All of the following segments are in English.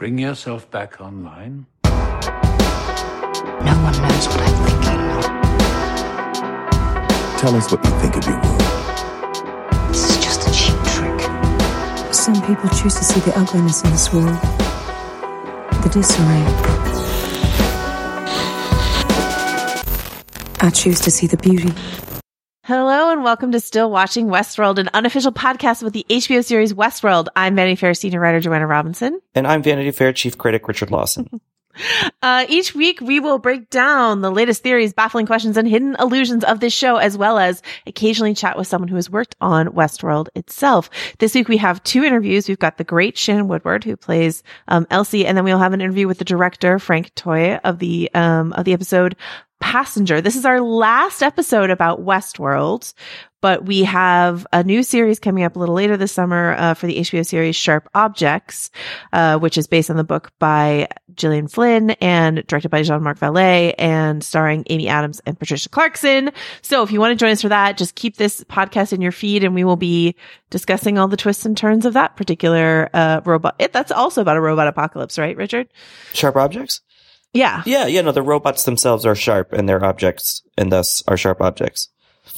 Bring yourself back online. No one knows what I'm thinking. Tell us what you think of your world. This is just a cheap trick. Some people choose to see the ugliness in this world, the disarray. I choose to see the beauty. Hello and welcome to Still Watching Westworld, an unofficial podcast with the HBO series Westworld. I'm Vanity Fair senior writer Joanna Robinson. And I'm Vanity Fair chief critic Richard Lawson. Uh, each week we will break down the latest theories, baffling questions, and hidden illusions of this show, as well as occasionally chat with someone who has worked on Westworld itself. This week we have two interviews. We've got the great Shannon Woodward, who plays um, Elsie, and then we'll have an interview with the director Fred Toye of the um, of the episode Passenger. This is our last episode about Westworld, but we have a new series coming up a little later this summer uh, for the HBO series Sharp Objects, uh, which is based on the book by Gillian Flynn and directed by Jean-Marc Vallée and starring Amy Adams and Patricia Clarkson. So if you want to join us for that, just keep this podcast in your feed and we will be discussing all the twists and turns of that particular uh, robot. It, that's also about a robot apocalypse, right, Richard? Sharp objects? Yeah. Yeah, yeah, no, the robots themselves are sharp and they're objects and thus are sharp objects.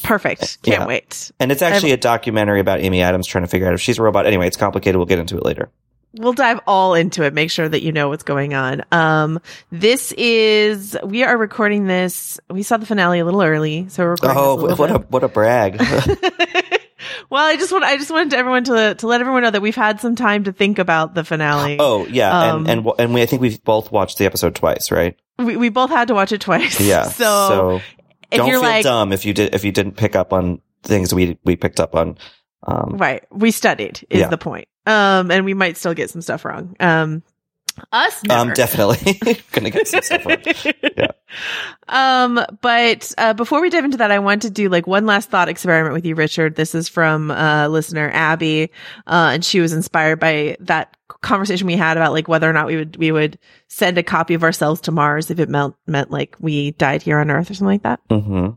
Perfect. Can't Yeah. wait. And it's actually a documentary about Amy Adams trying to figure out if she's a robot. Anyway, it's complicated. We'll get into it later. we'll dive all into it. Make sure that you know what's going on. Um, this is, we are recording this. We saw the finale a little early, so we're recording Oh, a what little a what a brag. well, I just want, I just wanted everyone to, to let everyone know that we've had some time to think about the finale. oh, yeah, Um, and and and we I think we've both watched the episode twice, right? We, we both had to watch it twice. Yeah. So, so if don't feel like, dumb if you did if you didn't pick up on things we we picked up on. Um, right, we studied is Yeah. the point. Um, and we might still get some stuff wrong. Um, us, never. um, definitely gonna get some stuff. Wrong. Yeah. Um, but uh, before we dive into that, I want to do like one last thought experiment with you, Richard. This is from uh, listener Abby, uh, and she was inspired by that conversation we had about like whether or not we would we would send a copy of ourselves to Mars if it meant meant like we died here on Earth or something like that. hmm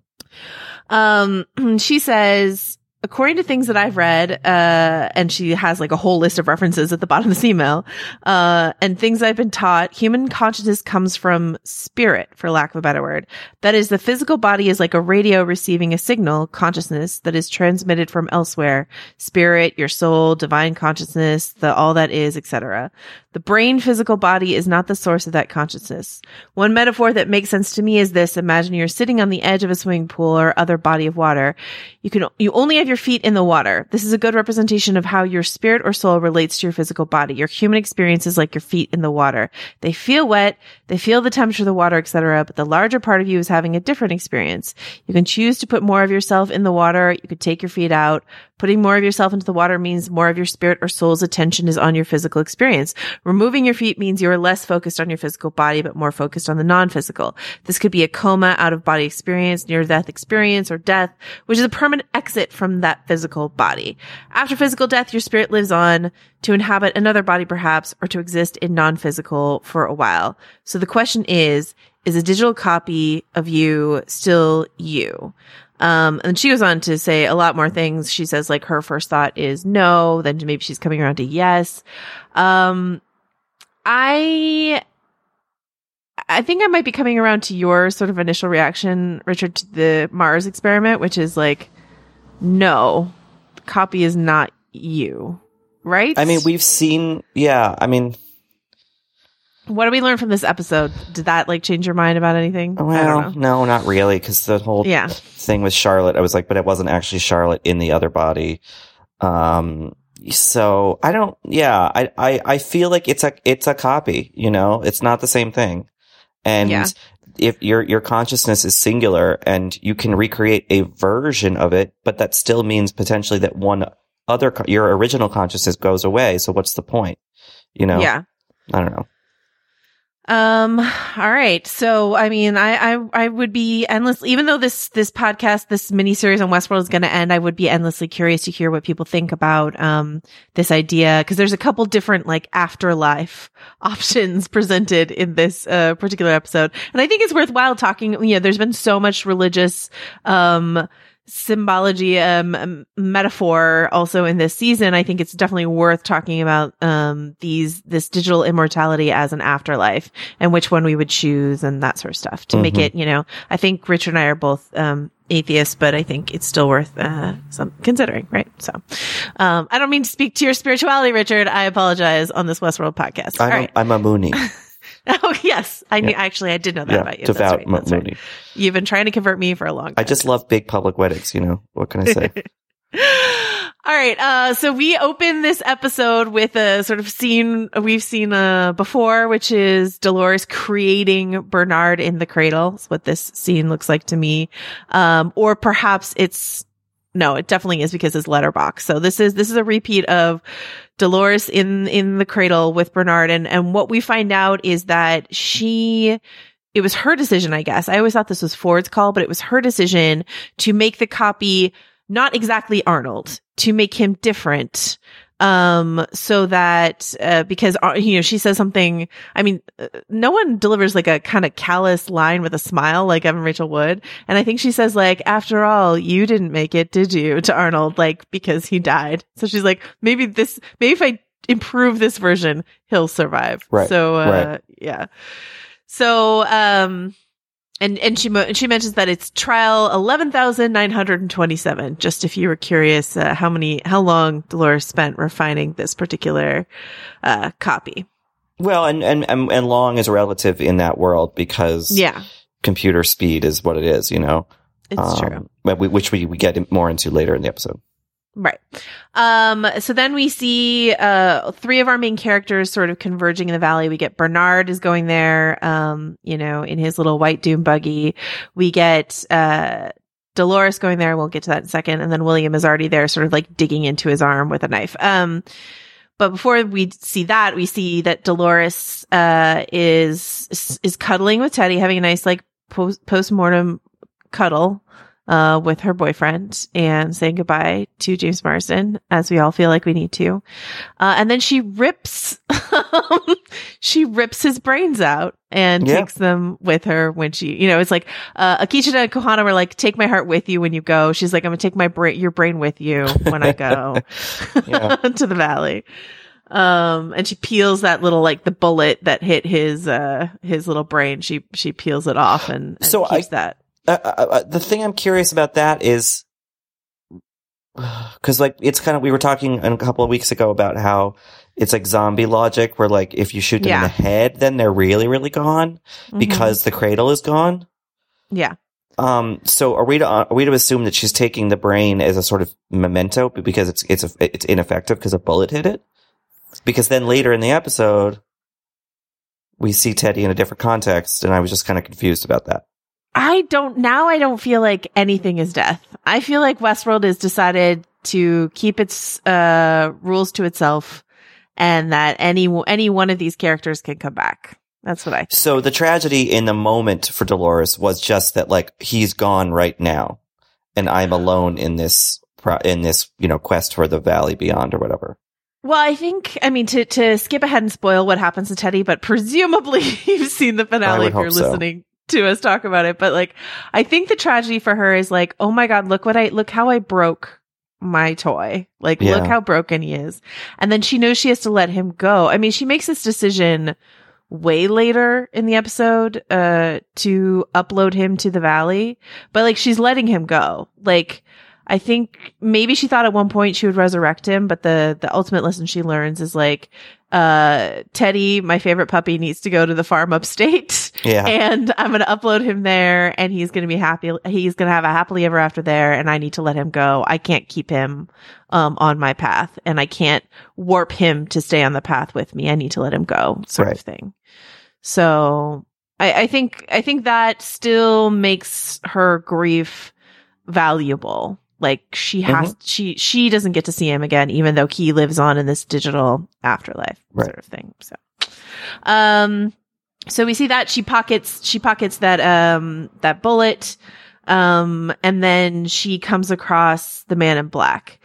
Um, she says, according to things that I've read, uh, and she has like a whole list of references at the bottom of this email, uh, and things I've been taught, human consciousness comes from spirit, for lack of a better word. That is, the physical body is like a radio receiving a signal, consciousness, that is transmitted from elsewhere. Spirit, your soul, divine consciousness, the all that is, etc. The brain physical body is not the source of that consciousness. One metaphor that makes sense to me is this. Imagine you're sitting on the edge of a swimming pool or other body of water. You can, you only have your feet in the water. This is a good representation of how your spirit or soul relates to your physical body. Your human experience is like your feet in the water. They feel wet. They feel the temperature of the water, etc. But the larger part of you is having a different experience. You can choose to put more of yourself in the water. You could take your feet out. Putting more of yourself into the water means more of your spirit or soul's attention is on your physical experience. Removing your feet means you are less focused on your physical body, but more focused on the non-physical. This could be a coma, out of body experience, near death experience, or death, which is a permanent exit from that physical body. After physical death, your spirit lives on to inhabit another body perhaps, or to exist in non-physical for a while. So the question is, is a digital copy of you still you? Um, and she goes on to say a lot more things. She says like her first thought is no, then maybe she's coming around to yes. Um, I, I think I might be coming around to your sort of initial reaction, Richard, to the Mars experiment, which is like, no, copy is not you, right? I mean, we've seen, yeah. I mean, what did we learn from this episode? Did that like change your mind about anything? Well, no, not really, because the whole Yeah. thing with Charlotte, I was like, but it wasn't actually Charlotte in the other body. Um, so I don't, yeah, I, I, I feel like it's a, it's a copy, you know, it's not the same thing. And Yeah. If your, your consciousness is singular and you can recreate a version of it, but that still means potentially that one other, your original consciousness goes away. So what's the point? You know? Yeah. I don't know. Um, all right. So, I mean, I, I, I would be endless, even though this, this podcast, this miniseries on Westworld is going to end, I would be endlessly curious to hear what people think about, um, this idea. Cause there's a couple different like afterlife options presented in this, uh, particular episode. And I think it's worthwhile talking, you know, there's been so much religious, um, symbology um metaphor also in this season i think it's definitely worth talking about um these this digital immortality as an afterlife and which one we would choose and that sort of stuff to make Mhm. it you know i think richard and i are both um atheists but i think it's still worth uh some considering right? So um i don't mean to speak to your spirituality richard. I apologize on this westworld podcast. I'm, all right. A, I'm a Moonie. oh yes i knew Yeah. actually i did know that yeah, about you devout right. Mo- That's right. Moonie. you've been trying to convert me for a long time I just love big public weddings, you know? What can I say? All right. Uh, so we open this episode with a sort of scene we've seen, uh, before, which is Dolores creating Bernard in the cradle. That's what this scene looks like to me. Um, or perhaps it's, no, it definitely is because it's letterbox. So this is, this is a repeat of Dolores in, in the cradle with Bernard. And, and what we find out is that she, it was her decision, I guess. I always thought this was Ford's call, but it was her decision to make the copy not exactly Arnold, to make him different. Um, so that, uh, because, uh, you know, she says something, I mean, uh, no one delivers like a kind of callous line with a smile like Evan Rachel Wood. And I think she says like, after all, you didn't make it, did you? To Arnold, like, because he died. So she's like, maybe this, maybe if I improve this version, he'll survive. Right, So, uh, right. yeah. So, um, and and she mo- she mentions that it's trial eleven thousand nine hundred and twenty seven. Just if you were curious, uh, how many how long Dolores spent refining this particular uh, copy. well, and, and, and, and long is relative in that world because Yeah, computer speed is what it is, you know? it's Um, true. Which we, we get more into later in the episode. Right. Um, so then we see, uh, three of our main characters sort of converging in the valley. We get Bernard is going there, um, you know, in his little white doom buggy. We get, uh, Dolores going there. We'll get to that in a second. And then William is already there, sort of like digging into his arm with a knife. Um, but before we see that, we see that Dolores, uh, is, is cuddling with Teddy, having a nice, like, post, post-mortem cuddle uh, with her boyfriend and saying goodbye to James Marsden, as we all feel like we need to. Uh, and then she rips, she rips his brains out and Yeah. takes them with her when she, you know, it's like, uh, Akecheta and Kohana were like, take my heart with you when you go. She's like, I'm gonna take my brain, your brain with you when I go to the valley. Um, and she peels that little, like the bullet that hit his, uh, his little brain. She, she peels it off and, and So I- keeps that. Uh, uh, uh, the thing I'm curious about that is because like it's kind of we were talking a couple of weeks ago about how it's like zombie logic where like if you shoot them in the head then they're really really gone Mhm. because the cradle is gone yeah. um so are we to are we to assume that she's taking the brain as a sort of memento because it's it's a, it's ineffective because a bullet hit it because then later in the episode we see Teddy in a different context and I was just kind of confused about that I don't now I don't feel like anything is death. I feel like Westworld has decided to keep its uh rules to itself and that any any one of these characters can come back. That's what I So the tragedy in the moment for Dolores was just that like he's gone right now and I'm alone in this in this you know quest for the valley beyond or whatever. Well, I think, I mean, to, to skip ahead and spoil what happens to Teddy, but presumably you've seen the finale if you're listening. so. To us talk about it. But like, I think the tragedy for her is like, oh my God, look what I, look how I broke my toy. Like, look how broken he is. And then she knows she has to let him go. I mean, she makes this decision way later in the episode, uh, to upload him to the valley, but like, she's letting him go. Like, I think maybe she thought at one point she would resurrect him, but the the ultimate lesson she learns is like, uh, Teddy, my favorite puppy, needs to go to the farm upstate, Yeah. and I'm gonna upload him there, and he's gonna be happy. He's gonna have a happily ever after there, and I need to let him go. I can't keep him um on my path, and I can't warp him to stay on the path with me. I need to let him go, sort Right. of thing. So I, I think I think that still makes her grief valuable. Like she has Mm-hmm. she she doesn't get to see him again, even though he lives on in this digital afterlife Right. sort of thing. So um so we see that she pockets she pockets that um that bullet um and then she comes across the man in black.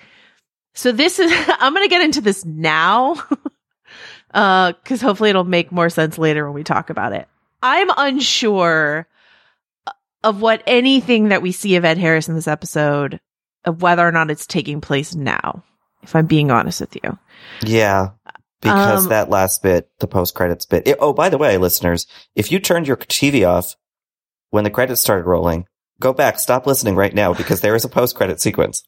So this is I'm going to get into this now. uh cuz hopefully it'll make more sense later when we talk about it. I'm unsure of what anything that we see of Ed Harris in this episode of whether or not it's taking place now. If I'm being honest with you. Yeah. Because Um, that last bit, the post credits bit. it- oh, by the way, listeners, if you turned your TV off when the credits started rolling, go back, stop listening right now because there is a post credit sequence.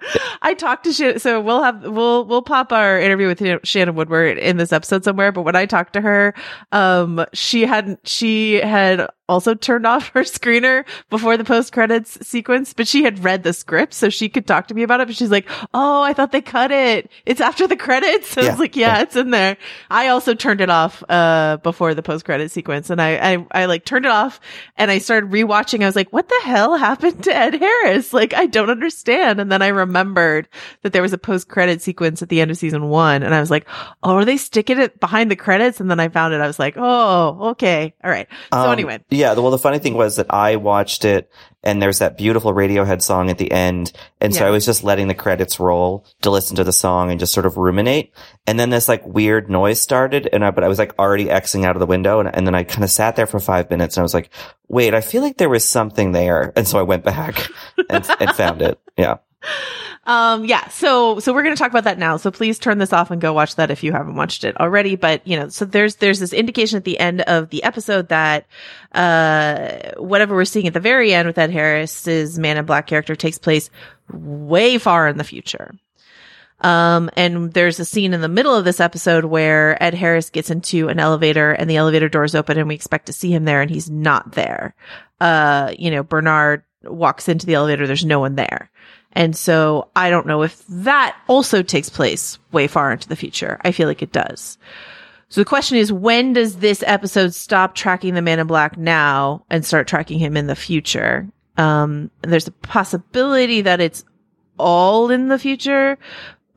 I talked to Shannon, so we'll have we'll we'll pop our interview with Shannon Woodward in this episode somewhere. But when I talked to her, um, she hadn't she had also turned off her screener before the post credits sequence, but she had read the script so she could talk to me about it. But she's like, "Oh, I thought they cut it. It's after the credits." I Yeah, was like, "Yeah, yeah. it's in there." I also turned it off uh before the post credit sequence, and I, I I like turned it off and I started rewatching. I was like, "What the hell happened to Ed Harris? Like, I don't understand." And then I remembered that there was a post credit sequence at the end of season one, and I was like, "Oh, are they sticking it behind the credits?" And then I found it. I was like, "Oh, okay, all right." So Um, anyway, Yeah. Well, the funny thing was that I watched it and there's that beautiful Radiohead song at the end. And so I was just letting the credits roll to listen to the song and just sort of ruminate. And then this like weird noise started and I, but I was like already Xing out of the window. And, and then I kind of sat there for five minutes and I was like, wait, I feel like there was something there. And so I went back and, and found it. Yeah. Um, yeah. So, so we're going to talk about that now. So please turn this off and go watch that if you haven't watched it already. But, you know, so there's, there's this indication at the end of the episode that, uh, whatever we're seeing at the very end with Ed Harris's Man in Black character takes place way far in the future. Um, and there's a scene in the middle of this episode where Ed Harris gets into an elevator and the elevator doors open and we expect to see him there and he's not there. Uh, you know, Bernard walks into the elevator. There's no one there. And so I don't know if that also takes place way far into the future. I feel like it does. So the question is, when does this episode stop tracking the man in black now and start tracking him in the future? Um, there's a possibility that it's all in the future.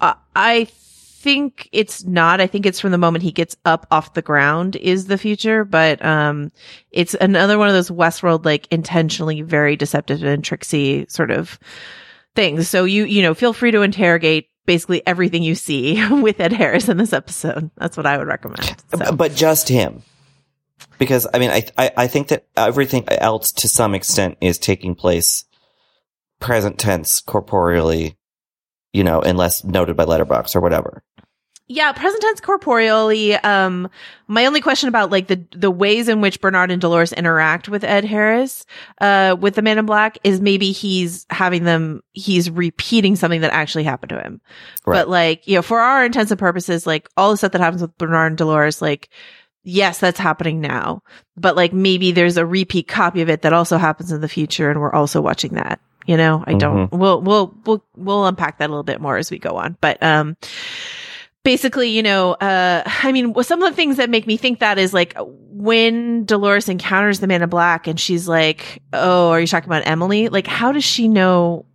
Uh, I think it's not. I think it's from the moment he gets up off the ground is the future, but, um, it's another one of those Westworld, like intentionally very deceptive and tricksy sort of things. So you, you know, feel free to interrogate basically everything you see with Ed Harris in this episode. That's what I would recommend. So. but just him. Because I mean, I, I I think that everything else to some extent is taking place present tense corporeally, you know, unless noted by letterbox or whatever. Yeah, present tense corporeally. Um, my only question about like the the ways in which Bernard and Dolores interact with Ed Harris, uh, with the Man in Black is maybe he's having them, he's repeating something that actually happened to him. Right. But like, you know, for our intents and purposes, like all the stuff that happens with Bernard and Dolores, like, yes, that's happening now. But like maybe there's a repeat copy of it that also happens in the future, and we're also watching that. You know, I don't. We'll we'll we'll we'll unpack that a little bit more as we go on. But um basically, you know, uh, I mean, some of the things that make me think that is like when Dolores encounters the man in black and she's like, Oh, are you talking about Emily? Like, how does she know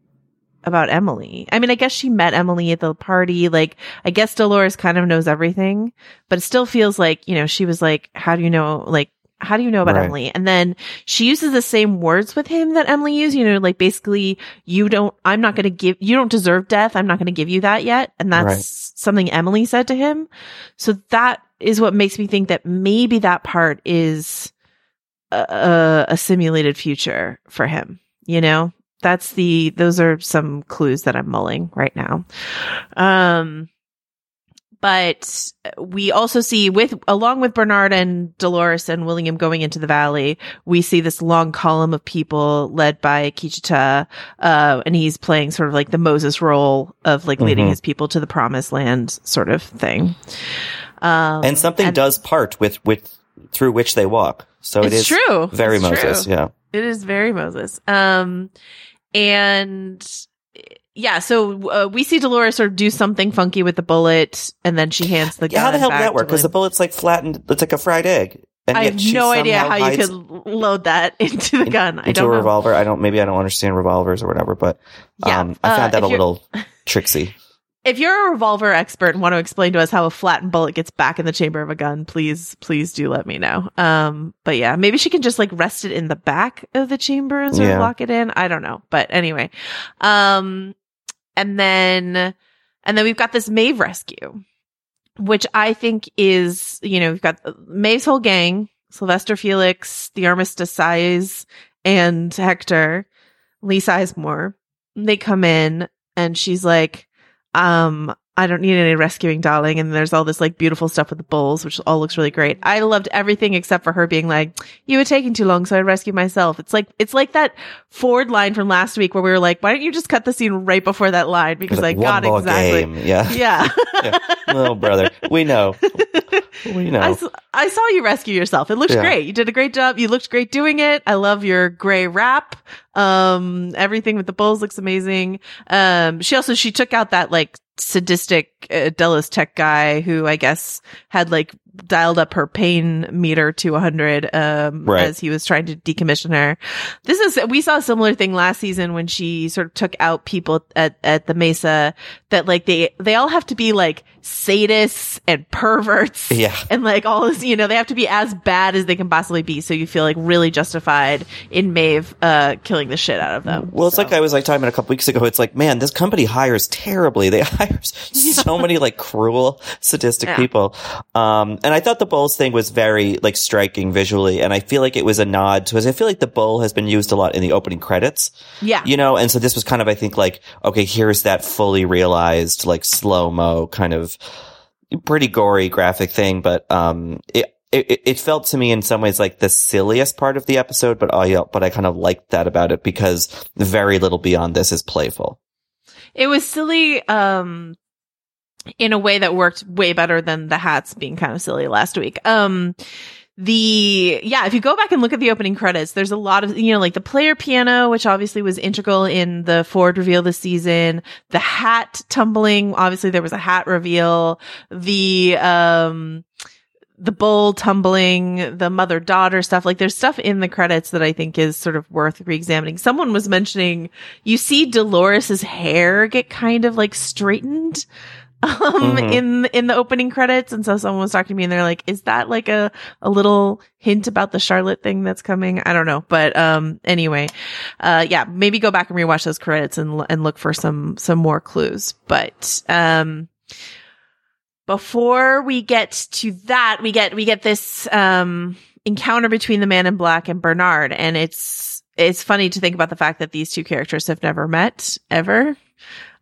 about Emily? I mean, I guess she met Emily at the party. Like, I guess Dolores kind of knows everything, but it still feels like, you know, she was like, How do you know? Like, How do you know about Right. Emily? And then she uses the same words with him that Emily used, you know, like basically, you don't, I'm not going to give, you don't deserve death. I'm not going to give you that yet. And that's Right. something Emily said to him. So that is what makes me think that maybe that part is a, a, a simulated future for him, you know? That's the, those are some clues that I'm mulling right now. Um, but we also see with along with Bernard and Dolores and William going into the valley, we see this long column of people led by Kichita, uh, and he's playing sort of like the Moses role of like leading Mhm. his people to the promised land sort of thing. Um, and something and does part with with through which they walk. So it It's true. very It's Moses. true. Yeah. It is very Moses. Um, and yeah, so uh, we see Dolores sort of do something funky with the bullet, and then she hands the gun. Yeah, how the hell did that work? Because the bullet's like flattened. It's like a fried egg. And I have no idea how you could load that into the in- gun. I into don't a know. revolver. I don't. Maybe I don't understand revolvers or whatever. But Yeah, um, I uh, found that a little tricksy. If you're a revolver expert and want to explain to us how a flattened bullet gets back in the chamber of a gun, please, please do let me know. Um, but yeah, maybe she can just like rest it in the back of the chambers or Yeah. lock it in. I don't know. But anyway, um, and then, and then we've got this Maeve rescue, which I think is, you know, we've got Maeve's whole gang, Sylvester Felix, the Armistice Size, and Hector, Lee Sizemore. They come in and she's like, um, I don't need any rescuing, darling. And there's all this like beautiful stuff with the bulls, which all looks really great. I loved everything except for her being like, you were taking too long, so I rescued myself. It's like, it's like that Ford line from last week where we were like, why don't you just cut the scene right before that line? Because Like, I got exactly. game. Yeah. Yeah. Yeah. Little brother. We know. We know. I saw you rescue yourself. It looks Yeah. great. You did a great job. You looked great doing it. I love your gray wrap. Um, everything with the bulls looks amazing. Um, she also, she took out that like sadistic uh, Delos tech guy who I guess had like dialed up her pain meter to 100 um Right. as he was trying to decommission her. This is we saw a similar thing last season when she sort of took out people at at the Mesa that like they they all have to be like sadists and perverts Yeah. and like all this, you know, they have to be as bad as they can possibly be. So you feel like really justified in Maeve, uh, killing the shit out of them. Well, it's So- like I was like talking about a couple weeks ago. It's like, man, this company hires terribly. They hire so many like cruel, sadistic Yeah. people. Um, and I thought the Bulls thing was very like striking visually. And I feel like it was a nod to, I feel like the Bull has been used a lot in the opening credits, yeah. you know? And so this was kind of, I think like, okay, here's that fully realized, like slow mo kind of pretty gory graphic thing. But, um, it, it, it felt to me in some ways like the silliest part of the episode, but I, but I kind of liked that about it because very little beyond this is playful. It was silly, um, in a way that worked way better than the hats being kind of silly last week. Um, the, yeah, if you go back and look at the opening credits, there's a lot of, you know, like the player piano, which obviously was integral in the Ford reveal this season, the hat tumbling, obviously there was a hat reveal, the, um, the bull tumbling, the mother daughter stuff. Like there's stuff in the credits that I think is sort of worth re-examining. Someone was mentioning you see Dolores's hair get kind of like straightened um Mhm. in in the opening credits. And so someone was talking to me and they're like is that like a a little hint about the Charlotte thing that's coming? I don't know. But um anyway uh yeah maybe go back and rewatch those credits and and look for some some more clues. But um before we get to that, we get we get this um encounter between the man in black and Bernard, and it's it's funny to think about the fact that these two characters have never met ever.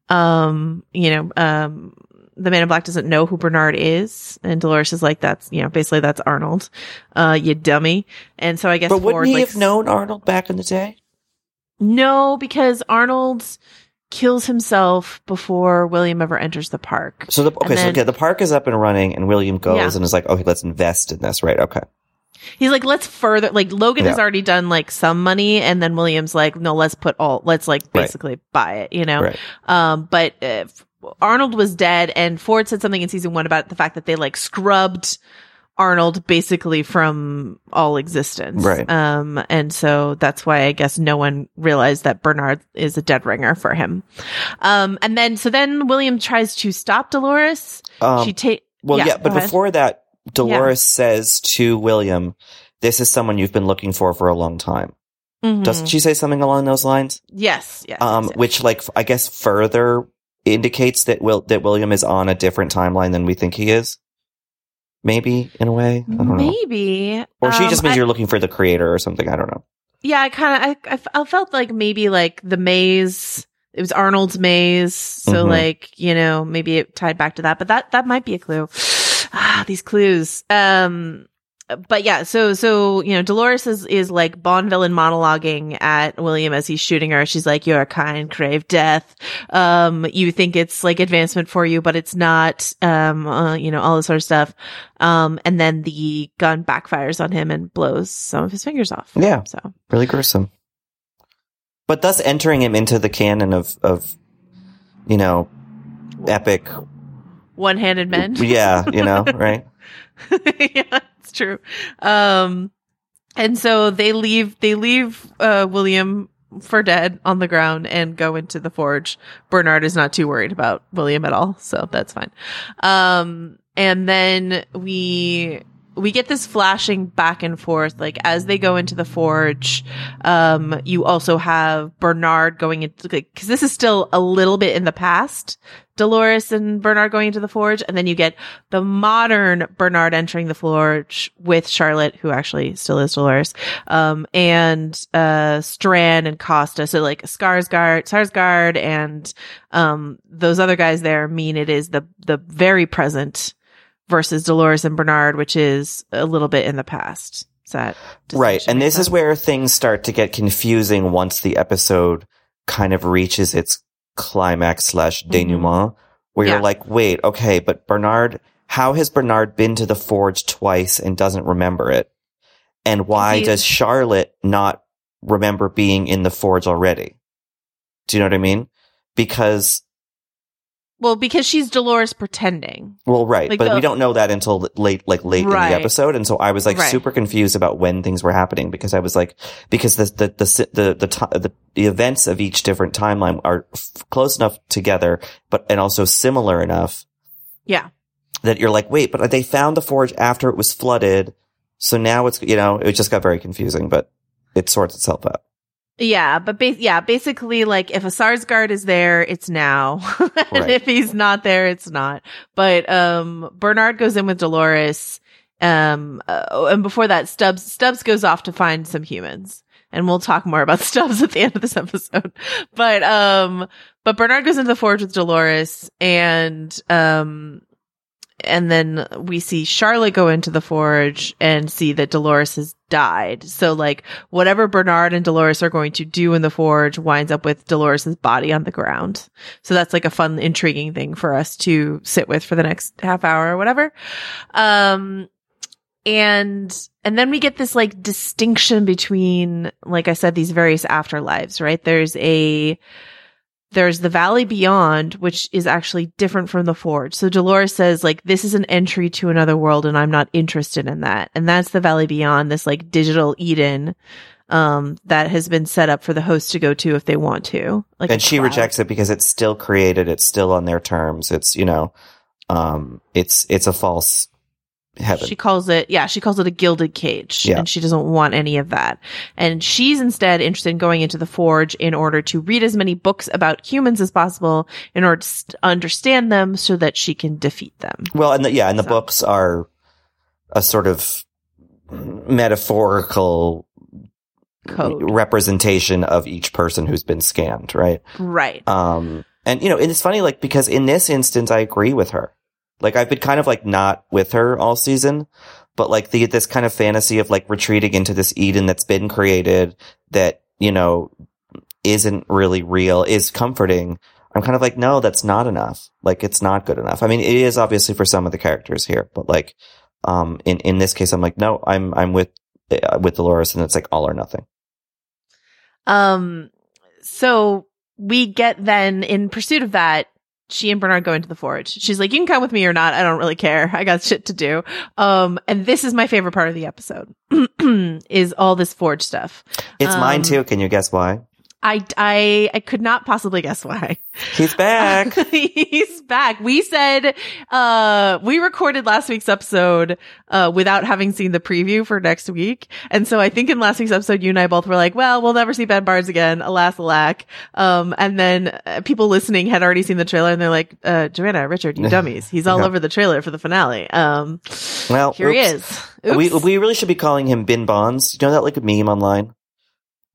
Um, you know, um the man in black doesn't know who Bernard is, and Dolores is like, "That's you know, basically that's Arnold, uh, you dummy." And so I guess But wouldn't Ford, he like, have known Arnold back in the day? No, because Arnold kills himself before William ever enters the park. So the, okay, And so then- okay, the park is up and running and William goes Yeah. and is like, okay, let's invest in this, right? Okay. He's like, let's further, like, Logan has already done like some money, and then William's like, no, let's put all, let's like Right. basically buy it, you know? Right. Um, but uh, Arnold was dead, and Ford said something in season one about the fact that they like scrubbed Arnold basically from all existence. Right. Um, and so that's why I guess no one realized that Bernard is a dead ringer for him. Um, and then, so then William tries to stop Dolores. Um, she take, well, yeah, go but ahead. before that, Dolores says to William, this is someone you've been looking for for a long time. Mhm. Doesn't she say something along those lines? Yes, yes. Um, yes, yes. which like I guess further indicates that Will that William is on a different timeline than we think he is. Maybe in a way, I don't know. maybe, Or she Um, just means I- you're looking for the creator or something. I don't know. Yeah, I kind of, I, I, felt like maybe like the maze, it was Arnold's maze. So Mhm. like, you know, maybe it tied back to that, but that, that might be a clue. Ah, these clues. Um, but yeah, so, so, you know, Dolores is, is like Bond villain monologuing at William as he's shooting her. She's like, your kind crave death. Um, you think it's like advancement for you, but it's not, um, uh, you know, all this sort of stuff. Um, and then the gun backfires on him and blows some of his fingers off. Yeah. So. Really gruesome. But thus entering him into the canon of of you know epic. one-handed men. Yeah, you know, right? yeah, true. Um, and so they leave. They leave uh, William for dead on the ground and go into the forge. Bernard is not too worried about William at all, so that's fine. Um, and then we we get this flashing back and forth like as they go into the forge um you also have bernard going into like because this is still a little bit in the past dolores and bernard going into the forge and then you get the modern bernard entering the forge with charlotte who actually still is dolores um and uh strand and costa so like skarsgård sarsgaard and um those other guys there mean it is the the very present versus Dolores and Bernard, which is a little bit in the past. Is that Right. And this is where things start to get confusing once the episode kind of reaches its climax slash mm-hmm. denouement, where Yeah. you're like, wait, okay, but Bernard, how has Bernard been to the forge twice and doesn't remember it? And why He's- does Charlotte not remember being in the forge already? Do you know what I mean? Because, well because she's Dolores pretending. well, right, Like but we don't know that until late, like late in the episode. And so I was like Right. super confused about when things were happening because I was like, because the, the, the, the, the, the, the events of each different timeline are f- close enough together, but, and also similar enough Yeah. that you're like, wait, but they found the forge after it was flooded. So now it's, you know, it just got very confusing, but it sorts itself out. Yeah, but ba- yeah, basically like if a Skarsgård is there, it's now. and Right. if he's not there, it's not. But um Bernard goes in with Dolores um uh, and before that Stubbs Stubbs goes off to find some humans. And we'll talk more about Stubbs at the end of this episode. But um but Bernard goes into the forge with Dolores and um and then we see Charlotte go into the forge and see that Dolores has died. So like whatever Bernard and Dolores are going to do in the forge winds up with Dolores's body on the ground. So that's like a fun, intriguing thing for us to sit with for the next half hour or whatever. Um, and, and then we get this like distinction between, like I said, these various afterlives, right? There's a, there's the valley beyond, which is actually different from the forge. So Dolores says, like, this is an entry to another world and I'm not interested in that. And that's the valley beyond this like digital Eden, um, that has been set up for the host to go to if they want to. Like, and she cloud. rejects it because it's still created. It's still on their terms. It's, you know, um, it's, it's a false heaven. She calls it, yeah, she calls it a gilded cage. Yeah. And she doesn't want any of that. And she's instead interested in going into the forge in order to read as many books about humans as possible in order to understand them so that she can defeat them. Well, and the, yeah, and the So- books are a sort of metaphorical Code. representation of each person who's been scanned, right? Right. Um, and you know, and it's funny, like, because in this instance, I agree with her. Like, I've been kind of like not with her all season, but like the, this kind of fantasy of like retreating into this Eden that's been created that, you know, isn't really real is comforting. I'm kind of like, no, that's not enough. Like, it's not good enough. I mean, it is obviously for some of the characters here, but like, um, in, in this case, I'm like, no, I'm, I'm with, uh, with Dolores and it's like all or nothing. Um, so we get then in pursuit of that, she and Bernard go into the forge. She's like, you can come with me or not. I don't really care. I got shit to do. Um, and this is my favorite part of the episode is all this forge stuff. It's mine Um, too. Can you guess why? I, I, I could not possibly guess why. He's back. He's back. We said, uh, we recorded last week's episode, uh, without having seen the preview for next week. And so I think in last week's episode, you and I both were like, well, we'll never see Ben Barnes again. Alas, alack. Um, and then uh, people listening had already seen the trailer and they're like, uh, Joanna, Richard, you dummies. He's all Yeah. over the trailer for the finale. Um, well, here he is. We Oops. we really should be calling him Bin Bonds. You know that like a meme online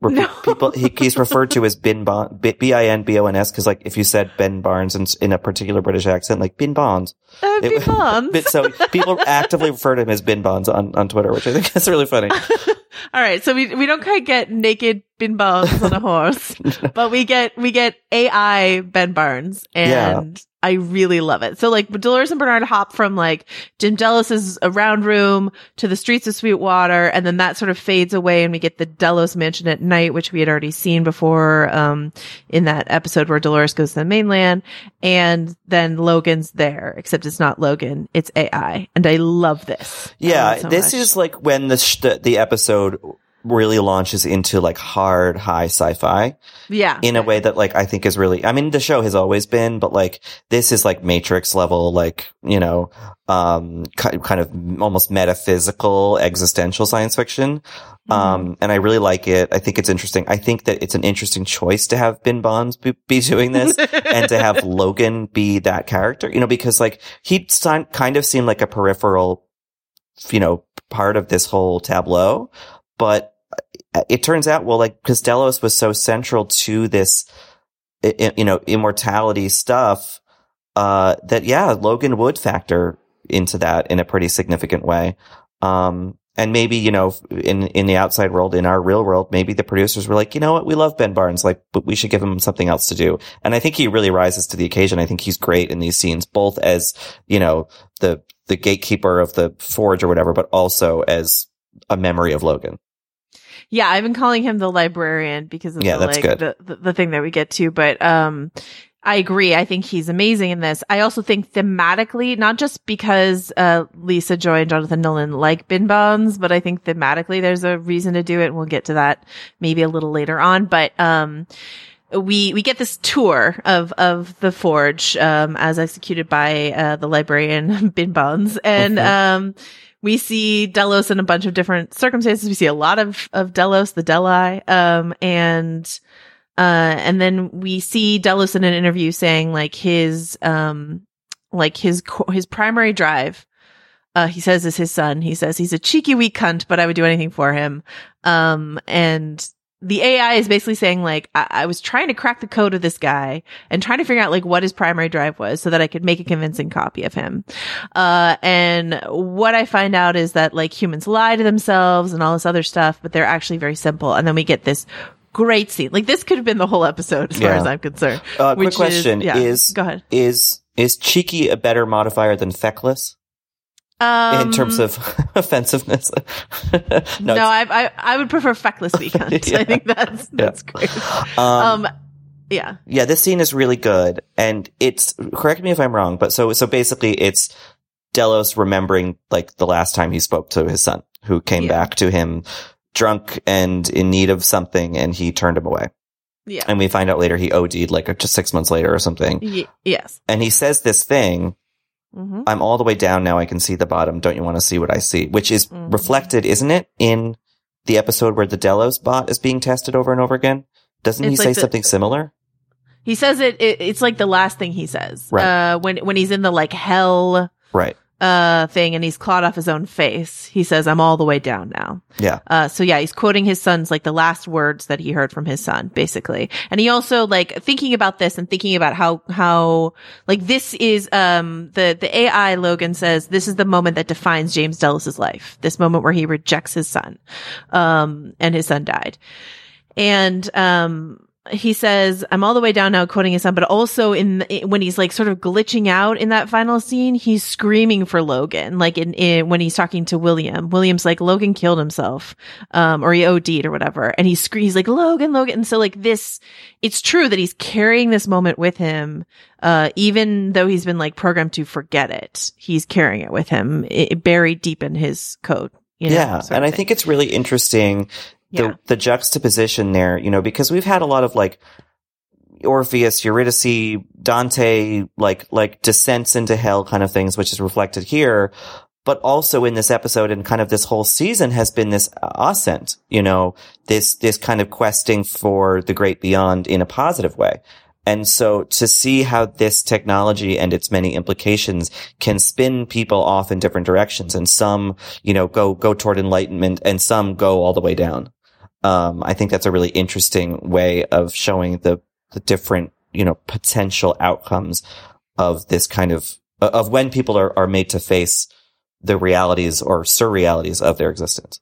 No. people he, he's referred to as Bin Bon B I N B O N S because like if you said Ben Barnes in, in a particular British accent like Bin Bonds, Uh, it- Ben Barnes. so people actively refer to him as Bin Bonds on, on Twitter, which I think is really funny. All right, so we we don't quite get naked Ben Barnes on a horse, but we get we get AI Ben Barnes, and I really love it. So like Dolores and Bernard hop from like Jim Delos's round room to the streets of Sweetwater, and then that sort of fades away, and we get the Delos mansion at night, which we had already seen before um, in that episode where Dolores goes to the mainland, and then Logan's there, except it's not Logan, it's AI, and I love this. Yeah, so this much. is like when the, sh- the the episode really launches into like hard high sci-fi yeah. in a way that like I think is really I mean the show has always been but like this is like matrix level like you know um kind of almost metaphysical existential science fiction. Mm-hmm. um and I really like it. I think it's interesting. I think that it's an interesting choice to have Ben Bonds be, be doing this and to have Logan be that character you know because like he kind of seemed like a peripheral you know part of this whole tableau but it turns out, well, like, because Delos was so central to this, you know, immortality stuff, uh, that yeah, Logan would factor into that in a pretty significant way. Um, and maybe, you know, in, in the outside world, in our real world, maybe the producers were like, you know what? We love Ben Barnes. Like, but we should give him something else to do. And I think he really rises to the occasion. I think he's great in these scenes, both as, you know, the, the gatekeeper of the forge or whatever, but also as a memory of Logan. Yeah, I've been calling him the librarian because of Yeah, the, that's like good. The, the the thing that we get to, but um I agree. I think he's amazing in this. I also think thematically, not just because uh Lisa Joy and Jonathan Nolan like bin bonds, but I think thematically there's a reason to do it and we'll get to that maybe a little later on, but um we we get this tour of of the forge um as executed by uh the librarian bin bonds and Okay. um we see Delos in a bunch of different circumstances. We see a lot of, of Delos, the Deli, um, and, uh, and then we see Delos in an interview saying like his, um, like his, his primary drive, uh, he says is his son. He says he's a cheeky wee cunt, but I would do anything for him. Um, and the AI is basically saying like, I-, I was trying to crack the code of this guy and trying to figure out like what his primary drive was so that I could make a convincing copy of him. Uh, and what I find out is that like humans lie to themselves and all this other stuff, but they're actually very simple. And then we get this great scene. Like this could have been the whole episode as far as I'm concerned. Uh, which quick question yeah, is, go ahead. is, is cheeky a better modifier than feckless Um, in terms of offensiveness? no, it's- I, I, I would prefer feckless weekend. Yeah. I think that's, that's great. um, Um, yeah. yeah, this scene is really good. And it's, correct me if I'm wrong, but so, so basically it's Delos remembering like the last time he spoke to his son who came Yeah. back to him drunk and in need of something and he turned him away. Yeah. And we find out later he OD'd like just six months later or something. Y- yes. And he says this thing, hmm I'm all the way down now. I can see the bottom. Don't you want to see what I see? Which is Mhm. reflected, isn't it, in the episode where the Delos bot is being tested over and over again? Doesn't he It's say the- something similar? He says it, it, it's like the last thing he says. Right. Uh, when, when he's in the like hell, Right. Uh, thing and he's clawed off his own face. He says, I'm all the way down now. Yeah. Uh, so yeah, he's quoting his son's like the last words that he heard from his son, basically. And he also like thinking about this and thinking about how, how like this is, um, the, the AI Logan says this is the moment that defines James Delos's life. This moment where he rejects his son. Um, and his son died. And, um, he says, I'm all the way down now quoting his son, but also in, when he's like sort of glitching out in that final scene, he's screaming for Logan, like in, in when he's talking to William. William's like, Logan killed himself, um, or he OD'd or whatever. And he screams he's like, Logan, Logan. And so like this, it's true that he's carrying this moment with him, uh, even though he's been like programmed to forget it. He's carrying it with him, i buried deep in his code. You know, yeah. And I think it's really interesting Yeah. the the juxtaposition there, you know, because we've had a lot of like Orpheus, Eurydice, Dante, like like descents into hell kind of things, which is reflected here. But also in this episode and kind of this whole season has been this ascent, you know, this this kind of questing for the great beyond in a positive way. And so to see how this technology and its many implications can spin people off in different directions and some, you know, go, go toward enlightenment and some go all the way down. Um, I think that's a really interesting way of showing the, the different, you know, potential outcomes of this kind of, of when people are, are made to face the realities or surrealities of their existence.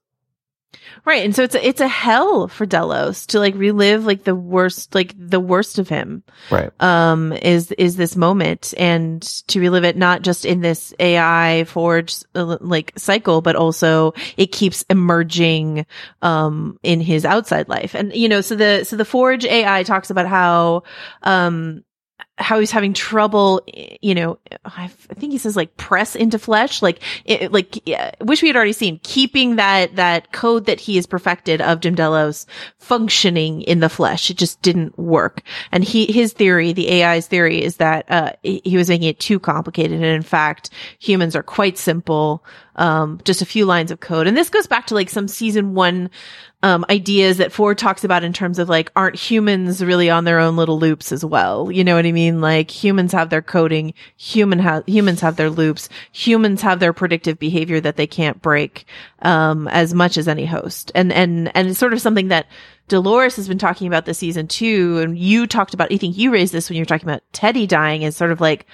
Right. And so it's a, it's a hell for Delos to like relive like the worst, like the worst of him. Right. Um, is, is this moment and to relive it not just in this AI forged uh, like cycle, but also it keeps emerging, um, in his outside life. And, you know, so the, so the forge AI talks about how, um, how he's having trouble, you know, I think he says like press into flesh, like, it, like, yeah, wish we had already seen keeping that, that code that he has perfected of Jim Delos functioning in the flesh. It just didn't work. And he, his theory, the AI's theory is that, uh, he was making it too complicated. And in fact, humans are quite simple. Um, just a few lines of code. And this goes back to like some season one, um, ideas that Ford talks about in terms of like, aren't humans really on their own little loops as well? You know what I mean? Like humans have their coding, human ha- humans have their loops, humans have their predictive behavior that they can't break, um, as much as any host. And, and, and it's sort of something that Dolores has been talking about this season too. And you talked about, I think you raised this when you were talking about Teddy dying is sort of like,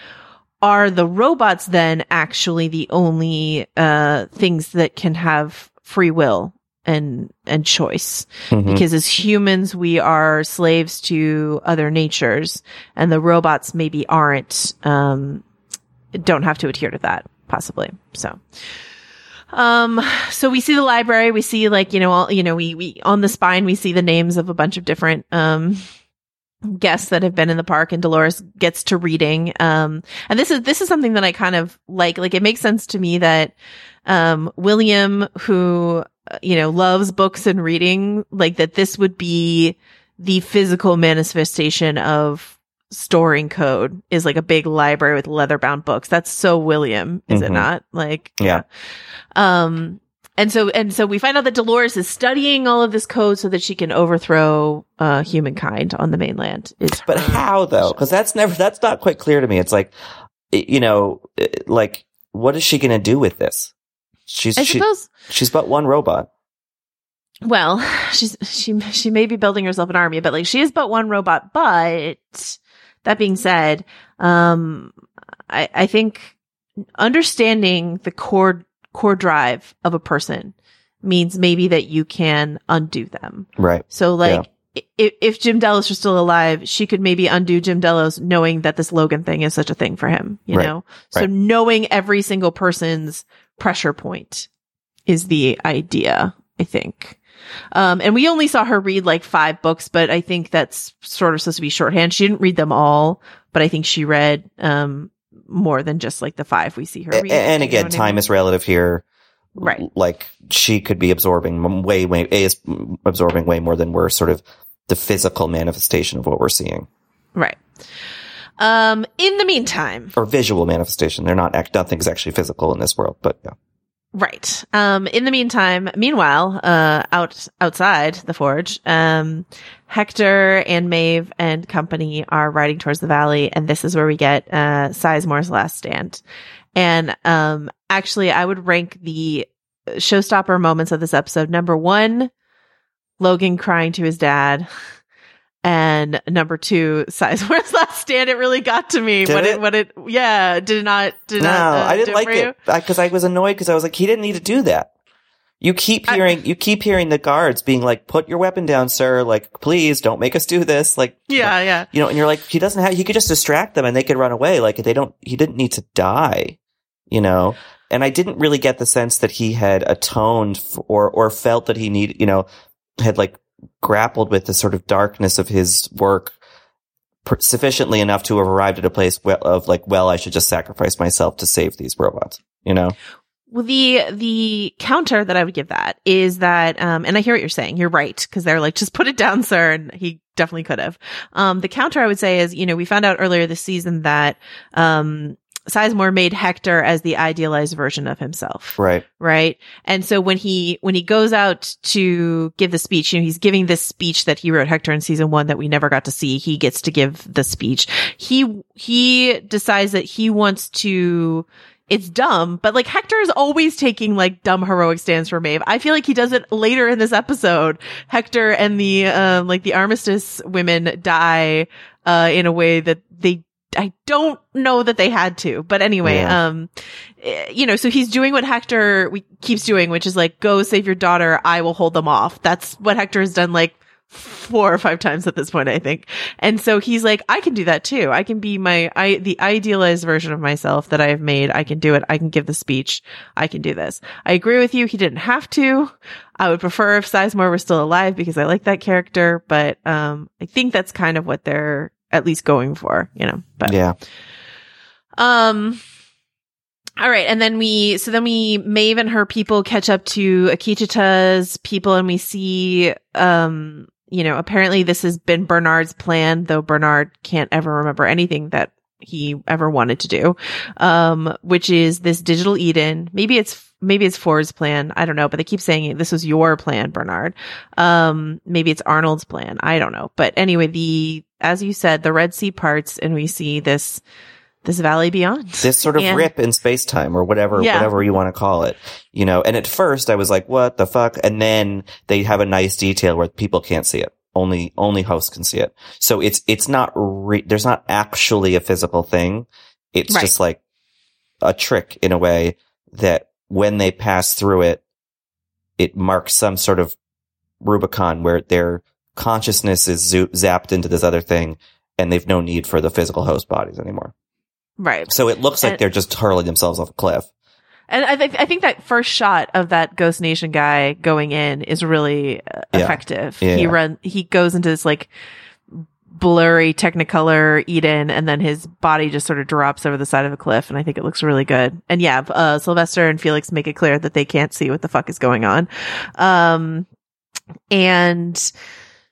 are the robots then actually the only, uh, things that can have free will and and choice? Mhm. because as humans we are slaves to other natures and the robots maybe aren't um don't have to adhere to that possibly. So um so we see the library. We see like you know all you know we we on the spine we see the names of a bunch of different um guests that have been in the park and Dolores gets to reading. Um, and this is, this is something that I kind of like, like it makes sense to me that, um, William, who, uh, you know, loves books and reading, like that this would be the physical manifestation of storing code is like a big library with leather bound books. That's so William, is it Mhm. not? Like, Yeah. um, and so, and so we find out that Dolores is studying all of this code so that she can overthrow, uh, humankind on the mainland. Is But how though? Because that's never that's not quite clear to me. It's like, you know, like what is she going to do with this? She's I she, suppose, she's but one robot. well, she's, she, she may be building herself an army, but like she is but one robot. But that being said, um, I, I think understanding the core, core drive of a person means maybe that you can undo them. Right. So like, if, if Jim Delos was still alive, she could maybe undo Jim Delos knowing that this Logan thing is such a thing for him, you Right. know? So Right. knowing every single person's pressure point is the idea, I think. Um, and we only saw her read like five books, but I think that's sort of supposed to be shorthand. She didn't read them all, but I think she read, um, more than just like the five we see her A- read. and You know again, what I time mean? is relative here. Right. Like she could be absorbing way, way, A is absorbing way more than we're sort of the physical manifestation of what we're seeing Right. Um, in the meantime, or visual manifestation. They're not, act, nothing's actually physical in this world, but yeah. Right. Um, in the meantime, meanwhile, uh, out, outside the forge, um, Hector and Maeve and company are riding towards the valley. And this is where we get, uh, Sizemore's last stand. And, um, actually I would rank the showstopper moments of this episode. Number one, Logan crying to his dad. And number two, Sizemore's last stand. It really got to me. Did what it? what it, yeah, did not, did it No, not, uh, I didn't like it because I was annoyed because I was like, he didn't need to do that. You keep I- hearing, you keep hearing the guards being like, "Put your weapon down, sir. Like, please don't make us do this." Like, Yeah, yeah. you know, and you're like, he doesn't have, he could just distract them and they could run away. Like, they don't, he didn't need to die, you know? And I didn't really get the sense that he had atoned f or, or felt that he need, you know, had like grappled with the sort of darkness of his work sufficiently enough to have arrived at a place of like, well, I should just sacrifice myself to save these robots, you know? Well, the the counter that I would give that is that, um, and I hear what you're saying. You're right because they're like, just put it down, sir, and he definitely could have. Um, the counter I would say is, you know, we found out earlier this season that um, Sizemore made Hector as the idealized version of himself. Right. Right. And so when he, when he goes out to give the speech, you know, he's giving this speech that he wrote Hector in season one that we never got to see. He gets to give the speech. He, he decides that he wants to, it's dumb, but like Hector is always taking like dumb heroic stands for Maeve. I feel like he does it later in this episode. Hector and the, um, like the armistice women die, uh, in a way that they I don't know that they had to, but anyway, Yeah. um, eh, you know, so he's doing what Hector we, keeps doing, which is like, go save your daughter. I will hold them off. That's what Hector has done like four or five times at this point, I think. And so he's like, I can do that too. I can be my, I, the idealized version of myself that I have made. I can do it. I can give the speech. I can do this. I agree with you. He didn't have to. I would prefer if Sizemore were still alive because I like that character, but, um, I think that's kind of what they're at least going for, you know, but. Yeah. Um. All right, and then we so then we Maeve and her people catch up to Akecheta's people, and we see um you know apparently this has been Bernard's plan, though Bernard can't ever remember anything that he ever wanted to do, um, which is this digital Eden. Maybe it's maybe it's Ford's plan. I don't know, but they keep saying this was your plan, Bernard. Um, maybe it's Arnold's plan. I don't know, but anyway, the as you said, the Red Sea parts, and we see this this valley beyond. This sort of And- rip in space time or whatever, Yeah. whatever you want to call it, you know, and at first I was like, what the fuck? And then they have a nice detail where people can't see it. Only, only hosts can see it. So it's, it's not re- there's not actually a physical thing. It's Right. just like a trick in a way that when they pass through it, it marks some sort of Rubicon where their consciousness is zo- zapped into this other thing and they've no need for the physical host bodies anymore. Right. So it looks like And- they're just hurling themselves off a cliff. And I think I think that first shot of that Ghost Nation guy going in is really uh, Yeah. effective. Yeah, he run he goes into this like blurry technicolor Eden and then his body just sort of drops over the side of a cliff and I think it looks really good. And yeah, uh Sylvester and Felix make it clear that they can't see what the fuck is going on. Um and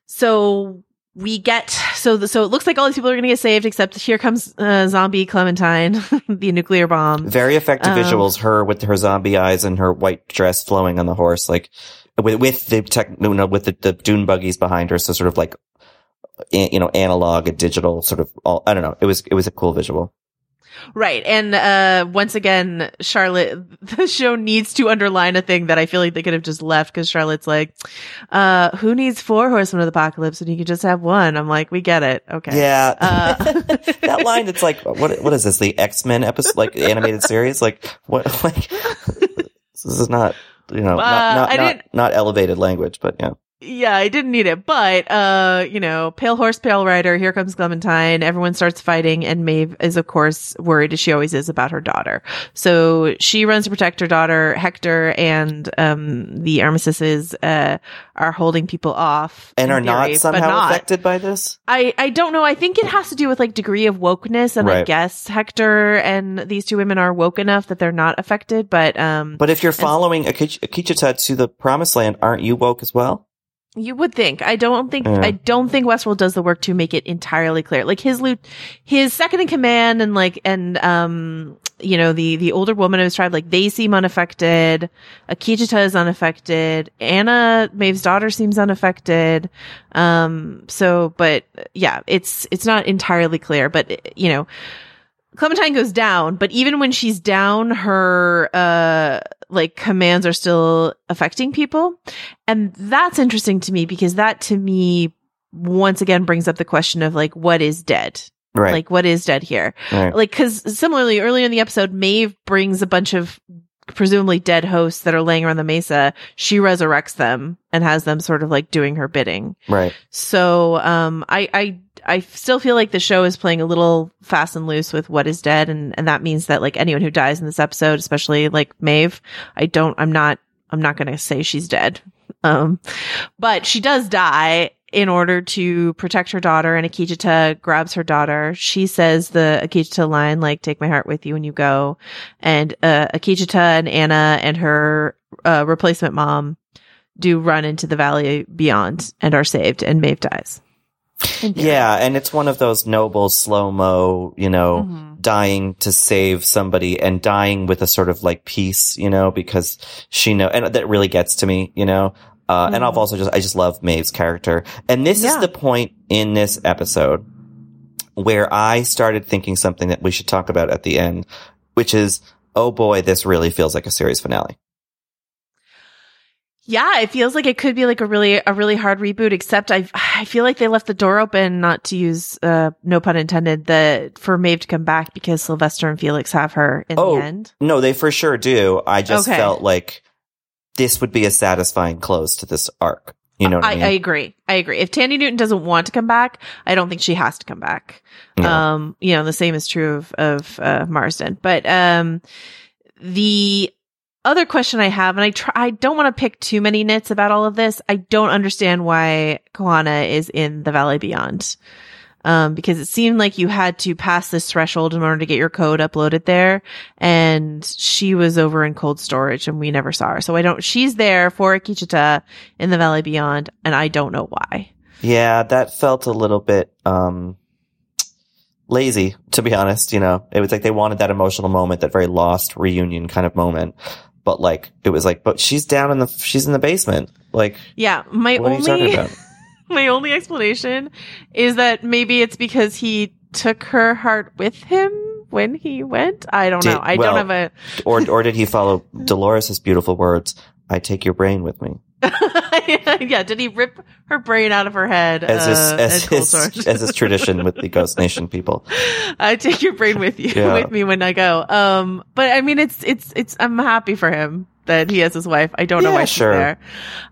so we get so the, so it looks like all these people are going to get saved except here comes uh, zombie Clementine, the nuclear bomb. Very effective Um, visuals. Her with her zombie eyes and her white dress flowing on the horse, like with, with the tech, no, no, with the, the dune buggies behind her. So sort of like, you know, analog and digital sort of all, I don't know. It was, it was a cool visual. Right. And uh once again, Charlotte the show needs to underline a thing that I feel like they could have just left because Charlotte's like, uh, who needs four horsemen of the apocalypse when you could just have one? I'm like, we get it. Okay. Yeah. Uh, that line, it's like, what, what is this? The X-Men episode, like animated series? Like what, like, this is not, you know, Uh, not, not, I not, didn't- not elevated language, but yeah. Yeah, I didn't need it, but, uh, you know, pale horse, pale rider, here comes Clementine. Everyone starts fighting and Maeve is of course worried as she always is about her daughter. So she runs to protect her daughter. Hector and, um, the armistices, uh, are holding people off. And are not theory, but somehow not. affected by this? I, I don't know. I think it has to do with like degree of wokeness. And I guess Hector and these two women are woke enough that they're not affected, but, um, But if you're following Akich- Akecheta to the promised land, aren't you woke as well? You would think. I don't think. Yeah. I don't think Westworld does the work to make it entirely clear. Like his loot, his second in command, and like and um, you know the the older woman of his tribe, like they seem unaffected. Akecheta is unaffected. Anna, Maeve's daughter, seems unaffected. Um. So, but yeah, it's it's not entirely clear. But you know, Clementine goes down, but even when she's down, her uh like commands are still affecting people. And that's interesting to me because that to me once again brings up the question of like what is dead? Right. Like what is dead here? right. Like cuz similarly earlier in the episode Maeve brings a bunch of presumably dead hosts that are laying around the mesa. She resurrects them and has them sort of like doing her bidding. right. So, um, I, I, I still feel like the show is playing a little fast and loose with what is dead. And, and that means that like anyone who dies in this episode, especially like Maeve, I don't, I'm not, I'm not going to say she's dead. Um, but she does die in order to protect her daughter and Akecheta grabs her daughter. She says the Akecheta line, like, take my heart with you when you go. And, uh, Akecheta and Anna and her, uh, replacement mom do run into the valley beyond and are saved and Maeve dies. And Yeah, and it's one of those noble slow mo, you know, Mhm. dying to save somebody and dying with a sort of like peace, you know, because she know, and that really gets to me, you know. Uh, and I've Mhm. also just, I just love Maeve's character. And this is the point in this episode where I started thinking something that we should talk about at the end, which is, oh boy, this really feels like a series finale. Yeah, it feels like it could be like a really a really hard reboot. Except I I feel like they left the door open, not to use uh no pun intended, the for Maeve to come back because Sylvester and Felix have her in Oh, the end. No, they for sure do. I just Okay. felt like this would be a satisfying close to this arc. You know what I, I, mean? I agree. I agree. If Thandie Newton doesn't want to come back, I don't think she has to come back. No. Um, you know, the same is true of of uh, Marsden. But um, the other question I have, and I try, I don't want to pick too many nits about all of this. I don't understand why Kohana is in the Valley Beyond. Um, because it seemed like you had to pass this threshold in order to get your code uploaded there. And she was over in cold storage and we never saw her. So I don't, she's there for Akecheta in the Valley Beyond and I don't know why. Yeah, that felt a little bit um lazy, to be honest, you know. It was like they wanted that emotional moment, that very lost reunion kind of moment. But like it was like, but she's down in the she's in the basement. Like Yeah. My what are you talking only? my only explanation is that maybe it's because he took her heart with him when he went. I don't Did- know. I well- don't have a, or or did he follow Dolores' beautiful words, I take your brain with me. yeah. Did he rip her brain out of her head? As is uh, as his, as is tradition with the Ghost Nation people. I take your brain with you Yeah. with me when I go. Um, but I mean, it's it's it's. I'm happy for him that he has his wife. I don't know Yeah, why she's sure. there.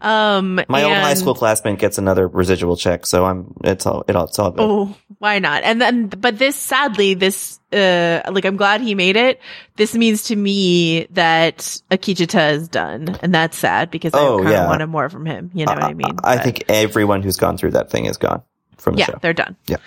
Um, My old high school classmate gets another residual check, so I'm it's all it all it's all good. Oh, why not? And then, but this, sadly, this, uh, like, I'm glad he made it. This means to me that Akecheta is done. And that's sad because Oh, I kind of yeah. wanted more from him. You know what I mean? I But- think everyone who's gone through that thing is gone from the yeah, show. they're done. Yeah.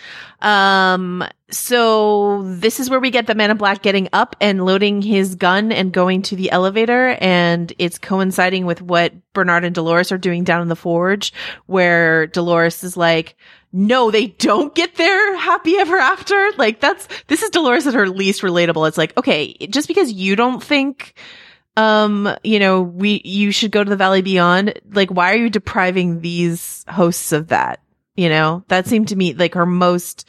Um, so this is where we get the man in black getting up and loading his gun and going to the elevator. And it's coinciding with what Bernard and Dolores are doing down in the forge, where Dolores is like, no, they don't get there happy ever after. Like that's, this is Dolores at her least relatable. It's like, okay, just because you don't think, um, you know, we, you should go to the Valley Beyond, like, why are you depriving these hosts of that? You know, that seemed to me like her most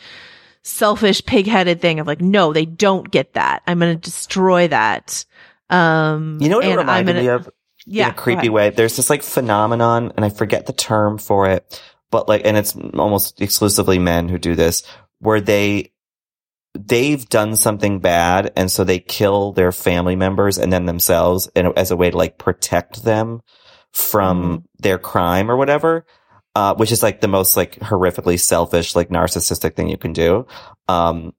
selfish, pig-headed thing of like, no, they don't get that. I'm going to destroy that. Um, You know what it reminded gonna- me of? Yeah, in a creepy way. There's this like phenomenon, and I forget the term for it, but like, and it's almost exclusively men who do this, where they they've done something bad, and so they kill their family members and then themselves, in, as a way to like protect them from Mm-hmm. their crime or whatever. Uh, which is like the most like horrifically selfish, like narcissistic thing you can do. Um,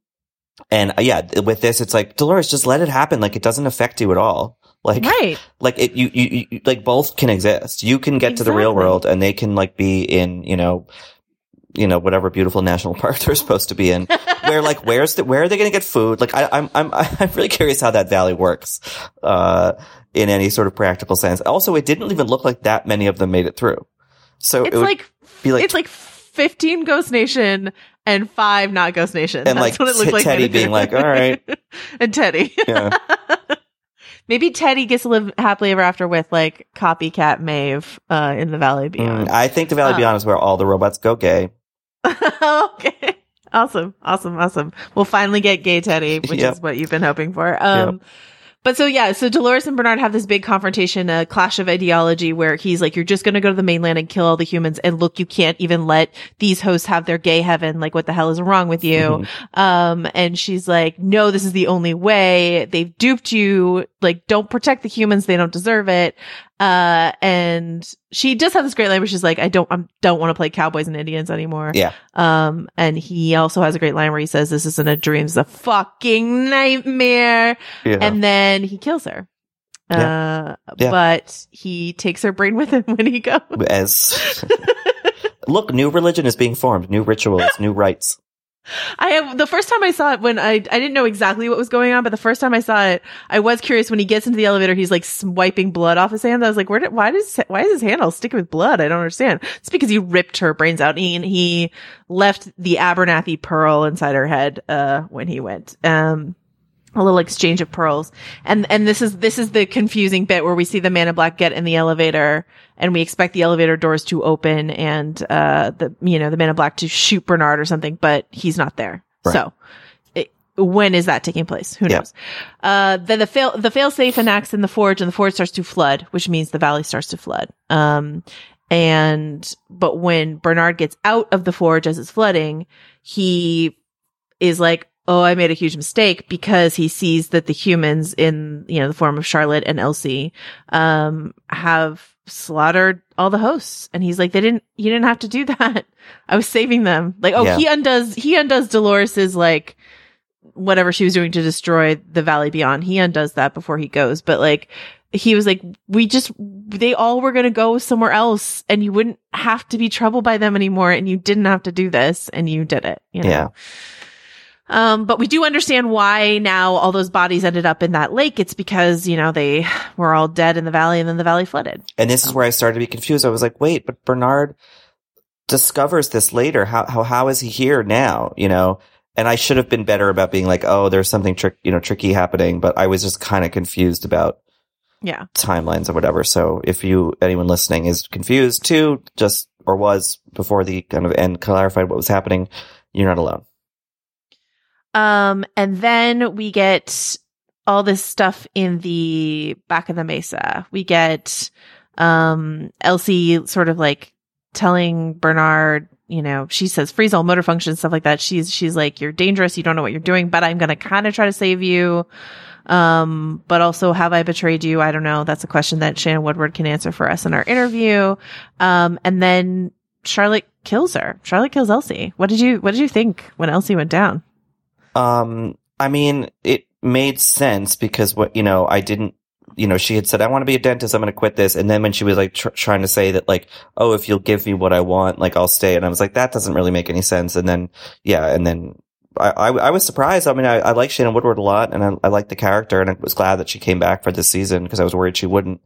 and uh, yeah, with this, it's like Dolores, just let it happen. Like it doesn't affect you at all. Like, Right. like it, you, you, you, like both can exist. You can get to the real world and they can like be in, you know, you know, whatever beautiful national park they're supposed to be in. where like, where's the, where are they going to get food? Like, I, I'm, I'm, I'm really curious how that valley works, uh, in any sort of practical sense. Also, it didn't even look like that many of them made it through. So It's it would like, be like, it's like 15 Ghost Nation and five not Ghost Nation. And, That's like, what it looked T- like. Teddy being like, "All right." and Teddy. yeah. Maybe Teddy gets to live happily ever after with like copycat Maeve, uh, in the Valley Beyond. Mm, I think the Valley Uh, Beyond is where all the robots go gay. okay. Awesome. Awesome. Awesome. We'll finally get gay Teddy, which Yep. is what you've been hoping for. Um, but so yeah, so Dolores and Bernard have this big confrontation, a clash of ideology where he's like, you're just going to go to the mainland and kill all the humans. And look, you can't even let these hosts have their gay heaven. Like what the hell is wrong with you? Mm-hmm. Um, and she's like, no, this is the only way. They've duped you. Like, don't protect the humans. They don't deserve it. Uh, and she does have this great line where she's like, I don't, I don't want to play cowboys and Indians anymore. Yeah. Um, and he also has a great line where he says, this isn't a dream, it's a fucking nightmare. Yeah. And then he kills her. Uh, Yeah. but he takes her brain with him when he goes. as Look, new religion is being formed, new rituals, new rites. I have the first time I saw it when I I didn't know exactly what was going on, but the first time I saw it, I was curious. When he gets into the elevator, he's like swiping blood off his hand. I was like, where did why does why is his hand all sticking with blood? I don't understand. It's because he ripped her brains out. And he, he left the Abernathy pearl inside her head uh when he went. Um a little exchange of pearls. And, and this is, this is the confusing bit where we see the man in black get in the elevator and we expect the elevator doors to open and, uh, the, you know, the man in black to shoot Bernard or something, but he's not there. Right. So it, when is that taking place? Who knows? Uh, then the fail, the fail safe enacts in the forge and the forge starts to flood, which means the valley starts to flood. Um, and, but when Bernard gets out of the forge as it's flooding, he is like, oh, I made a huge mistake because he sees that the humans in, you know, the form of Charlotte and Elsie, um, have slaughtered all the hosts. And he's like, they didn't, he didn't have to do that. I was saving them. Like, oh, Yeah. he undoes, he undoes Dolores's like, whatever she was doing to destroy the Valley Beyond. He undoes that before he goes. But like, he was like, we just, they all were going to go somewhere else and you wouldn't have to be troubled by them anymore. And you didn't have to do this and you did it. You know? Yeah. Um, but we do understand why now all those bodies ended up in that lake. It's because, you know, they were all dead in the valley and then the valley flooded. And this is where I started to be confused. I was like, wait, but Bernard discovers this later. How, how, how is he here now? You know? And I should have been better about being like, oh, there's something trick, you know, tricky happening, but I was just kind of confused about Yeah. timelines or whatever. So if you, anyone listening is confused too, just, or was before the kind of end clarified what was happening, you're not alone. Um, and then we get all this stuff in the back of the mesa. We get, um, Elsie sort of like telling Bernard, you know, she says freeze all motor functions, stuff like that. She's, she's like, you're dangerous. You don't know what you're doing, but I'm going to kind of try to save you. Um, but also have I betrayed you? I don't know. That's a question that Shannon Woodward can answer for us in our interview. Um, and then Charlotte kills her. Charlotte kills Elsie. What did you, what did you think when Elsie went down? Um, I mean, it made sense because what, you know, I didn't, you know, she had said, I want to be a dentist. I'm going to quit this. And then when she was like tr- trying to say that, like, oh, if you'll give me what I want, like, I'll stay. And I was like, that doesn't really make any sense. And then, yeah. And then I, I, I was surprised. I mean, I, I like Shannon Woodward a lot and I, I like the character and I was glad that she came back for this season because I was worried she wouldn't.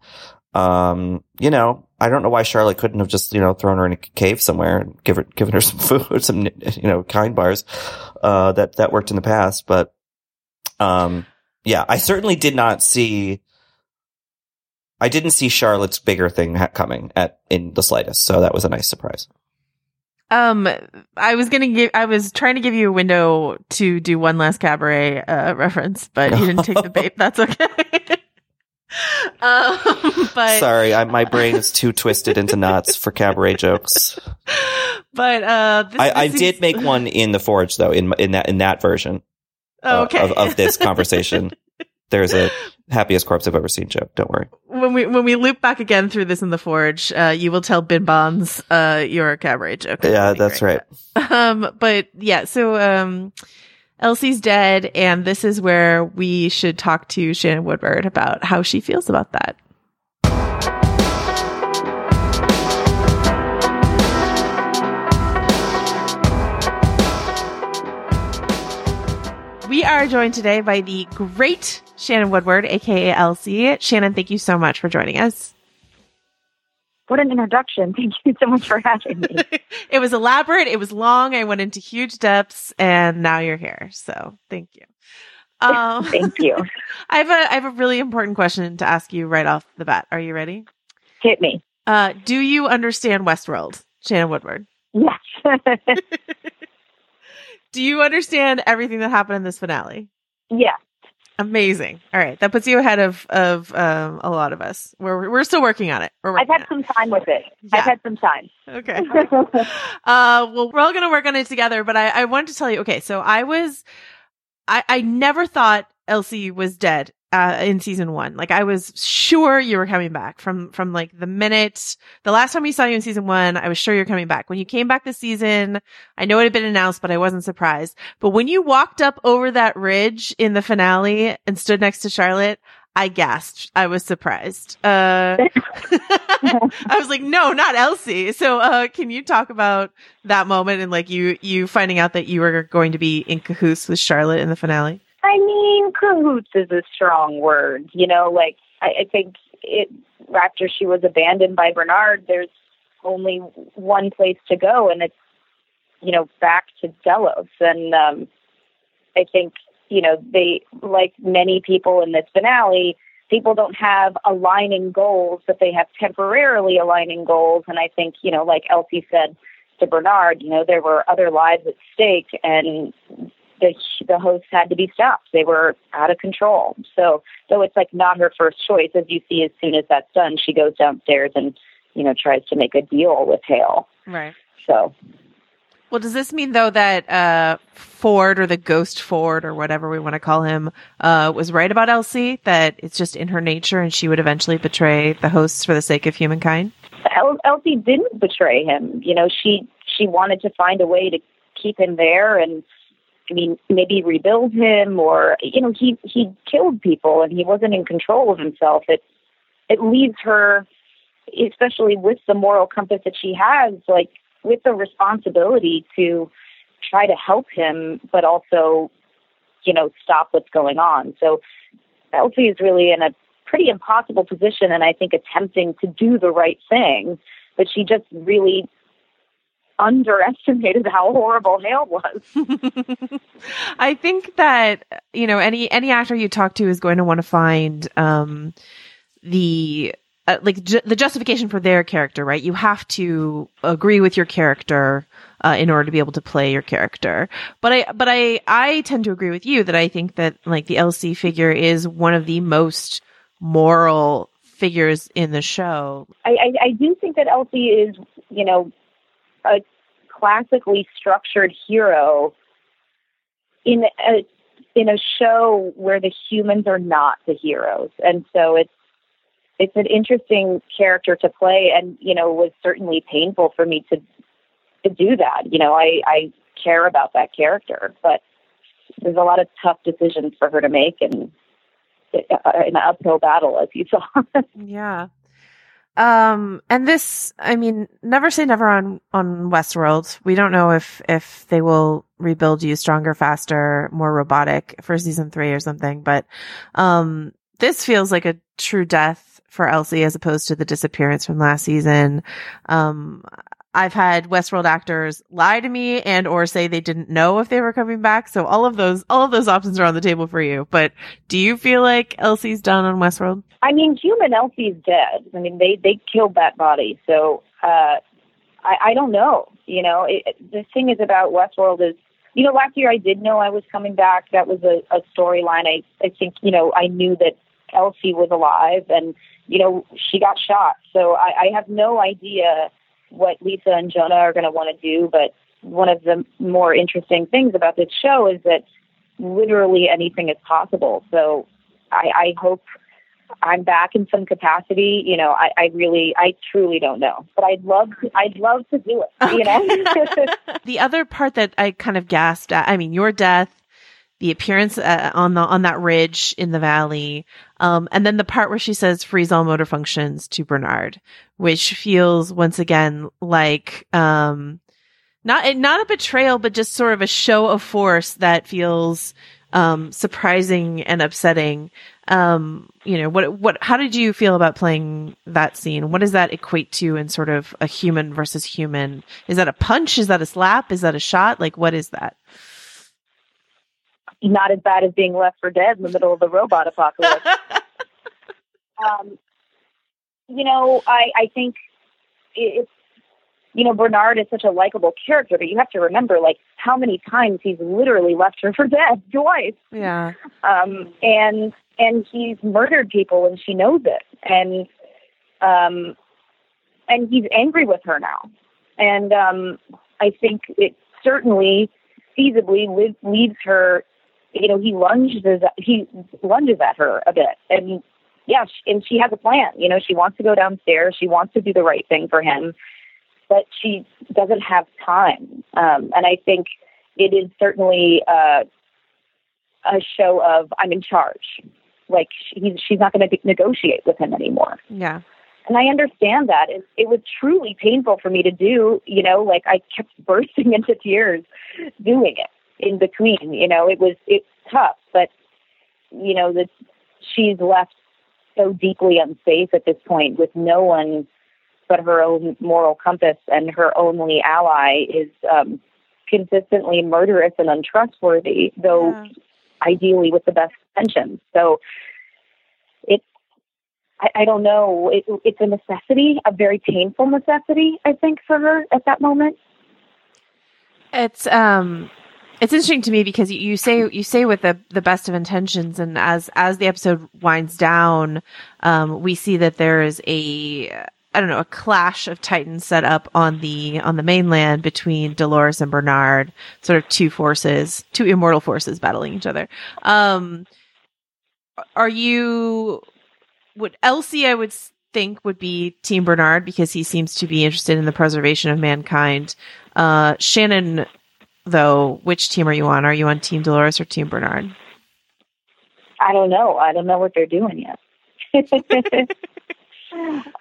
Um, you know, I don't know why Charlotte couldn't have just, you know, thrown her in a cave somewhere and give her, given her some food, some, you know, kind bars, uh, that, that worked in the past. But, um, yeah, I certainly did not see, I didn't see Charlotte's bigger thing ha- coming at, in the slightest. So that was a nice surprise. Um, I was gonna give, I was trying to give you a window to do one last cabaret, uh, reference, but you didn't take the bait. That's okay. um, but, Sorry, I, my brain is too twisted into knots for cabaret jokes. but, uh, this, I, I this did make one in the forge though, in, in that, in that version. Oh, uh, of, of this conversation. There's a happiest corpse I've ever seen joke. Don't worry. when we, when we loop back again through this in the forge, uh, you will tell Bin Bonds, uh, your cabaret joke. Yeah, that's great. Um, but yeah, so, um, Elsie's dead, and this is where we should talk to Shannon Woodward about how she feels about that. We are joined today by the great Shannon Woodward, aka Elsie. Shannon, thank you so much for joining us. What an introduction. Thank you so much for having me. it was elaborate, it was long, I went into huge depths, and now you're here. So thank you. Um, Thank you. I have a I have a really important question to ask you right off the bat. Are you ready? Hit me. Uh, do you understand Westworld, Shannon Woodward? Yes. Do you understand everything that happened in this finale? yes. Amazing. All right, that puts you ahead of of um, a lot of us. We're we're still working on it. We're I've had some time with it. Yeah. I've had some time. Okay. Uh, well, we're all going to work on it together, but I, I wanted to tell you, okay, so I was, I, I never thought Elsie was dead, uh, in season one. Like I was sure you were coming back from, from like the minute, the last time we saw you in season one, I was sure you're coming back. When you came back this season, I know it had been announced, but I wasn't surprised. But when you walked up over that ridge in the finale and stood next to Charlotte, I gasped. I was surprised. Uh, I was like, no, not Elsie. So, uh, can you talk about that moment and like you, you finding out that you were going to be in cahoots with Charlotte in the finale? I mean, cahoots is a strong word. You know, like I, I think it after she was abandoned by Bernard, there's only one place to go, and it's you know back to Delos. And um, I think you know they like many people in this finale. People don't have aligning goals, but they have temporarily aligning goals. And I think, you know, like Elsie said to Bernard, you know, there were other lives at stake, and the the hosts had to be stopped. They were out of control. So though it's like not her first choice, as you see, as soon as that's done, she goes downstairs and you know tries to make a deal with Hale. Right. So. Well, does this mean though that uh, Ford or the Ghost Ford or whatever we want to call him uh, was right about Elsie? That it's just in her nature, and she would eventually betray the hosts for the sake of humankind. El- Elsie didn't betray him. You know, she she wanted to find a way to keep him there and I mean, maybe rebuild him or, you know, he, he killed people and he wasn't in control of himself. It, it leaves her, especially with the moral compass that she has, like with the responsibility to try to help him, but also, you know, stop what's going on. So Elsie is really in a pretty impossible position and I think attempting to do the right thing, but she just really underestimated how horrible Hale was. I think that you know any any actor you talk to is going to want to find um, the uh, like ju- the justification for their character, right? You have to agree with your character uh, in order to be able to play your character. But I but I I tend to agree with you that I think that like the Elsie figure is one of the most moral figures in the show. I, I, I do think that Elsie is, you know, a classically structured hero in a in a show where the humans are not the heroes, and so it's it's an interesting character to play, and you know was certainly painful for me to to do that. You know, I I care about that character, but there's a lot of tough decisions for her to make, and uh, an uphill battle, as you saw. yeah. Um, and this, I mean, never say never on, on Westworld. We don't know if, if they will rebuild you stronger, faster, more robotic for season three or something, but, um, this feels like a true death for Elsie as opposed to the disappearance from last season. Um, I've had Westworld actors lie to me and or say they didn't know if they were coming back. So all of those, all of those options are on the table for you. But do you feel like Elsie's done on Westworld? I mean, human Elsie's dead. I mean, they they killed that body. So uh, I I don't know. You know, it, the thing is about Westworld is, you know, last year I did know I was coming back. That was a, a storyline. I I think you know I knew that Elsie was alive, and you know she got shot. So I, I have no idea what Lisa and Jonah are going to want to do. But one of the more interesting things about this show is that literally anything is possible. So I, I hope I'm back in some capacity. You know, I, I really, I truly don't know, but I'd love, to, I'd love to do it. Okay. You know, the other part that I kind of gasped at, I mean, your death, the appearance uh, on the on that ridge in the valley, um, and then the part where she says "freeze all motor functions" to Bernard, which feels once again like um, not not a betrayal, but just sort of a show of force that feels um, surprising and upsetting. Um, you know, what what how did you feel about playing that scene? What does that equate to in sort of a human versus human? Is that a punch? Is that a slap? Is that a shot? Like, what is that? Not as bad as being left for dead in the middle of the robot apocalypse. um, you know, I, I think it's, you know, Bernard is such a likable character, but you have to remember, like, how many times he's literally left her for dead twice. Yeah. Um, and, and he's murdered people and she knows it. And, um, and he's angry with her now. And, um, I think it certainly feasibly leaves her you know, he lunges he lunges at her a bit, and yeah, and she has a plan. You know, she wants to go downstairs. She wants to do the right thing for him, but she doesn't have time. Um, and I think it is certainly uh, a show of I'm in charge. like he's she's not going to negotiate with him anymore. Yeah. And I understand that. It, it was truly painful for me to do. You know, like I kept bursting into tears doing it in between. You know, it was it's tough, but you know that she's left so deeply unsafe at this point with no one but her own moral compass and her only ally is um, consistently murderous and untrustworthy, though Yeah. ideally with the best intentions. So it's, I, I don't know, it, it's a necessity, a very painful necessity, I think, for her at that moment. It's um it's interesting to me because you, say you say with the the best of intentions and as as the episode winds down um we see that there is a I don't know a clash of titans set up on the on the mainland between Dolores and Bernard sort of two forces two immortal forces battling each other. Um are you would Elsie I would think would be team Bernard because he seems to be interested in the preservation of mankind. Uh Shannon though, which team are you on? Are you on Team Dolores or Team Bernard? I don't know. I don't know what they're doing yet.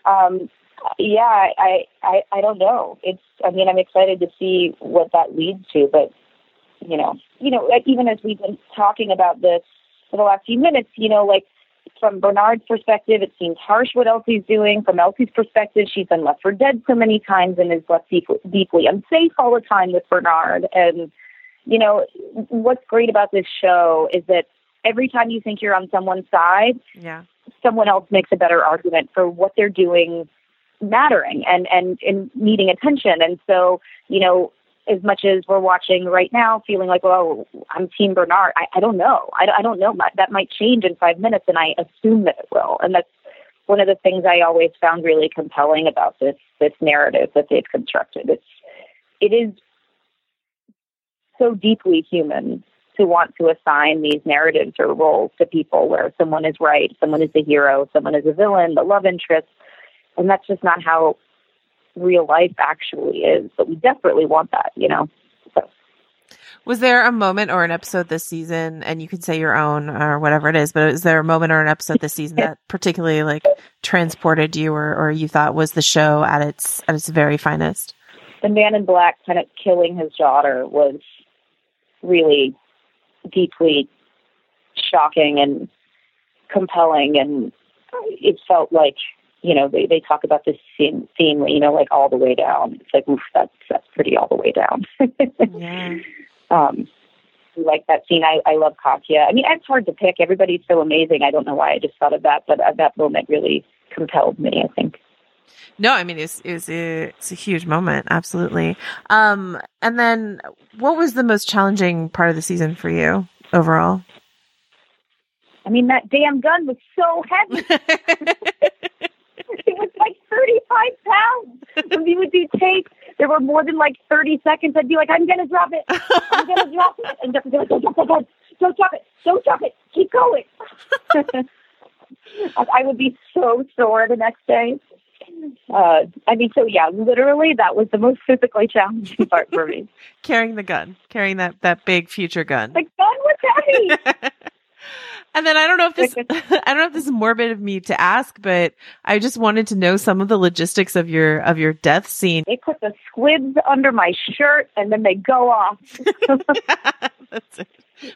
um, yeah, I, I, I don't know. It's. I mean, I'm excited to see what that leads to, but you know, you know, like, even as we've been talking about this for the last few minutes, you know, like from Bernard's perspective, it seems harsh what Elsie's doing. From Elsie's perspective, she's been left for dead so many times and is left deep, deeply unsafe all the time with Bernard. And you know, what's great about this show is that every time you think you're on someone's side, Yeah. someone else makes a better argument for what they're doing mattering and and and needing attention and so you know as much as we're watching right now feeling like well i'm team bernard. I, I don't know. I, I don't know. That might change in five minutes and i assume that it will. And that's one of the things i always found really compelling about this this narrative that they've constructed. It's it is so deeply human to want to assign these narratives or roles to people where someone is right, someone is the hero, someone is a villain, the love interest. And that's just not how real life actually is. But we desperately want that, you know? So Was there a moment or an episode this season, and you can say your own or whatever it is, but is there a moment or an episode this season that particularly like transported you or, or you thought was the show at its at its very finest? the man in black kind of killing his daughter was really deeply shocking and compelling and it felt like you know they they talk about this scene, theme you know like all the way down. It's like oof that's that's pretty all the way down. Yeah. um like that scene. I i love Katja. I mean it's hard to pick. Everybody's so amazing. I don't know why i just thought of that but uh, that moment really compelled me i think. No, I mean it's it's a, it's a huge moment, absolutely. Um, and then what was the most challenging part of the season for you overall? i mean that damn gun was so heavy it was like 35 pounds. When we would do takes, there were more than like 30 seconds. I'd be like, I'm going to drop it. I'm going to drop it. And be like, don't drop the gun. Don't drop it. Don't drop it. Keep going. I I would be so sore the next day. Uh, I mean, so yeah, literally that was the most physically challenging part for me. carrying the gun, carrying that that big future gun. The gun was heavy. And then I don't know if this I don't know if this is morbid of me to ask, but I just wanted to know some of the logistics of your of your death scene. They put the squibs under my shirt and then they go off. That's it.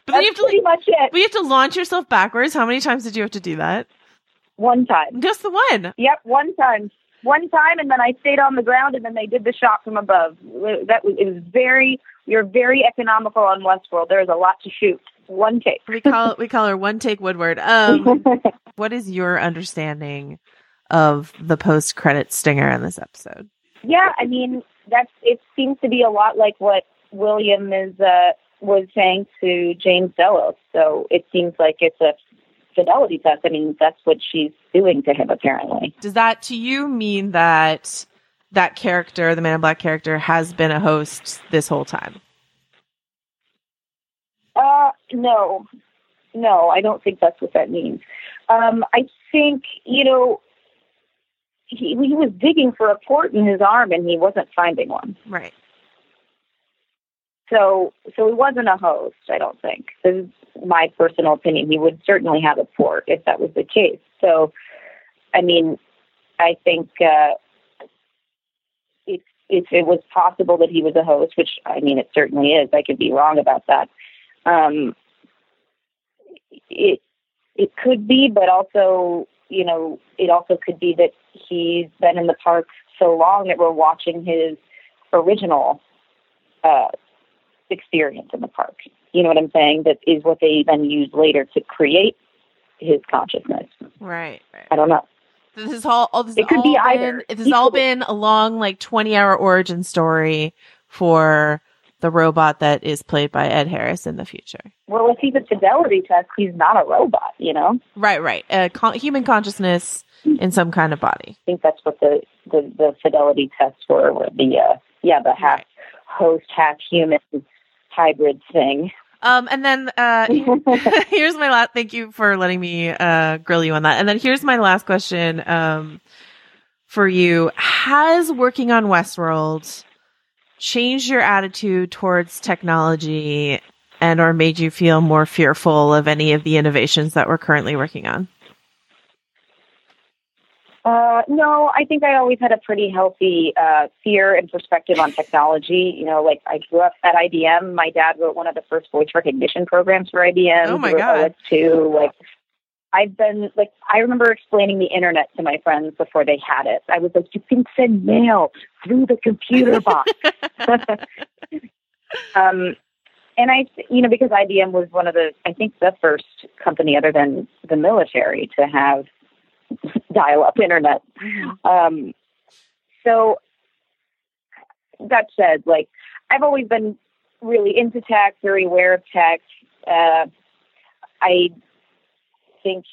But then That's you have to pretty much it. but you have to launch yourself backwards. How many times did you have to do that? One time. Just the one. Yep, one time. One time, and then I stayed on the ground, and then they did the shot from above. That was it was very. You're very economical on Westworld. There's a lot to shoot. One take. We call we call her one take Woodward. Um, what is your understanding of the post credit stinger in this episode? yeah, I mean that's. It seems to be a lot like what William is uh, was saying to James Delos. So it seems like it's a fidelity test. I mean, that's what she's doing to him apparently. Does that to you mean that that character, the Man in Black character, has been a host this whole time? Uh, no, no, I don't think that's what that means. Um, I think you know he he was digging for a port in his arm and he wasn't finding one. Right. So, so he wasn't a host. I don't think. This is my personal opinion. He would certainly have a port if that was the case. So, I mean, I think uh, if if it was possible that he was a host, which I mean, it certainly is. I could be wrong about that. Um, it it could be, but also, you know, it also could be that he's been in the park so long that we're watching his original uh, experience in the park. You know what I'm saying? That is what they then use later to create his consciousness. Right. right. I don't know. This is all. all this It could all be been, either. This has all been a long, like twenty-hour origin story for the robot that is played by Ed Harris in the future. Well, if he's a fidelity test, he's not a robot. You know. Right. Right. Uh, con- human consciousness in some kind of body. I think that's what the the, the fidelity tests were. were the uh, yeah, the half host, half human hybrid thing. Um, and then uh, here's my last. Thank you for letting me uh, grill you on that. And then here's my last question um, for you: Has working on Westworld changed your attitude towards technology, and or made you feel more fearful of any of the innovations that we're currently working on? Uh, no, I think I always had a pretty healthy uh, fear and perspective on technology. You know, like I grew up at IBM. My dad wrote one of the first voice recognition programs for IBM. Oh, my God. OS2. Like, I've been like, I remember explaining the internet to my friends before they had it. I was like, you can send mail through the computer box. um, and I, you know, because IBM was one of the, I think the first company other than the military to have dial-up internet. Um, so that said, like I've always been really into tech, very aware of tech. Uh, I think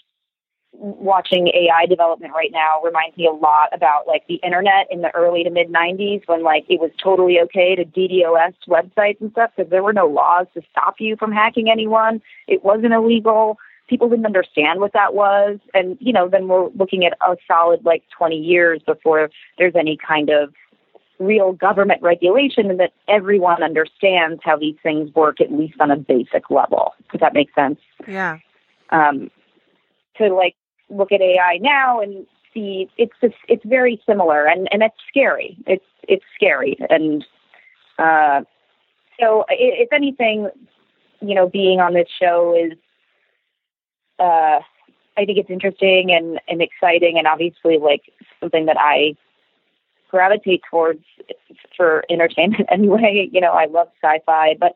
watching AI development right now reminds me a lot about like the internet in the early to mid 90s when like it was totally okay to DDoS websites and stuff because there were no laws to stop you from hacking anyone. It wasn't illegal. People didn't understand what that was. And, you know, then we're looking at a solid like 20 years before there's any kind of real government regulation and that everyone understands how these things work at least on a basic level. Does that make sense? Yeah. um, to like look at AI now and see it's just, it's very similar and and it's scary. It's it's scary and uh, so if anything, you know, being on this show is uh, I think it's interesting and and exciting and obviously like something that I gravitate towards for entertainment anyway. You know, I love sci-fi, but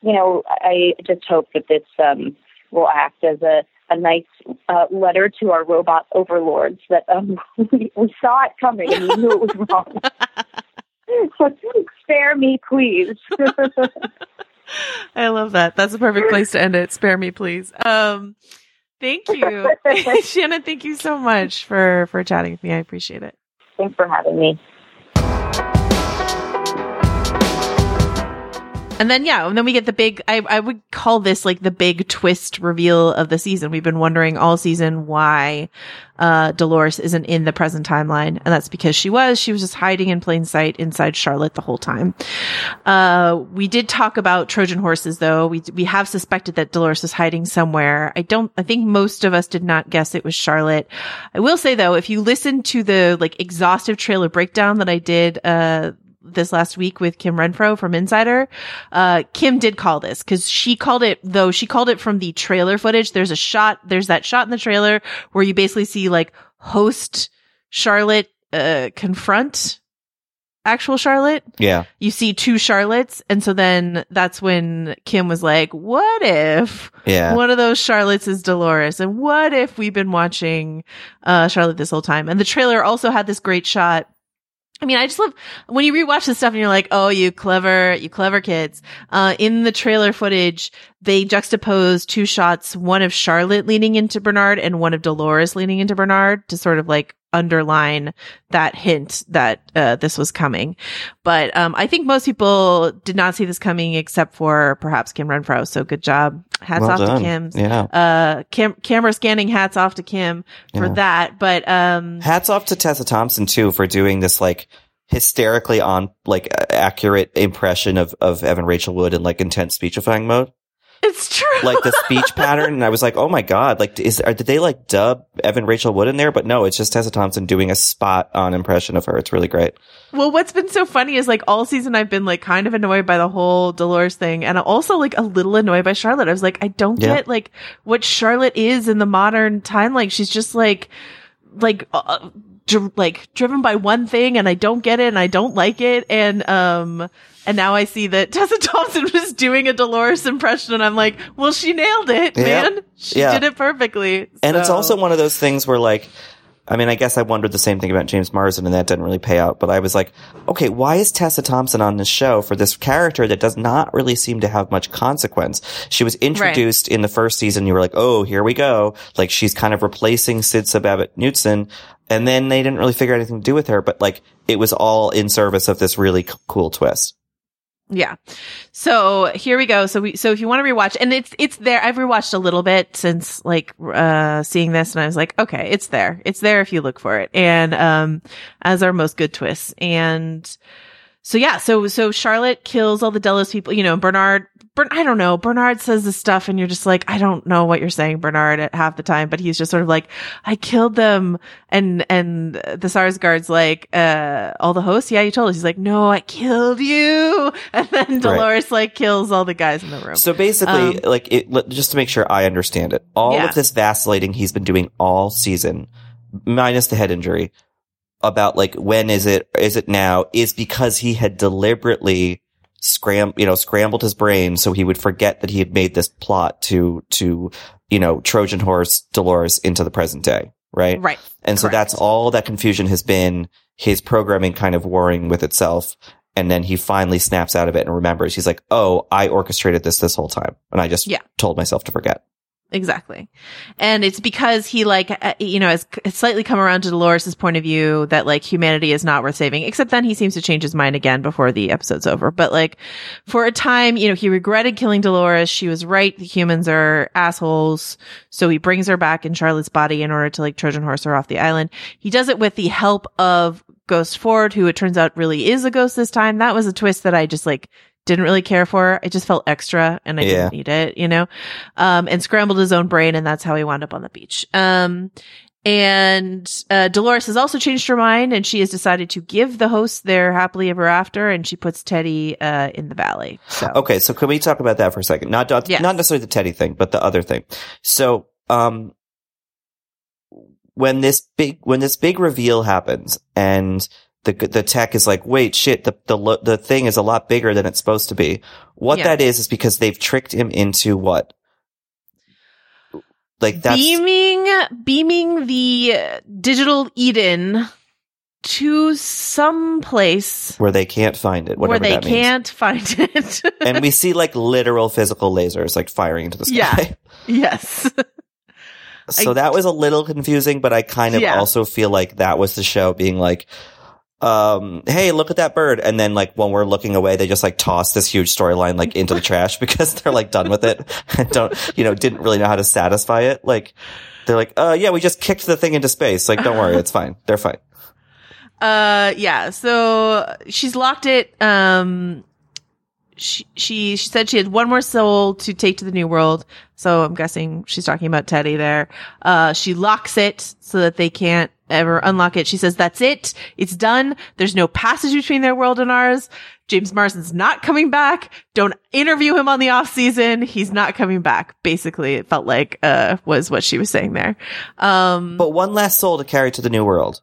you know, I just hope that this um, will act as a, a nice uh, letter to our robot overlords that um, we, we saw it coming and we knew it was wrong. Spare me, please. I love that. That's the perfect place to end it. Spare me, please. Um, thank you, Shannon. Thank you so much for for chatting with me. I appreciate it. Thanks for having me. And then yeah, and then we get the big. I I would call this like the big twist reveal of the season. We've been wondering all season why uh Dolores isn't in the present timeline, and that's because she was. She was just hiding in plain sight inside Charlotte the whole time. Uh, we did talk about Trojan horses, though. We we have suspected that Dolores is hiding somewhere. I don't. I think most of us did not guess it was Charlotte. I will say though, if you listen to the like exhaustive trailer breakdown that I did, uh this last week with Kim Renfro from Insider. Uh, Kim did call this because she called it, though she called it from the trailer footage. There's a shot, there's that shot in the trailer where you basically see like host Charlotte, uh, confront actual Charlotte. Yeah. You see two Charlottes. And so then that's when Kim was like, what if Yeah. one of those Charlottes is Dolores? And what if we've been watching, uh, Charlotte this whole time? And the trailer also had this great shot I mean, I just love when you rewatch this stuff and you're like, oh, you clever, you clever kids. Uh, in the trailer footage, they juxtapose two shots, one of Charlotte leaning into Bernard and one of Dolores leaning into Bernard to sort of like underline that hint that, uh, this was coming. But, um, I think most people did not see this coming except for perhaps Kim Renfro. So good job. Hats Well off done. to Kim. Yeah. Uh, cam- camera scanning hats off to Kim for Yeah. that. But, um, Hats off to Tessa Thompson too for doing this like hysterically on like accurate impression of of Evan Rachel Wood in like intense speechifying mode. It's true. Like the speech pattern, and I was like, "Oh my god!" Like, is are, did they like dub Evan Rachel Wood in there? But no, it's just Tessa Thompson doing a spot on impression of her. It's really great. Well, what's been so funny is like all season I've been like kind of annoyed by the whole Dolores thing and also like a little annoyed by Charlotte. I was like, I don't Yeah. get like what Charlotte is in the modern time. Like she's just like, like, uh, dr- like driven by one thing and I don't get it and I don't like it. And, um, and now I see that Tessa Thompson was doing a Dolores impression and I'm like, well, she nailed it, Yeah. man. She Yeah. did it perfectly. And it's also one of those things where like, I mean, I guess I wondered the same thing about James Marsden and that didn't really pay out, but I was like, okay, why is Tessa Thompson on this show for this character that does not really seem to have much consequence? She was introduced in the first season. You were like, oh, here we go. Like she's kind of replacing Sidse Babett Knudsen. And then they didn't really figure anything to do with her, but like it was all in service of this really c- cool twist. Yeah. So here we go. So we, so if you want to rewatch and it's, it's there. I've rewatched a little bit since like, uh, seeing this and I was like, okay, it's there. It's there if you look for it. And, um, as are most good twists. And so yeah, so, so Charlotte kills all the Delos people, you know, Bernard, Bern, I don't know. Bernard says this stuff and you're just like, I don't know what you're saying, Bernard, at half the time, but he's just sort of like, I killed them. And, and the Skarsgård's like, uh, all the hosts. Yeah, you told us. He's like, no, I killed you. And then Dolores like kills all the guys in the room. So basically, Um, like, it, just to make sure I understand it, all Yeah. of this vacillating he's been doing all season, minus the head injury, about like when is it, is it now, is because he had deliberately scram, you know, scrambled his brain so he would forget that he had made this plot to, to, you know, Trojan horse Dolores into the present day, right? right. And so that's all that confusion has been his programming kind of warring with itself. And then he finally snaps out of it and remembers. He's like, Oh, I orchestrated this this whole time. And I just Yeah. told myself to forget. Exactly. And it's because he like, uh, you know, has slightly come around to Dolores' point of view that like humanity is not worth saving, except then he seems to change his mind again before the episode's over. But like for a time, you know, he regretted killing Dolores. She was right. The humans are assholes. So he brings her back in Charlotte's body in order to like Trojan horse her off the island. He does it with the help of Ghost Ford, who it turns out really is a ghost this time. That was a twist that I just like didn't really care for. It just felt extra and I Yeah. didn't need it, you know? Um, and scrambled his own brain and that's how he wound up on the beach. Um, and, uh, Dolores has also changed her mind and she has decided to give the hosts their happily ever after and she puts Teddy, uh, in the valley. So, Okay. So can we talk about that for a second? Not, not, Yes. not necessarily the Teddy thing, but the other thing. So, um, when this big, when this big reveal happens and the, the tech is like, wait, shit, the, the, the thing is a lot bigger than it's supposed to be. What Yeah. that is, is because they've tricked him into what? Like that's, beaming, beaming the digital Eden to some place where they can't find it, whatever where they can't find it. and we see like literal physical lasers like firing into the sky. Yeah. yes. So I- that was a little confusing, but I kind of Yeah. also feel like that was the show being like, um, hey, look at that bird. And then like when we're looking away, they just like toss this huge storyline like into the trash because they're like done with it and don't, you know, didn't really know how to satisfy it. Like they're like, uh, yeah, we just kicked the thing into space. Like, don't worry. It's fine. They're fine. Uh, yeah. So she's locked it. Um, she, she, she said she had one more soul to take to the new world. So I'm guessing she's talking about Teddy there. Uh, she locks it so that they can't ever unlock it. She says, that's it. It's done. There's no passage between their world and ours. James Marsden's not coming back. Don't interview him on the off season. He's not coming back. Basically, it felt like, uh, was what she was saying there. Um, But one last soul to carry to the new world.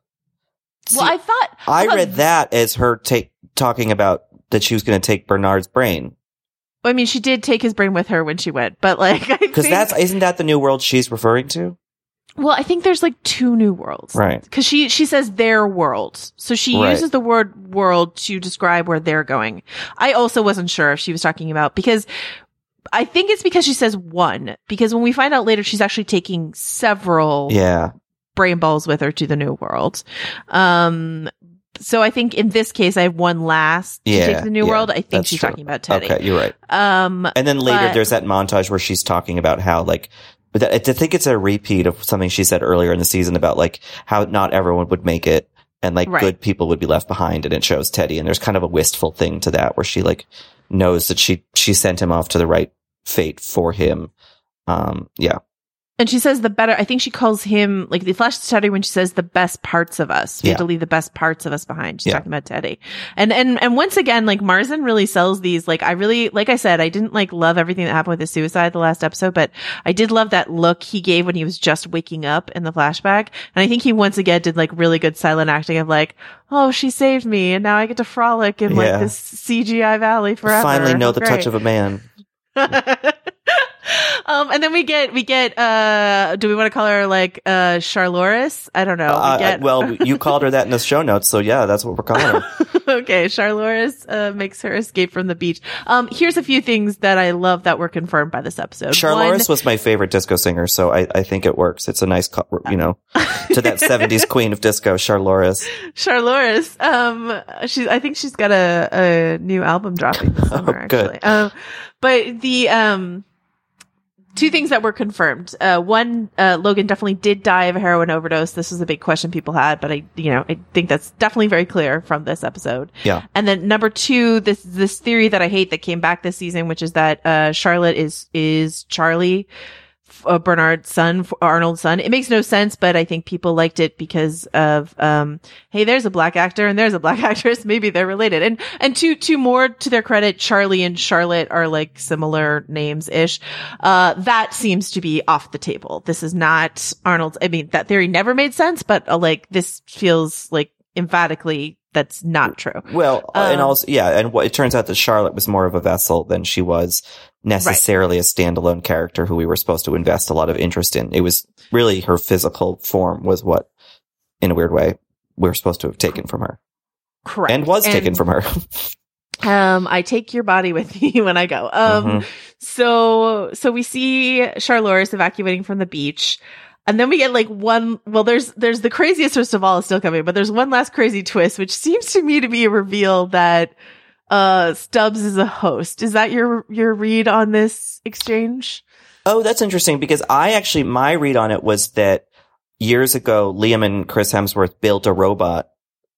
well, I thought, I thought- read that as her take, talking about that she was going to take Bernard's brain. I mean, she did take his brain with her when she went, but like, Cause think- that's, isn't that the new world she's referring to? well, I think there's like two new worlds, Right. Cause she, she says their world. So she Right. uses the word world to describe where they're going. I also wasn't sure if she was talking about because I think it's because she says one, because when we find out later, she's actually taking several Yeah. brain balls with her to the new world. Um, so I think in this case, I have one last to Yeah, take to the new yeah, world. I think she's true. talking about Teddy. Okay. You're right. Um, And then later, But- there's that montage where she's talking about how like, but I think it's a repeat of something she said earlier in the season about like how not everyone would make it, and like Right. good people would be left behind and it shows Teddy and there's kind of a wistful thing to that where she like knows that she she sent him off to the right fate for him. Um yeah. And she says the better, I think she calls him, like the flash to Teddy when she says the best parts of us. We have to leave the best parts of us behind. She's Yeah. talking about Teddy. And, and, and once again, like Marsden really sells these. Like I really, like I said, I didn't like love everything that happened with the suicide the last episode, but I did love that look he gave when he was just waking up in the flashback. And I think he once again did like really good silent acting of like, oh, she saved me and now I get to frolic in Yeah. like this CGI valley forever. Finally know the Great. touch of a man. um, and then we get we get uh, do we want to call her like uh Charloris? I don't know. Uh, we get, well, you called her that in the show notes, so yeah, that's what we're calling her. okay, Charloris uh, makes her escape from the beach. Um, here's a few things that I love that were confirmed by this episode. Charloris One- was my favorite disco singer, so I, I think it works. It's a nice, co- you know, to that 70s queen of disco, Charloris. Charloris. Um, she's. I think she's got a, a new album dropping this summer. Oh, good. Actually, um, but the um, two things that were confirmed. Uh, one, uh, Logan definitely did die of a heroin overdose. This was a big question people had, but I, you know, I think that's definitely very clear from this episode. Yeah. And then number two, this this theory that I hate that came back this season, which is that uh, Charlotte is is Charlie, uh, Bernard's son, Arnold's son. It makes no sense, but I think people liked it because of um, hey, there's a black actor and there's a black actress. Maybe they're related. And and two two more to their credit, Charlie and Charlotte are like similar names ish. Uh, that seems to be off the table. This is not Arnold's. I mean, that theory never made sense, but uh, like this feels like emphatically that's not true. Well, uh, and Um, also, yeah, and what, it turns out that Charlotte was more of a vessel than she was necessarily a standalone character who we were supposed to invest a lot of interest in. It was really her physical form was what, in a weird way, we were supposed to have taken from her Correct. and was taken from her. Um, I take your body with me when I go. Um, Mhm. so, so we see Charloris evacuating from the beach. And then we get like one, well, there's, there's the craziest twist of all is still coming, but there's one last crazy twist, which seems to me to be a reveal that, uh, Stubbs is a host. Is that your, your read on this exchange? Oh, that's interesting because I actually, my read on it was that years ago, Liam and Chris Hemsworth built a robot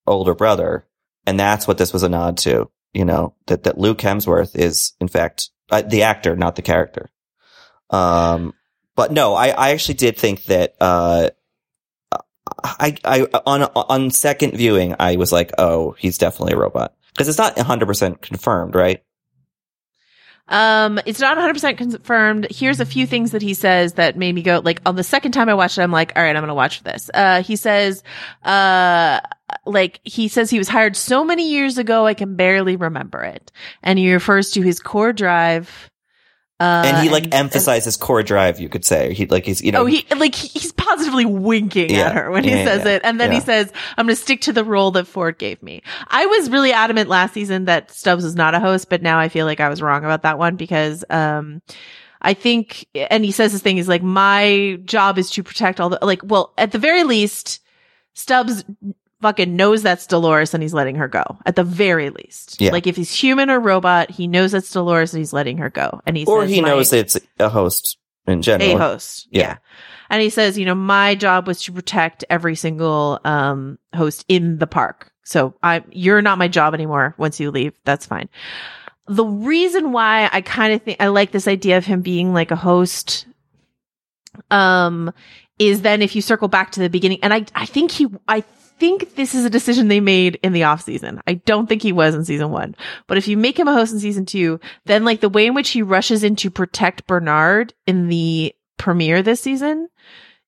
older brother. And that's what this was a nod to, you know, that, that Luke Hemsworth is in fact uh, the actor, not the character. Um, but no, I, I actually did think that, uh, I, I, on, on second viewing, I was like, oh, he's definitely a robot. Cause it's not 100% confirmed, right? Um, it's not 100% confirmed. Here's a few things that he says that made me go, like, on the second time I watched it, I'm like, all right, I'm going to watch this. Uh, he says, uh, like, he says he was hired so many years ago, I can barely remember it. And he refers to his core drive. Uh, and he like emphasizes core drive, you could say. He like he's, you know, Oh, he like he's positively winking Yeah. at her when he Yeah, says yeah. it, and then he says, "I'm going to stick to the role that Ford gave me." I was really adamant last season that Stubbs was not a host, but now I feel like I was wrong about that one because, um, I think, and he says this thing is like, my job is to protect all the like. Well, at the very least, Stubbs fucking knows that's Dolores and he's letting her go. At the very least, Yeah. like if he's human or robot, he knows that's Dolores and he's letting her go. And he or says, he "My- knows it's a host in general. a host. Yeah. Yeah. And he says, you know, my job was to protect every single um host in the park. So I you're not my job anymore once you leave. That's fine. The reason why I kind of think I like this idea of him being like a host um is then if you circle back to the beginning and I I think he I think this is a decision they made in the off season. I don't think he was in season 1. But if you make him a host in season 2, then like the way in which he rushes in to protect Bernard in the premiere this season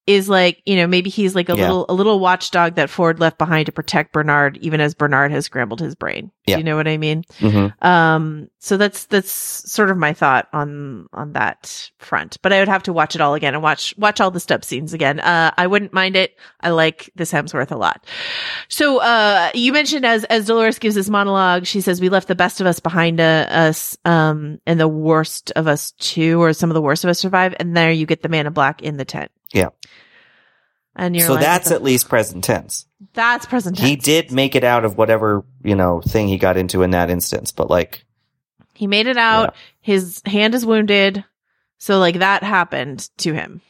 is like, you know, maybe he's like a Yeah. little a little watchdog that Ford left behind to protect Bernard even as Bernard has scrambled his brain. Yeah. Do you know what I mean? Mhm. Um, so that's that's sort of my thought on on that front. But I would have to watch it all again and watch watch all the stub scenes again. Uh, I wouldn't mind it. I like this Hemsworth a lot. So uh, you mentioned as as Dolores gives this monologue, she says we left the best of us behind uh, us, um, and the worst of us too, or some of the worst of us survive. And there you get the man in black in the tent. Yeah. And you're So like, that's "The- at least present tense. that's present tense. He did make it out of whatever, you know, thing he got into in that instance, but like, He made it out. His hand is wounded. So like that happened to him.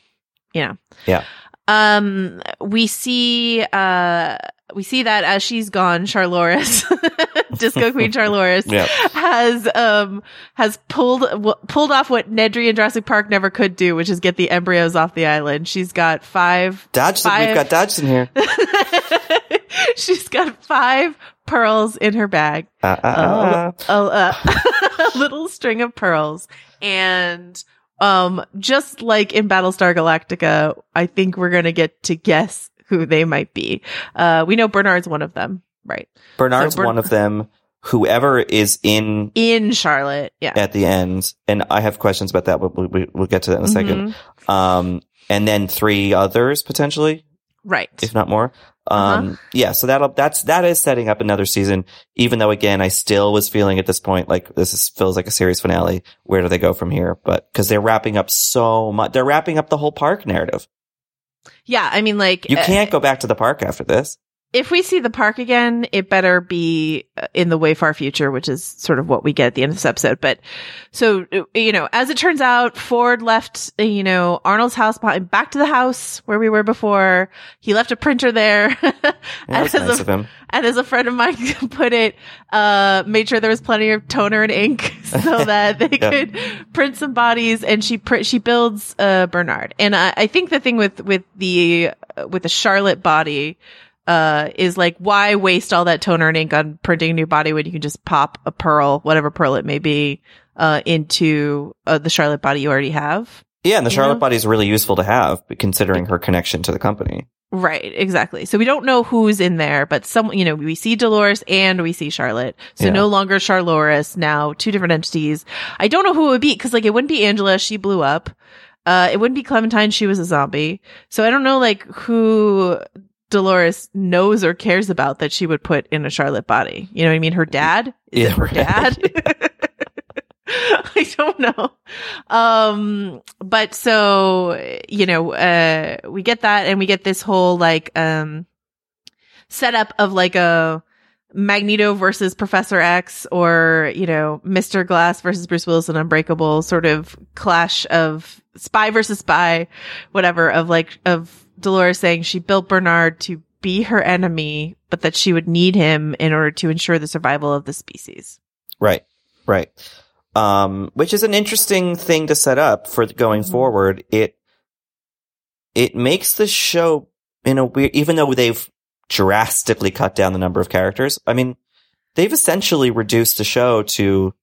You know. Yeah. Um we see uh we see that as she's gone, Charloris, Disco Queen Charloris, Yeah. has um has pulled w- pulled off what Nedry and Jurassic Park never could do, which is get the embryos off the island. She's got five. Dodgson, five we've got Dodgson here. she's got five pearls in her bag. Uh, uh, uh, a, a, a little string of pearls. And um, just like in Battlestar Galactica, I think we're gonna get to guess who they might be. Uh, we know Bernard's one of them, right? Bernard's So Bern- one of them. Whoever is in In Charlotte, yeah. at the end, and I have questions about that, but we, we, we'll get to that in a second. Mhm. Um, and then three others potentially, Right. if not more. Um, Uh-huh. yeah, so that'll, that's, that is setting up another season, even though again, I still was feeling at this point, like this is, feels like a series finale. Where do they go from here? But, cause they're wrapping up so much, they're wrapping up the whole park narrative. Yeah, I mean, like You uh, can't go back to the park after this. If we see the park again, it better be uh, in the way far future, which is sort of what we get at the end of this episode. But so, uh, you know, as it turns out, Ford left, uh, you know, Arnold's house behind, back to the house where we were before. He left a printer there. And, that's as nice a, of him. and as a friend of mine put it, uh, made sure there was plenty of toner and ink so that they Yeah. could print some bodies. And she pr- she builds uh, Bernard. And I, I think the thing with with the uh, with the Charlotte body uh, is like why waste all that toner and ink on printing a new body when you can just pop a pearl, whatever pearl it may be, uh, into uh, the Charlotte body you already have. Yeah, and the Charlotte know? body is really useful to have, considering her connection to the company. Right, exactly. So we don't know who's in there, but some, you know, we see Dolores and we see Charlotte. So Yeah. no longer Charloris, now two different entities. I don't know who it would be, cause like it wouldn't be Angela, she blew up. Uh, it wouldn't be Clementine, she was a zombie. So I don't know like who Dolores knows or cares about that she would put in a Charlotte body. You know what I mean? Her dad? Is Yeah, her right. dad? I don't know. Um, but so, you know, uh, we get that and we get this whole like, um, setup of like a Magneto versus Professor X or, you know, Mr. Glass versus Bruce Willis and Unbreakable sort of clash of spy versus spy, whatever, of like, of Dolores saying she built Bernard to be her enemy, but that she would need him in order to ensure the survival of the species. Right, right. Um, which is an interesting thing to set up for going Mhm. forward. It it makes the show in a weird, even though they've drastically cut down the number of characters. I mean, they've essentially reduced the show to,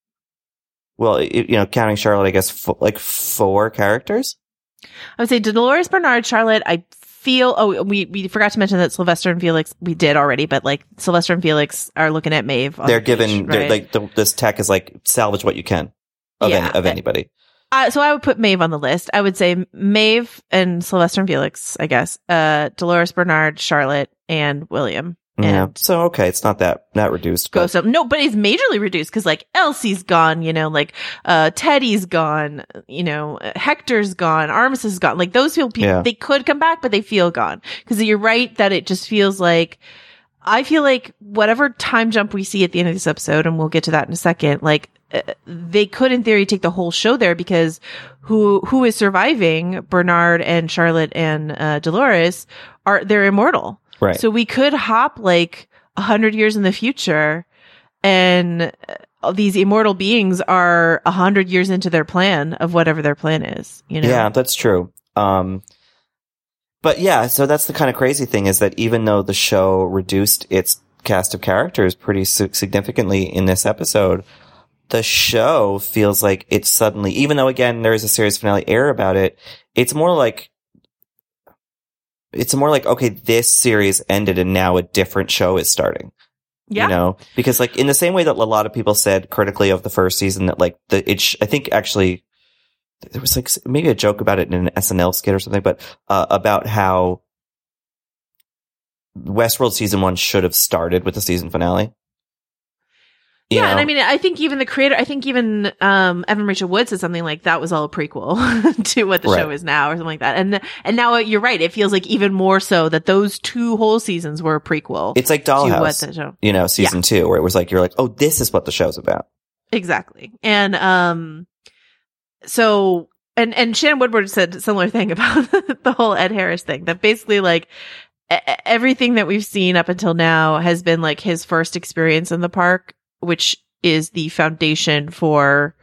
well, it, you know, counting Charlotte, I guess, fo- like four characters. I would say Dolores Bernard, Charlotte. I feel. Oh, we we forgot to mention that Sylvester and Felix. We did already, but like Sylvester and Felix are looking at Maeve. they're the given, they're right? like the, this tech is like salvage what you can of Yeah. any, of anybody. Uh, so I would put Maeve on the list. I would say Maeve and Sylvester and Felix. I guess. Uh, Dolores Bernard, Charlotte, and William. Yeah. And So okay, it's not that that reduced. go but- some no, but it's majorly reduced because like Elsie's gone, you know, like uh Teddy's gone, you know, Hector's gone, Armistice is gone. Like those feel people Yeah. they could come back, but they feel gone. Because you're right that it just feels like I feel like whatever time jump we see at the end of this episode, and we'll get to that in a second, like uh, they could in theory take the whole show there because who who is surviving Bernard and Charlotte and uh, Dolores are they're immortal. Right. So we could hop like a hundred years in the future and uh, these immortal beings are a hundred years into their plan of whatever their plan is, you know? Yeah, that's true. Um, but yeah, so that's the kind of crazy thing is that even though the show reduced its cast of characters pretty si- significantly in this episode, the show feels like it's suddenly, even though again, there is a series finale air about it, it's more like, it's more like, okay, this series ended and now a different show is starting. Yeah. You know, because like in the same way that a lot of people said critically of the first season that like the, it, sh- I think actually there was like maybe a joke about it in an SNL skit or something, but uh, about how Westworld season one should have started with the season finale. Yeah, and? I mean, I think even the creator, I think even um, Evan Rachel Wood said something like that was all a prequel to what the show is now, or something like that. And and now you're right; it feels like even more so that those two whole seasons were a prequel. it's like to what Dollhouse, the show you know, season two, where it was like you're like, oh, this is what the show's about. Exactly. And um so and and Shannon Woodward said a similar thing about the whole Ed Harris thing that basically like everything that we've seen up until now has been like his first experience in the park, which is the foundation for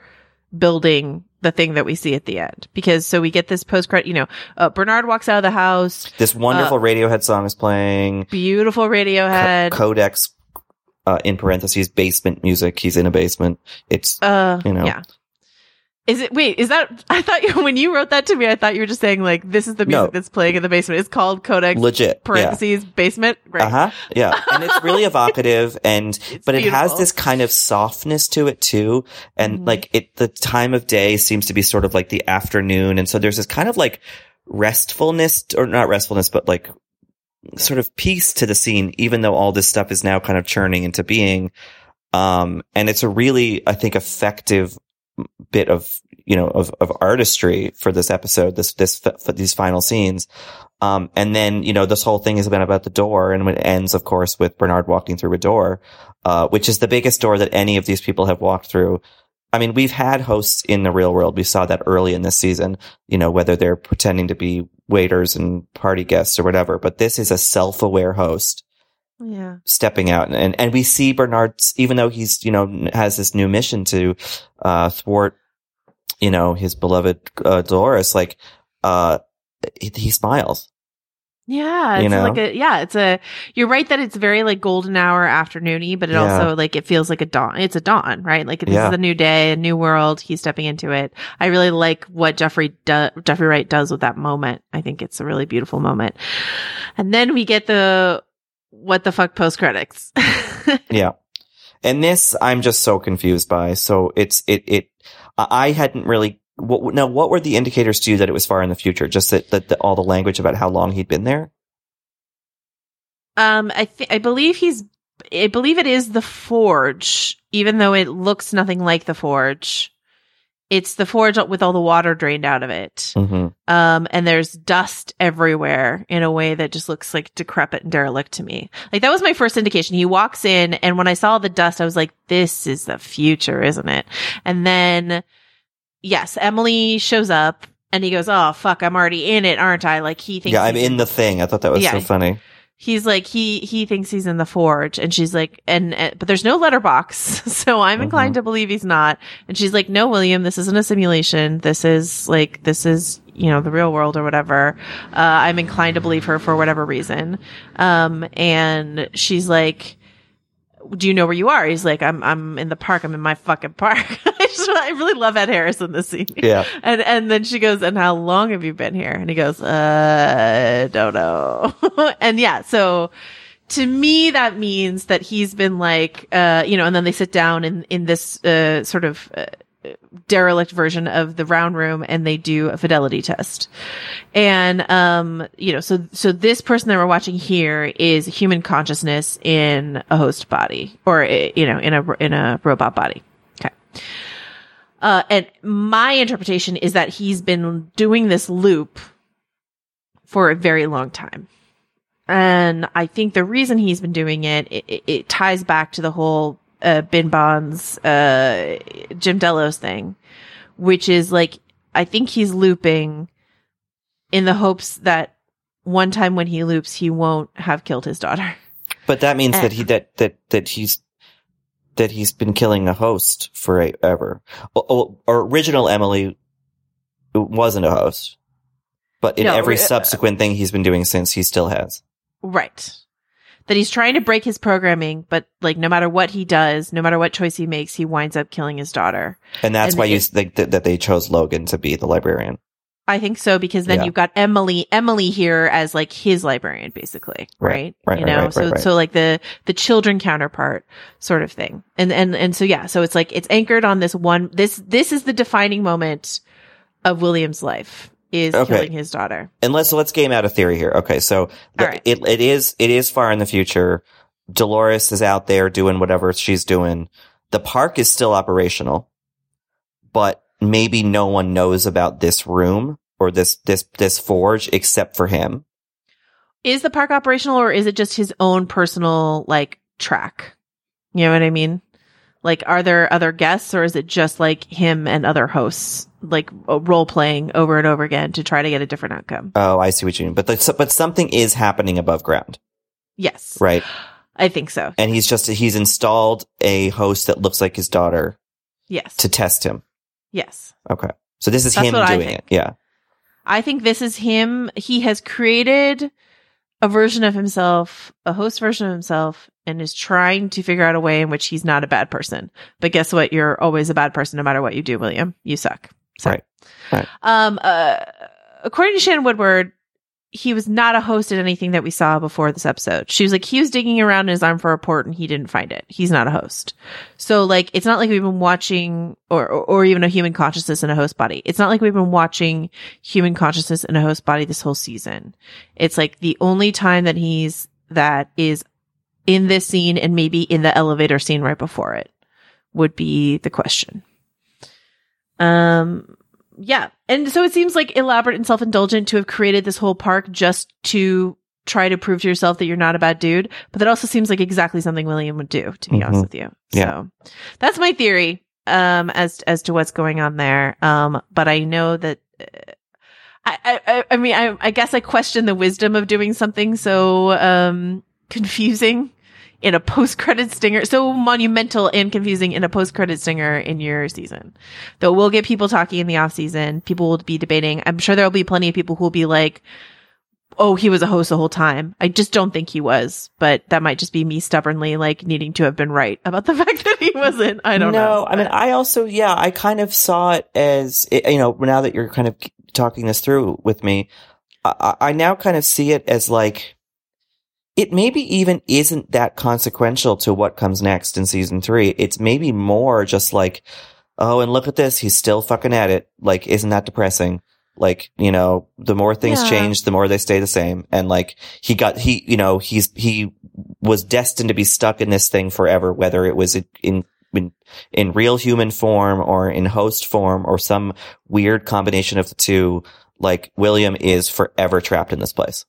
building the thing that we see at the end. Because so we get this post credit, you know, uh, Bernard walks out of the house, This wonderful Radiohead song is playing. beautiful Co- Radiohead. Codex, uh, in parentheses, basement music. He's in a basement. It's, uh, you know. yeah. Is it, wait, is that, I thought you, when you wrote that to me, I thought you were just saying like, this is the music No. that's playing in the basement. It's called Codex legit. Yeah. parentheses basement. Right. Uh huh. Yeah. And it's really evocative and, but it has this kind of softness to it too. And Mhm. like it, the time of day seems to be sort of like the afternoon. And so there's this kind of like restfulness or not restfulness, but like sort of peace to the scene, even though all this stuff is now kind of churning into being. Um, and it's a really, I think, effective bit of, you know, of, of artistry for this episode, this, this, for these final scenes. Um, and then, you know, this whole thing has been about the door and it ends, of course, with Bernard walking through a door, uh, which is the biggest door that any of these people have walked through. I mean, we've had hosts in the real world. We saw that early in this season, you know, whether they're pretending to be waiters and party guests or whatever, but this is a self-aware host Yeah. stepping out and, and, we see Bernard's, even though he's, you know, has this new mission to, uh, thwart, you know, his beloved, uh, Dolores, like, uh, he, he smiles. Yeah, You it's know? like a yeah, it's a you're right that it's very like golden hour afternoony, but it Yeah. also like it feels like a dawn. It's a dawn, right? Like this Yeah. is a new day, a new world. He's stepping into it. I really like what Jeffrey do- Jeffrey Wright does with that moment. I think it's a really beautiful moment. And then we get the what the fuck post credits. Yeah. And this, I'm just so confused by. So it's, it, it, I hadn't really, what, now what were the indicators to you that it was far in the future? Just that, that, that all the language about how long he'd been there? Um, I think I believe he's. I believe it is the forge, even though it looks nothing like the forge. It's the forge with all the water drained out of it. Mm-hmm. Um, and there's dust everywhere in a way that just looks like decrepit and derelict to me. Like that was my first indication. He walks in, and when I saw the dust, I was like, "This is the future, isn't it?" And then, yes, Emily shows up, and he goes, "Oh fuck, I'm already in it, aren't I?" Like he thinks Yeah, I'm in the thing. I thought that was Yeah. so funny. He's like he he thinks he's in the forge and she's like and, and but there's no letterbox. So i'm Mhm. inclined to believe he's not. And she's like no william this isn't a simulation. This is like this is you know the real world or whatever. Uh, i'm inclined to believe her for whatever reason. Um and she's like do you know where you are he's like i'm i'm in the park i'm in my fucking park I, just, I really love ed harris in this scene Yeah. and and then she goes, "And how long have you been here?" And he goes, "Uh, don't know." and yeah, so to me that means that he's been like, uh, you know, and then they sit down in in this uh sort of. Uh, derelict version of the round room and they do a fidelity test. And um you know so so this person that we're watching here is human consciousness in a host body or uh, you know in a in a robot body. Okay. Uh, and my interpretation is that he's been doing this loop for a very long time. And I think the reason he's been doing it, it- it ties back to the whole uh, Bin Bonds, uh, Jim Delos thing, which is like, I think he's looping in the hopes that one time when he loops, he won't have killed his daughter. But that means Eh. that he, that, that, that he's, that he's been killing a host forever. Or original Emily wasn't a host, but in No, every uh, subsequent thing he's been doing since, he still has. Right. That he's trying to break his programming, but like no matter what he does, no matter what choice he makes, he winds up killing his daughter. And that's And why you think that, that they chose Logan to be the librarian. I think so because then Yeah. you've got Emily, Emily here as like his librarian, basically, Right, right? right, you know, right, so right, right. so like the the children counterpart sort of thing, and and and so yeah, so it's like it's anchored on this one. This this is the defining moment of William's life is Okay. killing his daughter. And let's let's game out a theory here. Okay, so the- right. it it is it is far in the future. Dolores is out there doing whatever she's doing. The park is still operational, but maybe no one knows about this room or this this this forge except for him. Is the park operational or is it just his own personal like track? You know what I mean? Like, are there other guests or is it just like him and other hosts, like uh, role playing over and over again to try to get a different outcome? Oh, I see what you mean. But the, but something is happening above ground, Yes. right? I think so. And he's just he's installed a host that looks like his daughter Yes. to test him. yes. Okay, so this is That's him doing it. Yeah. I think this is him. He has created a version of himself, a host version of himself, and is trying to figure out a way in which he's not a bad person. But guess what? You're always a bad person no matter what you do, William. You suck. So, Right. Right. Um, uh, according to Shannon Woodward, he was not a host at anything that we saw before this episode. She was like, he was digging around in his arm for a port and he didn't find it. He's not a host. So like, it's not like we've been watching or, or, or even a human consciousness in a host body. It's not like we've been watching human consciousness in a host body this whole season. It's like the only time that he's, that is in this scene and maybe in the elevator scene right before it would be the question. Um, yeah. And so it seems like elaborate and self-indulgent to have created this whole park just to try to prove to yourself that you're not a bad dude. But that also seems like exactly something William would do, to be Mhm. honest with you. Yeah. So that's my theory, um, as, as to what's going on there. Um, but I know that, uh, I, I, I mean, I, I guess I question the wisdom of doing something so, um, confusing in a post-credit stinger, so monumental and confusing in a post-credit stinger in your season. Though we'll get people talking in the off season. People will be debating. I'm sure there will be plenty of people who will be like, "Oh, he was a host the whole time." I just don't think he was, but that might just be me stubbornly like needing to have been right about the fact that he wasn't. I don't no, know. I mean, I also, yeah, I kind of saw it as, you know, now that you're kind of talking this through with me, I I now kind of see it as like, it maybe even isn't that consequential to what comes next in season three. It's maybe more just like, oh, and look at this. He's still fucking at it. Like, isn't that depressing? Like, you know, the more things Yeah. change, the more they stay the same. And like, he got, he, you know, he's, he was destined to be stuck in this thing forever, whether it was in, in, in real human form or in host form or some weird combination of the two. Like, William is forever trapped in this place.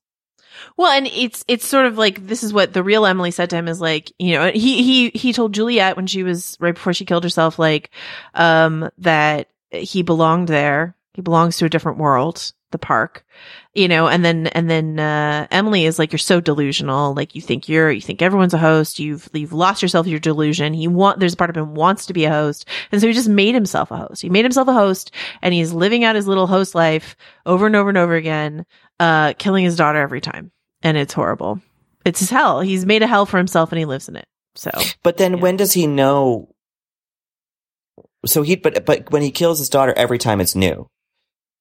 Well, and it's it's sort of like this is what the real Emily said to him is like, you know, he he he told Juliet when she was right before she killed herself, like, um, that he belonged there. He belongs to a different world, the park, you know, and then and then uh Emily is like, you're so delusional, like you think you're you think everyone's a host, you've you've lost yourself your delusion. He want there's a part of him wants to be a host, and so he just made himself a host. He made himself a host, and he's living out his little host life over and over and over again, uh, killing his daughter every time and it's horrible. It's his hell. He's made a hell for himself and he lives in it. So But then Yeah. when does he know? So he, but, but when he kills his daughter every time it's new,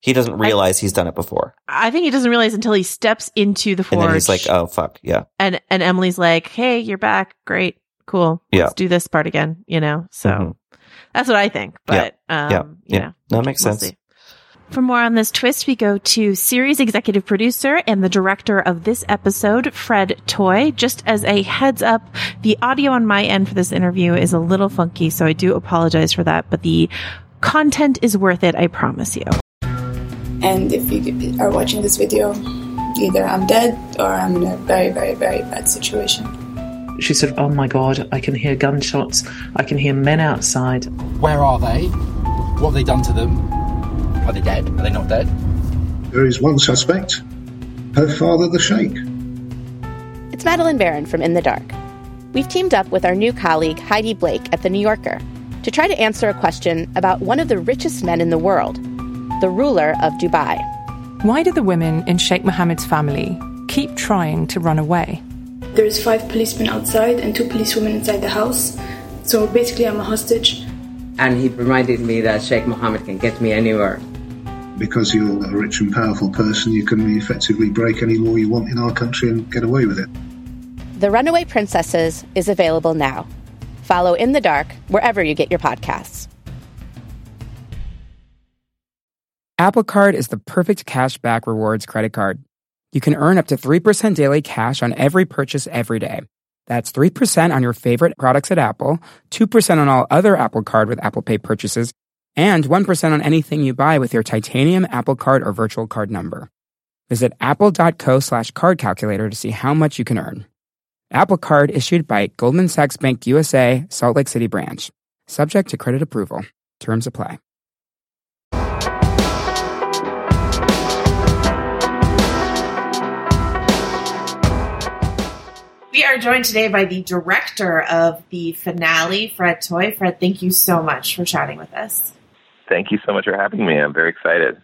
he doesn't realize he's done it before. I think he doesn't realize until he steps into the forest. And then he's like, oh, fuck. Yeah. and and Emily's like, "Hey, you're back. Great, cool. Yeah. Let's do this part again." You know. So Mhm. that's what I think. But um, yeah. you Yeah. know, No, makes we'll sense. see. For more on this twist, we go to series executive producer and the director of this episode, Fred Toye. Just as a heads up, the audio on my end for this interview is a little funky, so I do apologize for that, but the content is worth it, I promise you. And if you are watching this video, either I'm dead or I'm in a very, very, very bad situation. She said, Oh my god, I can hear gunshots. I can hear men outside. Where are they? What have they done to them? Are they dead? Are they not dead? There is one suspect, her father, the Sheikh. It's Madeleine Baran from In the Dark. We've teamed up with our new colleague Heidi Blake at The New Yorker to try to answer a question about one of the richest men in the world, the ruler of Dubai. Why do the women in Sheikh Mohammed's family keep trying to run away? There's five policemen outside and two policewomen inside the house. So basically, I'm a hostage. And he reminded me that Sheikh Mohammed can get me anywhere. Because you're a rich and powerful person, you can effectively break any law you want in our country and get away with it. The Runaway Princesses is available now. Follow In the Dark wherever you get your podcasts. Apple Card is the perfect cash back rewards credit card. You can earn up to 3% daily cash on every purchase every day. That's 3% on your favorite products at Apple, 2% on all other Apple Card with Apple Pay purchases, and 1% on anything you buy with your titanium Apple Card or virtual card number. Visit apple.co slash card calculator to see how much you can earn. Apple Card issued by Goldman Sachs Bank USA, Salt Lake City branch. Subject to credit approval. Terms apply. We are joined today by the director of the finale, Fred Toye. Fred, thank you so much for chatting with us. Thank you so much for having me. I'm very excited.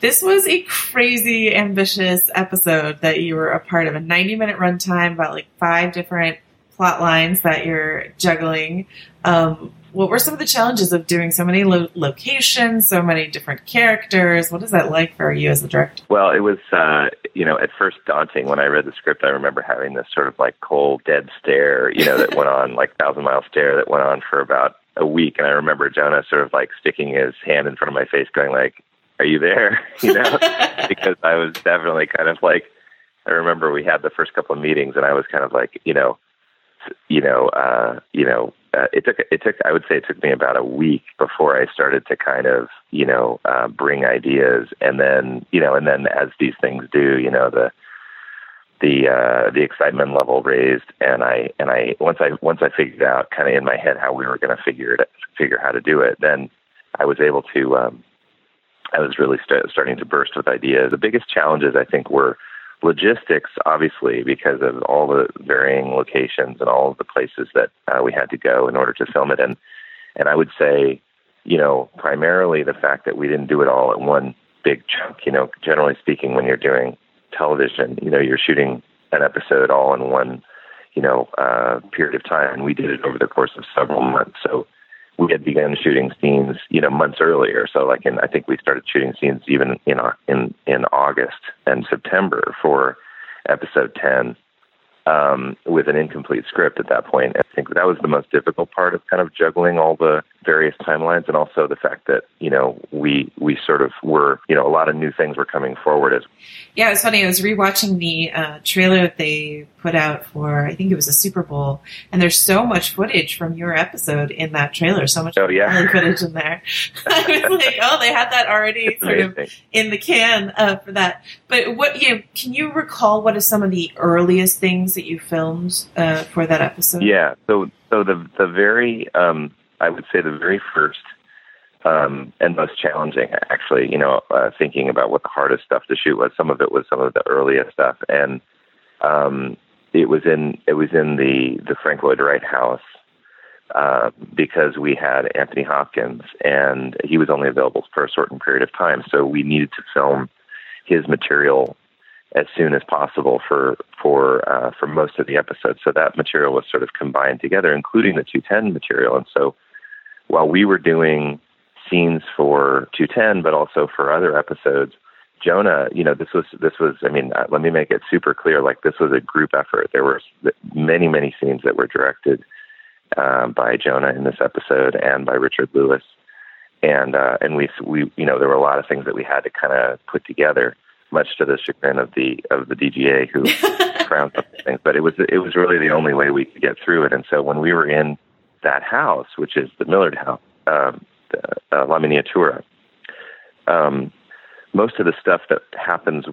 This was a crazy ambitious episode that you were a part of. A 90 minute runtime about like five different plot lines that you're juggling. Um, what were some of the challenges of doing so many lo- locations, so many different characters? What is that like for you as the director? Well, it was, uh, you know, at first daunting. When I read the script, I remember having this sort of like cold, dead stare, you know, that went on, like thousand mile stare that went on for about a week. And I remember Jonah sort of like sticking his hand in front of my face, going like, "Are you there?" You know, because I was definitely kind of like. I remember we had the first couple of meetings, and I was kind of like, you know, you know, uh, you know, uh, it took it took I would say it took me about a week before I started to kind of you know uh, bring ideas, and then you know, and then as these things do, you know, the the uh, the excitement level raised, and I and I once I once I figured out kind of in my head how we were going to figure it figure how to do it, then I was able to. Um, I was really st- starting to burst with ideas. The biggest challenges I think were logistics, obviously, because of all the varying locations and all of the places that uh, we had to go in order to film it. And and I would say, you know, primarily the fact that we didn't do it all at one big chunk. You know, generally speaking, when you're doing television, you know, you're shooting an episode all in one, you know, uh, period of time. And we did it over the course of several months. So we had begun shooting scenes, you know, months earlier. So like in, I think we started shooting scenes even in in in August and September for episode ten, um, with an incomplete script at that point. I think that was the most difficult part of kind of juggling all the various timelines, and also the fact that you know we we sort of were you know a lot of new things were coming forward as. Yeah, it was funny. I was rewatching the uh, trailer that they put out for I think it was a Super Bowl, and there's so much footage from your episode in that trailer. So much oh, yeah. footage in there. I was like, oh, they had that already sort of in the can uh, for that. But what you know, can you recall? What are some of the earliest things that you filmed uh, for that episode? Yeah. So so the the very um, I would say the very first um, and most challenging, actually. You know, uh, thinking about what the hardest stuff to shoot was. Some of it was some of the earliest stuff, and um, it was in it was in the the Frank Lloyd Wright house uh, because we had Anthony Hopkins, and he was only available for a certain period of time. So we needed to film his material as soon as possible for for uh, for most of the episodes. So that material was sort of combined together, including the 210 material. And so while we were doing scenes for 210, but also for other episodes, Jonah, you know, this was this was. I mean, uh, let me make it super clear. Like this was a group effort. There were many many scenes that were directed uh, by Jonah in this episode and by Richard Lewis, and uh, and we we you know there were a lot of things that we had to kind of put together, much to the chagrin of the of the DGA who frowned on things. But it was it was really the only way we could get through it. And so when we were in that house, which is the Millard House, um, the, uh, La Miniatura. Um, most of the stuff that happens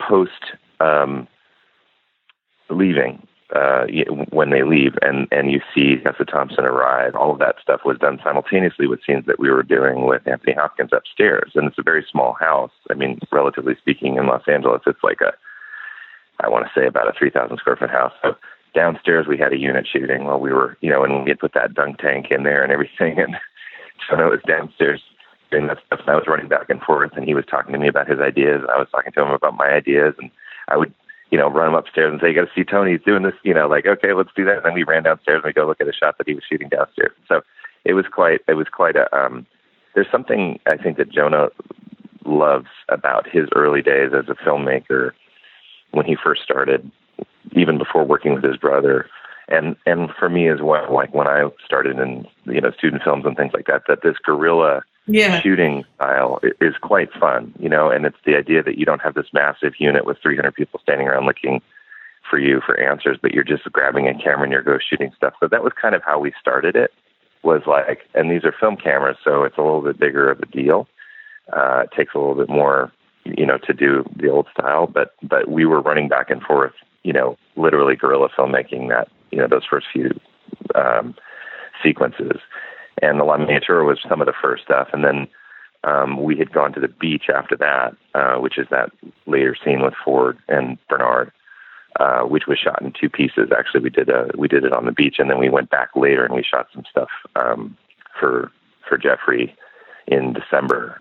post um, leaving, uh, when they leave, and and you see Tessa Thompson arrive, all of that stuff was done simultaneously with scenes that we were doing with Anthony Hopkins upstairs, and it's a very small house. I mean, relatively speaking, in Los Angeles, it's like a, I want to say about a three thousand square foot house. So downstairs we had a unit shooting while we were, you know, and we had put that dunk tank in there and everything, and so I was downstairs doing that stuff, and I was running back and forth, and he was talking to me about his ideas, and I was talking to him about my ideas, and I would, you know, run him upstairs and say, "You got to see Tony. He's doing this." You know, like, okay, let's do that. And then we ran downstairs and we go look at a shot that he was shooting downstairs. So it was quite, it was quite a. Um, there's something I think that Jonah loves about his early days as a filmmaker when he first started, even before working with his brother and and for me as well like when i started in you know student films and things like that that this guerrilla yeah. shooting style is quite fun you know and it's the idea that you don't have this massive unit with 300 people standing around looking for you for answers but you're just grabbing a camera and you're go shooting stuff. So that was kind of how we started it was like and these are film cameras so it's a little bit bigger of a deal. Uh it takes a little bit more you know to do the old style but but we were running back and forth you know literally guerrilla filmmaking that you know those first few um, sequences, and the La Miniatura was some of the first stuff, and then um, we had gone to the beach after that, uh, which is that later scene with Ford and Bernard, uh, which was shot in two pieces. Actually, we did a, we did it on the beach, and then we went back later and we shot some stuff um, for for Jeffrey in December.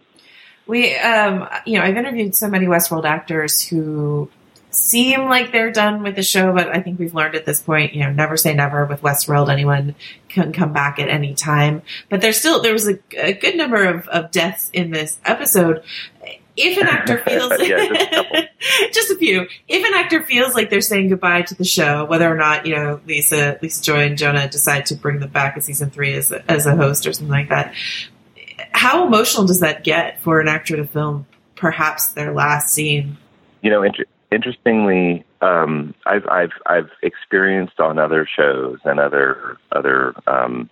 We, um, you know, I've interviewed so many Westworld actors who seem like they're done with the show, but I think we've learned at this point, you know, never say never with Westworld. Anyone can come back at any time. But there's still, there was a, a good number of, of deaths in this episode. If an actor feels, just a few, if an actor feels like they're saying goodbye to the show, whether or not, you know, Lisa, Lisa Joy and Jonah decide to bring them back in season three as a, as a host or something like that, how emotional does that get for an actor to film perhaps their last scene? You know, interestingly, um, I've I've I've experienced on other shows and other other um,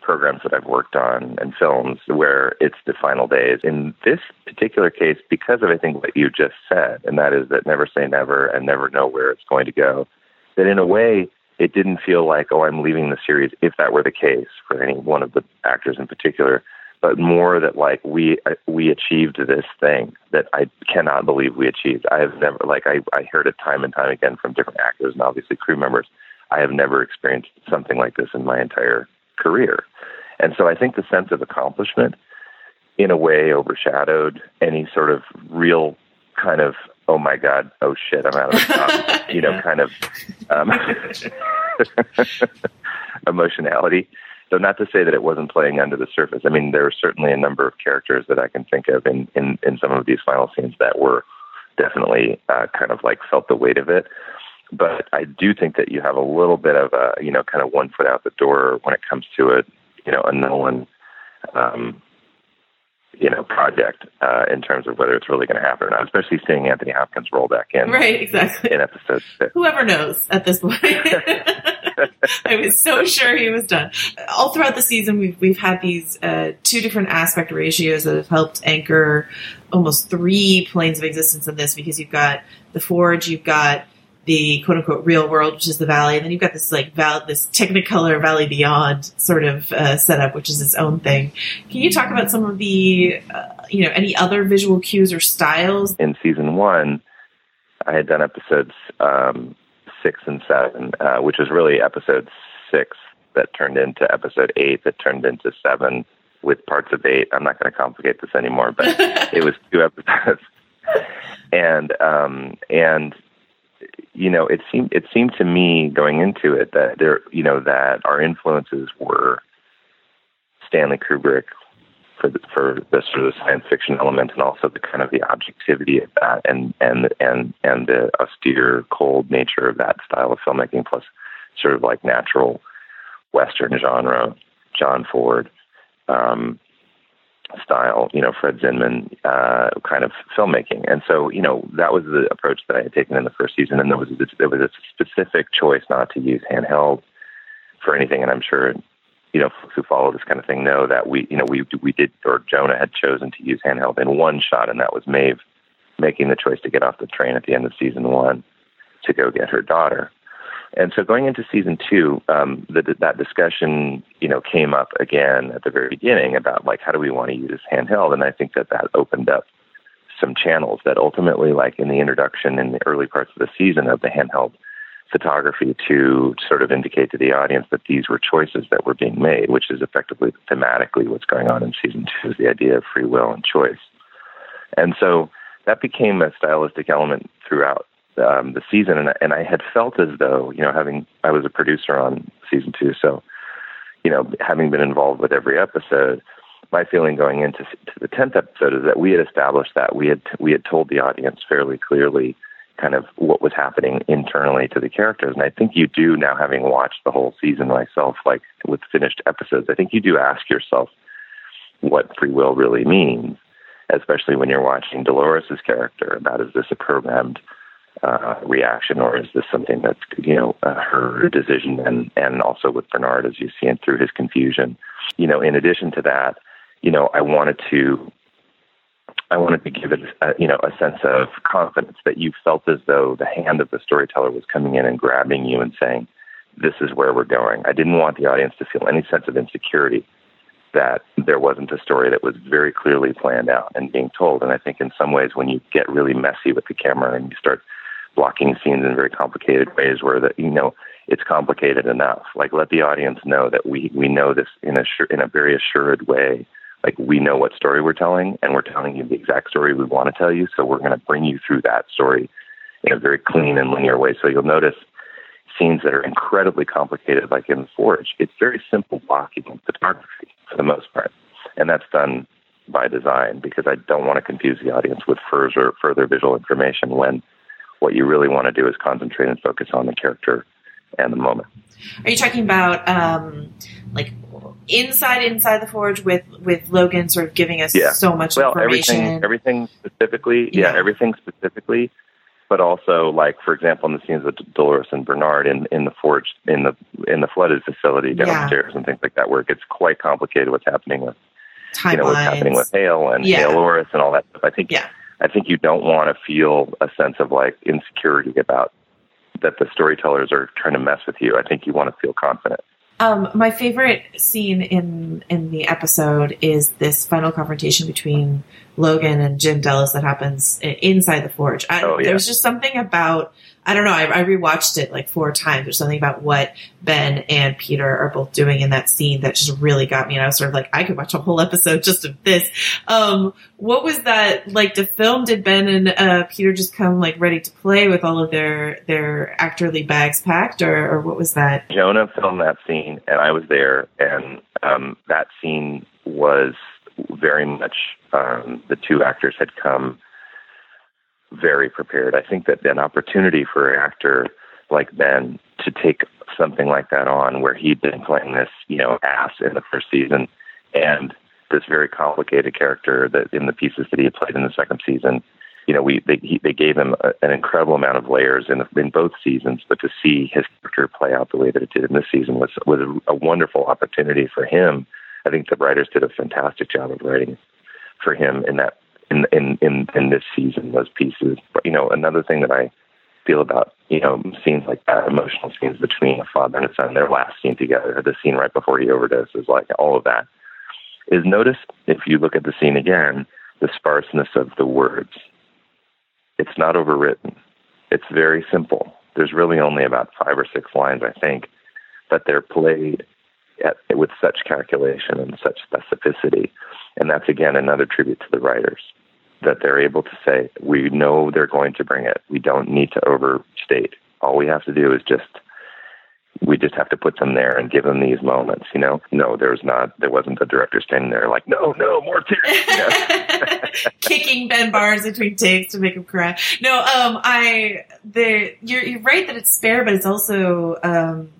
programs that I've worked on and films where it's the final days. In this particular case, because of I think what you just said, and that is that never say never and never know where it's going to go. That in a way, it didn't feel like oh I'm leaving the series if that were the case for any one of the actors in particular but more that like we we achieved this thing that I cannot believe we achieved. I have never like I I heard it time and time again from different actors and obviously crew members. I have never experienced something like this in my entire career. And so I think the sense of accomplishment in a way overshadowed any sort of real kind of oh my god, oh shit, I'm out of the top, you know, kind of um, emotionality. So not to say that it wasn't playing under the surface. I mean, there are certainly a number of characters that I can think of in in, in some of these final scenes that were definitely uh, kind of like felt the weight of it. But I do think that you have a little bit of a you know kind of one foot out the door when it comes to it. You know, a Nolan. Um, you know, project uh, in terms of whether it's really going to happen or not, especially seeing Anthony Hopkins roll back in. Right, exactly. In episode six. Whoever knows at this point. I was so sure he was done. All throughout the season, we've we've had these uh, two different aspect ratios that have helped anchor almost three planes of existence in this because you've got the Forge, you've got the quote unquote real world, which is the valley, and then you've got this like val- this Technicolor Valley Beyond sort of uh, setup, which is its own thing. Can you talk about some of the uh, you know any other visual cues or styles in season one? I had done episodes um, six and seven, uh, which was really episode six that turned into episode eight, that turned into seven with parts of eight. I'm not going to complicate this anymore, but it was two episodes, and um, and you know, it seemed it seemed to me going into it that there, you know, that our influences were Stanley Kubrick for the, for the sort of science fiction element, and also the kind of the objectivity of that, and and and and the austere, cold nature of that style of filmmaking, plus sort of like natural Western genre, John Ford. Um, style, you know, Fred Zinnemann uh, kind of filmmaking. And so, you know, that was the approach that I had taken in the first season. And there was a, there was a specific choice not to use handheld for anything. And I'm sure, you know, folks who follow this kind of thing know that we, you know, we we did, or Jonah had chosen to use handheld in one shot, and that was Maeve making the choice to get off the train at the end of season one to go get her daughter. And so going into season two, um, the, that discussion, you know, came up again at the very beginning about like how do we want to use handheld, and I think that that opened up some channels that ultimately, like in the introduction in the early parts of the season of the handheld photography, to sort of indicate to the audience that these were choices that were being made, which is effectively thematically what's going on in season two is the idea of free will and choice. And so that became a stylistic element throughout um, the season, and, and I had felt as though you know having I was a producer on season two, so you know having been involved with every episode, my feeling going into to the tenth episode is that we had established that we had we had told the audience fairly clearly kind of what was happening internally to the characters, and I think you do now having watched the whole season myself, like with finished episodes, I think you do ask yourself what free will really means, especially when you're watching Dolores's character about is this a programmed uh, reaction, or is this something that's you know uh, her decision? And and also with Bernard, as you see it through his confusion, you know. In addition to that, you know, I wanted to. I wanted to give it, a, you know, a sense of confidence that you felt as though the hand of the storyteller was coming in and grabbing you and saying, "This is where we're going." I didn't want the audience to feel any sense of insecurity that there wasn't a story that was very clearly planned out and being told. And I think in some ways, when you get really messy with the camera and you start blocking scenes in very complicated ways, where that you know it's complicated enough. Like let the audience know that we we know this in a in a very assured way. Like we know what story we're telling, and we're telling you the exact story we want to tell you. So we're going to bring you through that story in a very clean and linear way. So you'll notice scenes that are incredibly complicated, like in the Forge. It's very simple blocking and photography for the most part, and that's done by design because I don't want to confuse the audience with further further visual information when what you really want to do is concentrate and focus on the character and the moment. Are you talking about um, like inside inside the forge with with Logan sort of giving us Yeah. so much well, information? everything everything specifically, yeah. everything specifically, but also like for example in the scenes with Dolores and Bernard in in the forge in the in the flooded facility Yeah. downstairs and things like that, where it gets quite complicated what's happening with you know what's happening with Hale and Yeah. Hale and all that stuff. I think I think you don't want to feel a sense of like insecurity about that the storytellers are trying to mess with you. I think you want to feel confident. Um, my favorite scene in in the episode is this final confrontation between Logan and Jim Delos that happens inside the forge. I, Oh, yeah. There's just something about I don't know. I, I rewatched it like four times. There's something about what Ben and Peter are both doing in that scene that just really got me. And I was sort of like, I could watch a whole episode just of this. Um, what was that like to film? Did Ben and uh, Peter just come like ready to play with all of their their actorly bags packed, or, or what was that? Jonah filmed that scene, and I was there, and um, that scene was very much um, the two actors had come very prepared. I think that an opportunity for an actor like Ben to take something like that on, where he'd been playing this, you know, ass in the first season, and this very complicated character that in the pieces that he had played in the second season, you know, we they he, they gave him a, an incredible amount of layers in in both seasons, but to see his character play out the way that it did in this season was was a, a wonderful opportunity for him. I think the writers did a fantastic job of writing for him in that in in in, in this season those pieces. But you know, another thing that I feel about you know scenes like that, emotional scenes between a father and a son, their last scene together, the scene right before he overdoses, like all of that, is notice if you look at the scene again, the sparseness of the words. It's not overwritten. It's very simple. There's really only about five or six lines, I think, but they're played at, with such calculation and such specificity. And that's again another tribute to the writers that they're able to say, we know they're going to bring it. We don't need to overstate. All we have to do is just we just have to put them there and give them these moments, you know? No, there's not there wasn't the director standing there like, No, no, more tears. Kicking Ben Barnes between takes to make him cry. No, um, I the you're you're right that it's spare, but it's also um,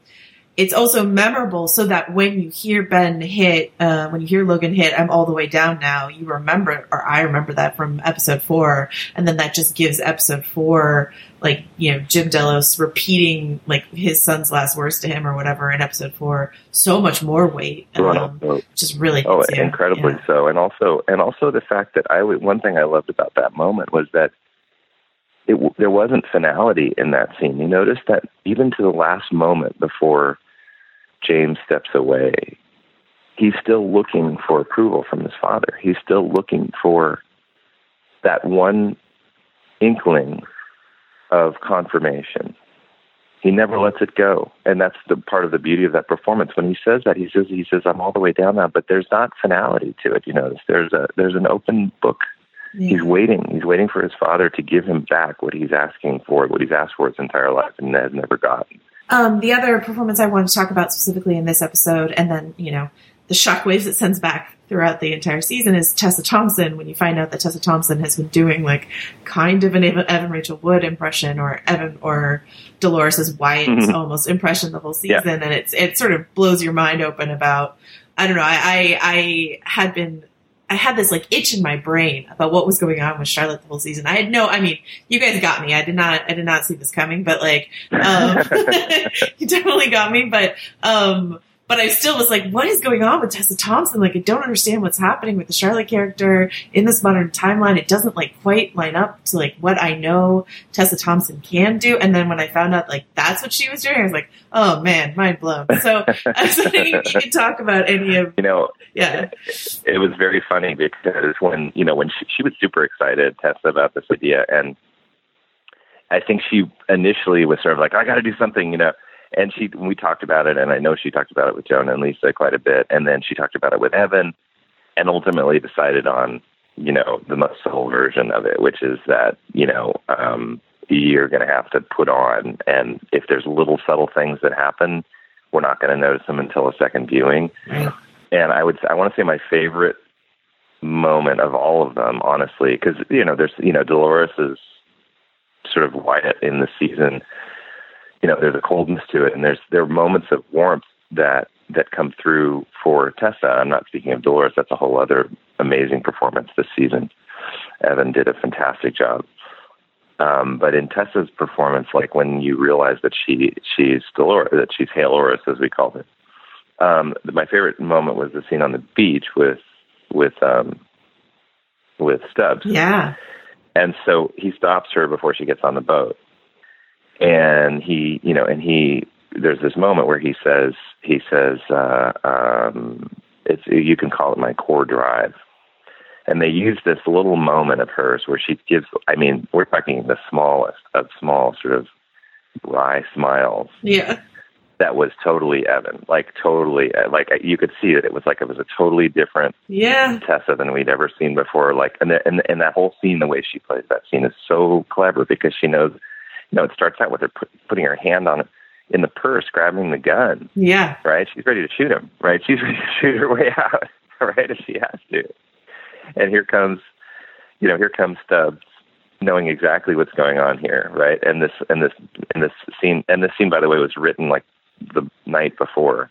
it's also memorable. So that when you hear Ben hit, uh, when you hear Logan hit, I'm all the way down now. You remember, or I remember that from episode four, and then that just gives episode four like you know Jim Delos repeating like his son's last words to him or whatever in episode four so much more weight. Um, also- just really oh, you. incredibly Yeah. so, and also and also the fact that I one thing I loved about that moment was that it there wasn't finality in that scene. You notice that even to the last moment before James steps away, he's still looking for approval from his father. He's still looking for that one inkling of confirmation. He never lets it go, and that's the part of the beauty of that performance. When he says that, he says, "He says I'm all the way down now," but there's not finality to it. You notice there's a there's an open book. He's waiting. He's waiting for his father to give him back what he's asking for, what he's asked for his entire life, and has never gotten. Um, the other performance I wanted to talk about specifically in this episode, and then you know the shockwaves it sends back throughout the entire season, is Tessa Thompson. When you find out that Tessa Thompson has been doing like kind of an Evan, Rachel Wood impression, or Evan or Dolores' Wyatt Mhm. almost impression the whole Yeah. season, and it's it sort of blows your mind open about I don't know. I I, I had been. I had this like itch in my brain about what was going on with Charlotte the whole season. I had no, I mean, you guys got me. I did not, I did not see this coming, but like, um, you definitely got me. But um, but I still was like, what is going on with Tessa Thompson? Like, I don't understand what's happening with the Charlotte character in this modern timeline. It doesn't like quite line up to like what I know Tessa Thompson can do. And then when I found out like that's what she was doing, I was like, oh man, mind blown. So I was if you could talk about any of, You know, yeah, it was very funny because when you know when she, she was super excited Tessa about this idea and I think she initially was sort of like I got to do something you know and she we talked about it and I know she talked about it with Jonah and Lisa quite a bit and then she talked about it with Evan and ultimately decided on you know the most subtle version of it which is that you know um you're going to have to put on and if there's little subtle things that happen we're not going to notice them until a second viewing and I would I want to say my favorite moment of all of them, honestly, because you know there's you know Dolores is sort of Wyatt in the season. You know, there's a coldness to it, and there's there are moments of warmth that that come through for Tessa. I'm not speaking of Dolores; that's a whole other amazing performance this season. Evan did a fantastic job. Um, but in Tessa's performance, like when you realize that she she's Dolores, that she's Halores, as we called it. Um, my favorite moment was the scene on the beach with with um, with Stubbs. yeah, And so he stops her before she gets on the boat. And he, you know, and he, there's this moment where he says, he says, uh, um, it's, you can call it my core drive. And they use this little moment of hers where she gives, I mean, we're talking the smallest of small sort of wry smiles yeah, that was totally Evan, like totally, like you could see that it was like it was a totally different yeah, Tessa than we'd ever seen before. Like, and the, and and that whole scene, the way she plays that scene is so clever because she knows, you know, it starts out with her put, putting her hand on it in the purse, grabbing the gun. yeah, Right, she's ready to shoot him. Right, she's ready to shoot her way out. Right, if she has to. And here comes, you know, here comes Stubbs, knowing exactly what's going on here. Right, and this and this and this scene and this scene, by the way, was written like the night before.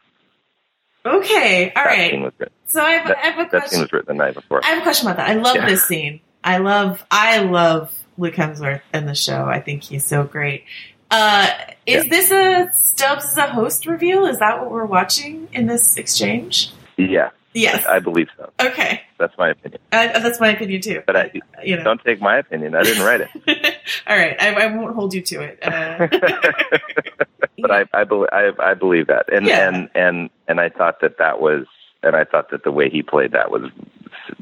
Okay, all that right. Scene was written. So I have, That, I have a that scene question. was written the night before. I have a question about that. I love Yeah. this scene. I love, I love Luke Hemsworth in the show. I think he's so great. Uh, is Yeah. this a Stubbs as a host reveal? Is that what we're watching in this exchange? Yeah. Yes. I, I believe so. Okay, That's my opinion. uh, that's my opinion too. But I You know. don't take my opinion. I didn't write it. All right, I, I won't hold you to it. Uh, but I I I believe that, and Yeah. and and and I thought that that was, and I thought that the way he played that was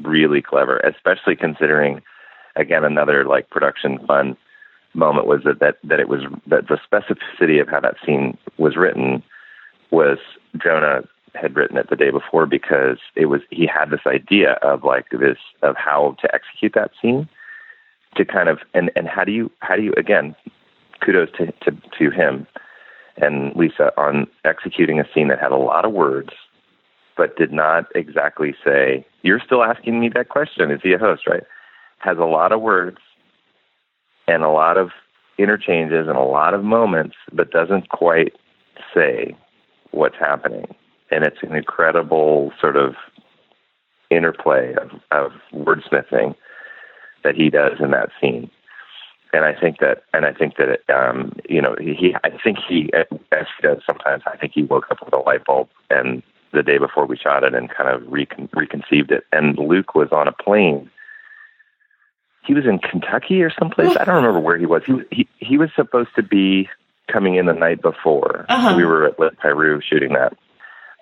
really clever, especially considering, again, another like production fun moment was that that that it was that the specificity of how that scene was written was Jonah had written it the day before because it was he had this idea of like this of how to execute that scene to kind of and and how do you how do you again kudos to to, to him and Lisa on executing a scene that had a lot of words but did not exactly say you're still asking me that question is he a host right has a lot of words and a lot of interchanges and a lot of moments but doesn't quite say what's happening and it's an incredible sort of interplay of, of wordsmithing that he does in that scene and I think that, and I think that, it, um, you know, he, I think he, as he does sometimes, I think he woke up with a light bulb and the day before we shot it and kind of recon, reconceived it. And Luke was on a plane. He was in Kentucky or someplace. I don't remember where he was. He was, he, he was supposed to be coming in the night before. Uh-huh. We were at Lake Piru shooting that.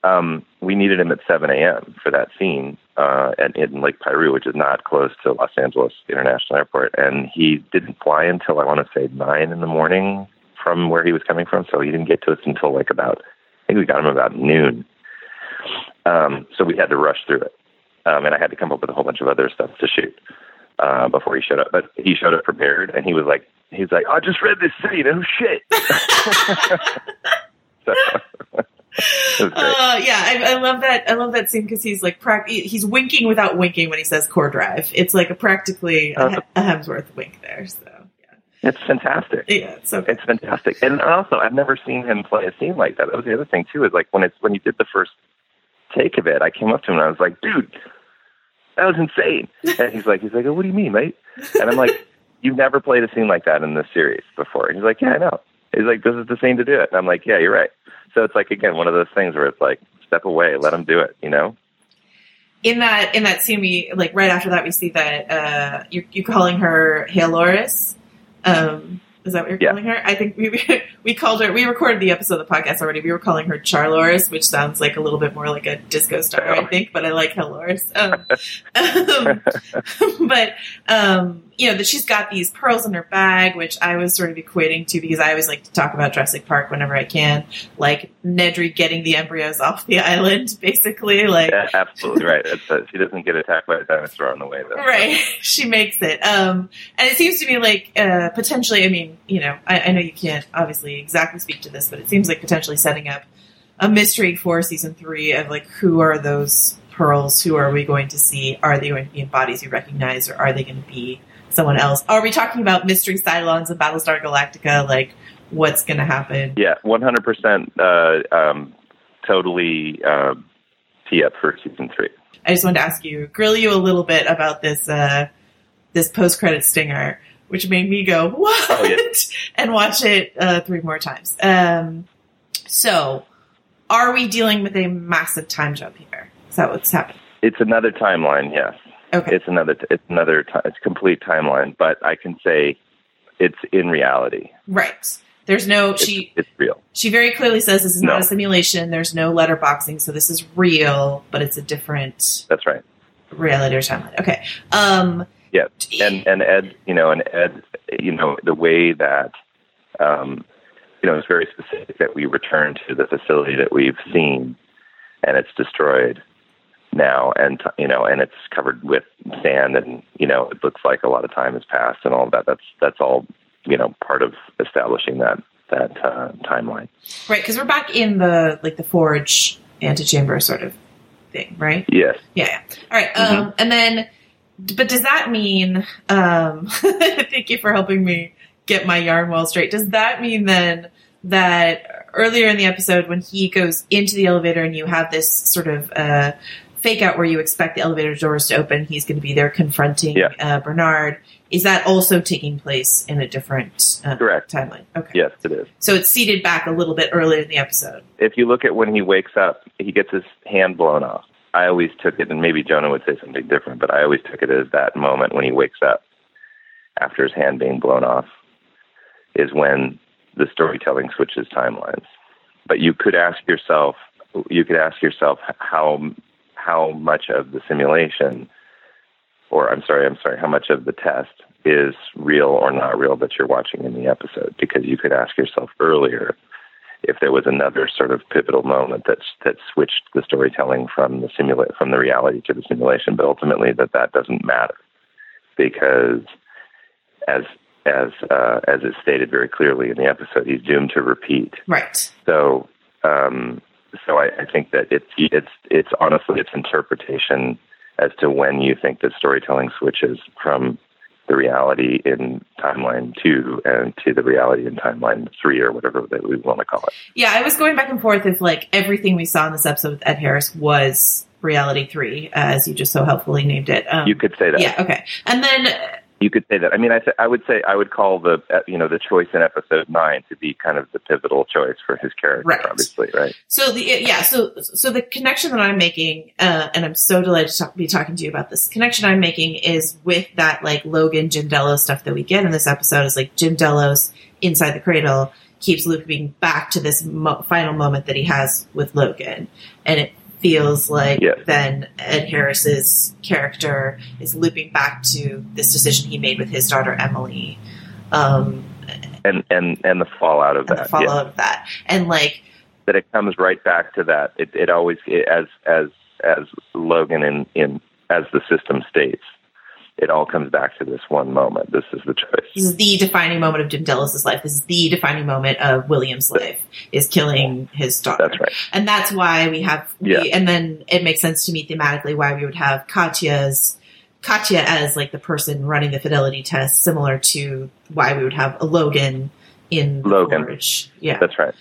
Um, we needed him at 7 a.m. for that scene uh, at, in Lake Piru, which is not close to Los Angeles International Airport. And he didn't fly until I want to say 9 in the morning from where he was coming from. So he didn't get to us until like about, I think we got him about noon. Um, so we had to rush through it. Um, and I had to come up with a whole bunch of other stuff to shoot uh, before he showed up. But he showed up prepared, and he was like, he's like, I just read this scene. Oh shit! so, it was great. uh, yeah, I, I love that. I love that scene because he's like prac- he's winking without winking when he says core drive. It's like a practically a, a Hemsworth wink there. So yeah, It's fantastic. yeah, it's so It's fantastic. And also, I've never seen him play a scene like that. That was the other thing too. Is like when it's when you did the first take of it, I came up to him and I was like, "Dude, that was insane." And he's like, "He's like, oh, what do you mean, mate?" And I'm like, "You've never played a scene like that in this series before." And he's like, "Yeah, I know." He's like, "This is the scene to do it." And I'm like, "Yeah, you're right." So it's like again one of those things where it's like step away, let them do it. You know. in that in that scene, we like right after that we see that uh, you're, you're calling her Halores. Um, is that what you're Yeah. calling her? I think we we called her. We recorded the episode of the podcast already. We were calling her Charlores, which sounds like a little bit more like a disco star, I think. But I like Halores. Um, um, but um, you know that she's got these pearls in her bag, which I was sort of equating to because I always like to talk about Jurassic Park whenever I can, like Nedry getting the embryos off the island, basically. Like Yeah, absolutely right. Uh, she doesn't get attacked by a dinosaur on the way, though. right she makes it um and it seems to me like uh potentially i mean you know I, I know you can't obviously exactly speak to this but it seems like potentially setting up a mystery for season three of like who are those pearls who are we going to see are they going to be in bodies you recognize or are they going to be someone else are we talking about mystery cylons and battlestar galactica like what's going to happen Yeah, one hundred percent. uh, um, Totally uh, tee up for season three. I just wanted to ask you, grill you a little bit about this uh, this post credit stinger, which made me go what Oh, yeah. and watch it uh, three more times. Um, so, are we dealing with a massive time jump here? Is that what's happening? It's another timeline. Yes. Okay. It's another. It's another. It's complete timeline. But I can say it's in reality. Right. There's no she. It's real. She very clearly says this is No. not a simulation. There's no letterboxing, so this is real, but it's a different That's right. reality or timeline. Okay. Um, Yeah, and and Ed, you know, and Ed, you know, the way that, um, you know, it's very specific that we return to the facility that we've seen, and it's destroyed now, and you know, and it's covered with sand, and you know, it looks like a lot of time has passed, and all of that. That's that's all, you know, part of establishing that that uh, timeline. right, because we're back in the like the forge antechamber sort of thing, right? Yes. Yeah. yeah. All right. Um, and then, but does that mean? Um, thank you for helping me get my yarn well straight. Does that mean then that earlier in the episode when he goes into the elevator and you have this sort of uh, fake out where you expect the elevator doors to open, he's going to be there confronting Yeah. uh, Bernard. Is that also taking place in a different uh, Correct. timeline? Okay. Yes, it is. So it's seated back a little bit earlier in the episode. if you look at when he wakes up, he gets his hand blown off. I always took it, and maybe Jonah would say something different, but I always took it as that moment when he wakes up after his hand being blown off is when the storytelling switches timelines. But you could ask yourself, you could ask yourself how how much of the simulation, or I'm sorry, I'm sorry, how much of the test is real or not real that you're watching in the episode, because you could ask yourself earlier if there was another sort of pivotal moment that that switched the storytelling from the simula- from the reality to the simulation, but ultimately that that doesn't matter because as as uh, as is stated very clearly in the episode, he's doomed to repeat. Right. So um, so I, I think that it's it's it's honestly it's interpretation as to when you think that storytelling switches from the reality in timeline two and to the reality in timeline three or whatever that we want to call it. Yeah, I was going back and forth if like everything we saw in this episode with Ed Harris was reality three, as you just so helpfully named it. Um, you could say that. yeah, okay. And then You could say that. I mean, I, th- I would say I would call the uh, you know the choice in episode nine to be kind of the pivotal choice for his character, Right. obviously, right? So the yeah, so so the connection that I'm making, uh, and I'm so delighted to talk, be talking to you about this connection I'm making is with that like Logan Jim Delos stuff that we get in this episode is like Jim Delos inside the cradle keeps looping back to this mo- final moment that he has with Logan, and it feels like then Ed Harris's character is looping back to this decision he made with his daughter Emily. Um, And and and the fallout of that, the fallout yeah. of that, and like that it comes right back to that. It it always it, as as as Logan in in as the system states, it all comes back to this one moment. This is the choice. This is the defining moment of Jim Delos' life. This is the defining moment of William's life is killing his daughter. That's right. And that's why we have, we, Yeah. and then it makes sense to me thematically why we would have Katja's, Katja as like the person running the fidelity test, similar to why we would have a Logan in Logan. Forge. Yeah. That's right.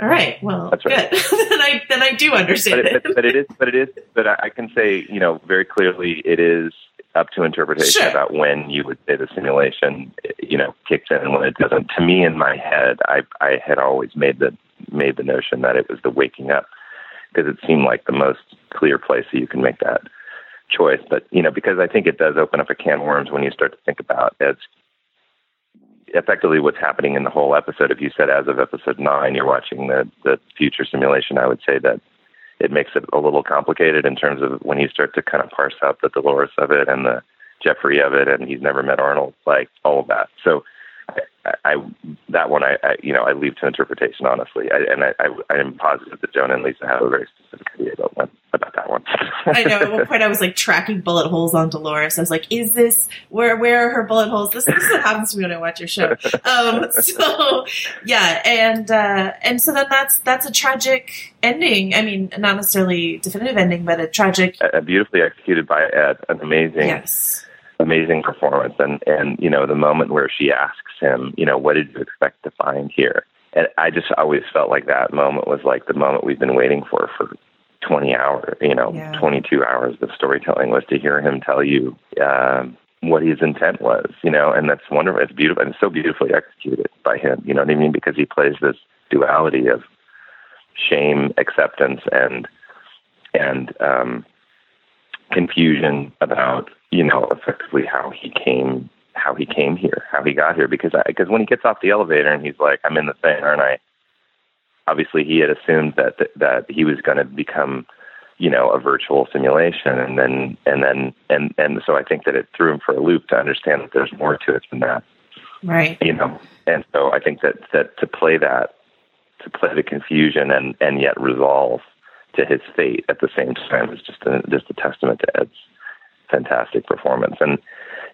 All right. Well, That's right. good. then I then I do understand But it. it, but, but it is but it is but I I can say you know very clearly it is up to interpretation Sure. about when you would say the simulation you know kicks in and when it doesn't. To me, in my head, I I had always made the made the notion that it was the waking up because it seemed like the most clear place that you can make that choice. But you know, because I think it does open up a can of worms when you start to think about as effectively what's happening in the whole episode. If you said as of episode nine, you're watching the the future simulation, I would say that it makes it a little complicated in terms of when you start to kind of parse out the Dolores of it and the Jeffrey of it, and he's never met Arnold, like all of that. So I, I that one I, I you know I leave to interpretation honestly, I, and I, I am positive that Jonah and Lisa have a very specific idea about one about that one. I know. At one point, I was like tracking bullet holes on Dolores. I was like, "Is this where? Where are her bullet holes?" This, this is what happens to me when I watch your show. Um, so yeah, and uh, and so then that's that's a tragic ending. I mean, not necessarily definitive ending, but a tragic. Uh, beautifully executed by Ed, an amazing. Yes amazing performance and and you know the moment where she asks him you know what did you expect to find here and i just always felt like that moment was like the moment we've been waiting for for 20 hours you know Yeah. 22 hours of storytelling was to hear him tell you um what his intent was you know and that's wonderful it's beautiful and it's so beautifully executed by him you know what i mean because he plays this duality of shame acceptance and and um confusion about you know effectively how he came how he came here how he got here because I, because when he gets off the elevator and he's like I'm in the thing aren't I obviously he had assumed that that, that he was going to become you know a virtual simulation and then and then and and so I think that it threw him for a loop to understand that there's more to it than that Right. you know and so I think that that to play that to play the confusion and and yet resolve to his fate at the same time is just a just a testament to Ed's fantastic performance and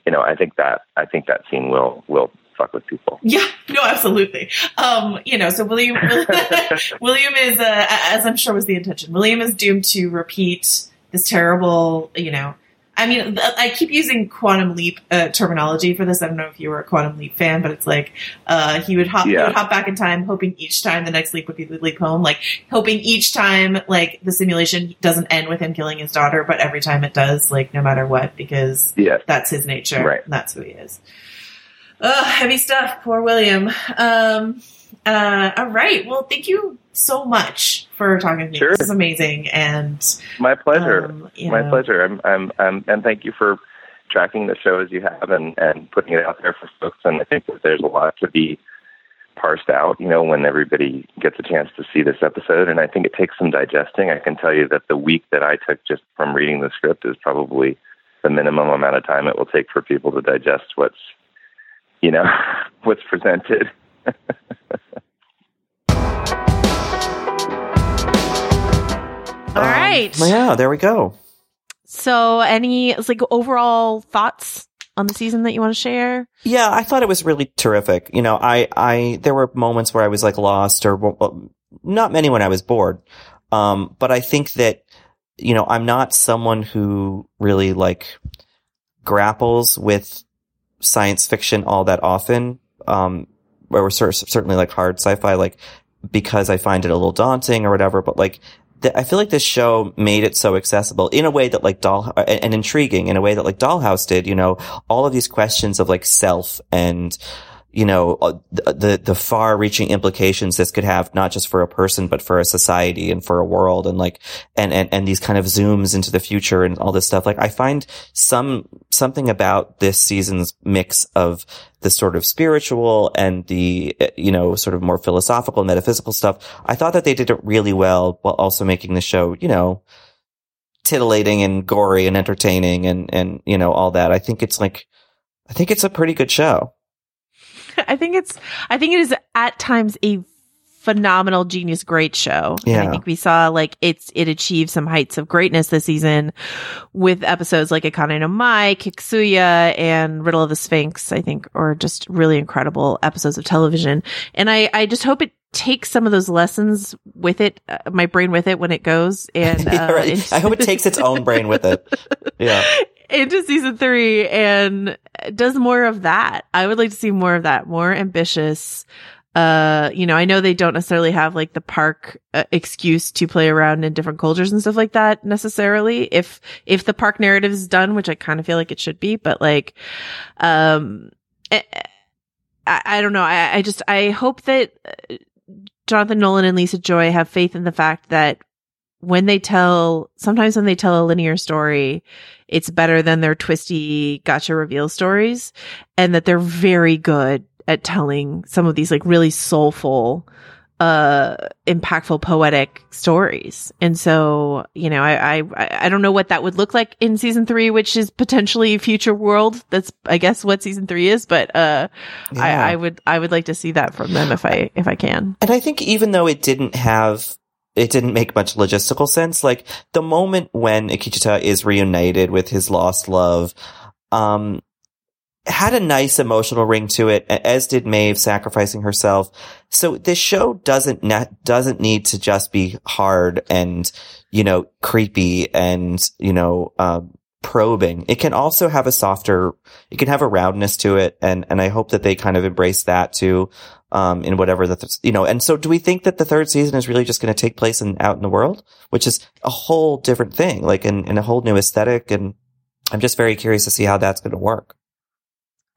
you know I think that I think that scene will will fuck with people Yeah, no, absolutely. Um, you know, so William William is, uh, as I'm sure was the intention, William is doomed to repeat this terrible, you know. I mean, I keep using quantum leap uh, terminology for this. I don't know if you were a quantum leap fan, but it's like uh, he would hop, he would hop back in time, hoping each time the next leap would be the leap home, like hoping each time like the simulation doesn't end with him killing his daughter, but every time it does, like no matter what, because yeah that's his nature. Right. That's who he is. Ugh, heavy stuff. Poor William. Um, uh, all right. Well, thank you so much for talking to me. Sure. This is amazing. And My pleasure. Um, My know. pleasure. I'm, I'm, I'm, and thank you for tracking the show as you have and, and putting it out there for folks. And I think that there's a lot to be parsed out, you know, when everybody gets a chance to see this episode. And I think it takes some digesting. I can tell you that the week that I took just from reading the script is probably the minimum amount of time it will take for people to digest what's, you know, what's presented. all right. Well, yeah, there we go. So, any like overall thoughts on the season that you want to share? Yeah, I thought it was really terrific. You know, I, I, there were moments where I was like lost or well, not many when I was bored. Um, but I think that, you know, I'm not someone who really like grapples with science fiction all that often. Um, or certainly like hard sci-fi, like because I find it a little daunting or whatever. But like, th- I feel like this show made it so accessible in a way that like doll and, and intriguing in a way that like Dollhouse did. You know, all of these questions of like self and you know uh, the the, far reaching implications this could have not just for a person but for a society and for a world and like and and and these kind of zooms into the future and all this stuff. Like i find some something about this season's mix of the sort of spiritual and the uh, you know sort of more philosophical metaphysical stuff i thought that they did it really well while also making the show you know titillating and gory and entertaining and and you know all that. I think it's like i think it's a pretty good show I think it's I think it is at times a phenomenal genius great show. And I think we saw like it's it achieved some heights of greatness this season with episodes like Akane no Mai, Kiksuya, and Riddle of the Sphinx, I think, are just really incredible episodes of television. And I, I just hope it takes some of those lessons with it, uh, my brain with it when it goes. And Yeah, uh, right. I hope it takes its own brain with it. Yeah. Into season three and does more of that. I would like to see more of that, more ambitious. Uh, you know, I know they don't necessarily have like the park uh, excuse to play around in different cultures and stuff like that necessarily. If, if the park narrative is done, which I kind of feel like it should be, but like, um, eh, I, I don't know. I, I just, I hope that uh, Jonathan Nolan and Lisa Joy have faith in the fact that when they tell, sometimes when they tell a linear story, it's better than their twisty gotcha reveal stories and that they're very good at telling some of these like really soulful, uh, impactful poetic stories. And so, you know, I, I, I don't know what that would look like in season three, which is potentially future world. That's, I guess, what season three is, but, uh, Yeah. I, I would, I would like to see that from them if I, if I can. And I think even though it didn't have, it didn't make much logistical sense. Like the moment when Akecheta is reunited with his lost love, um, had a nice emotional ring to it, as did Maeve sacrificing herself. So this show doesn't ne- doesn't need to just be hard and you know creepy and you know um, probing. It can also have a softer, it can have a roundness to it, and and I hope that they kind of embrace that too. Um, in whatever the, th- you know, and so do we think that the third season is really just going to take place in, out in the world, which is a whole different thing, like in, in a whole new aesthetic. And I'm just very curious to see how that's going to work.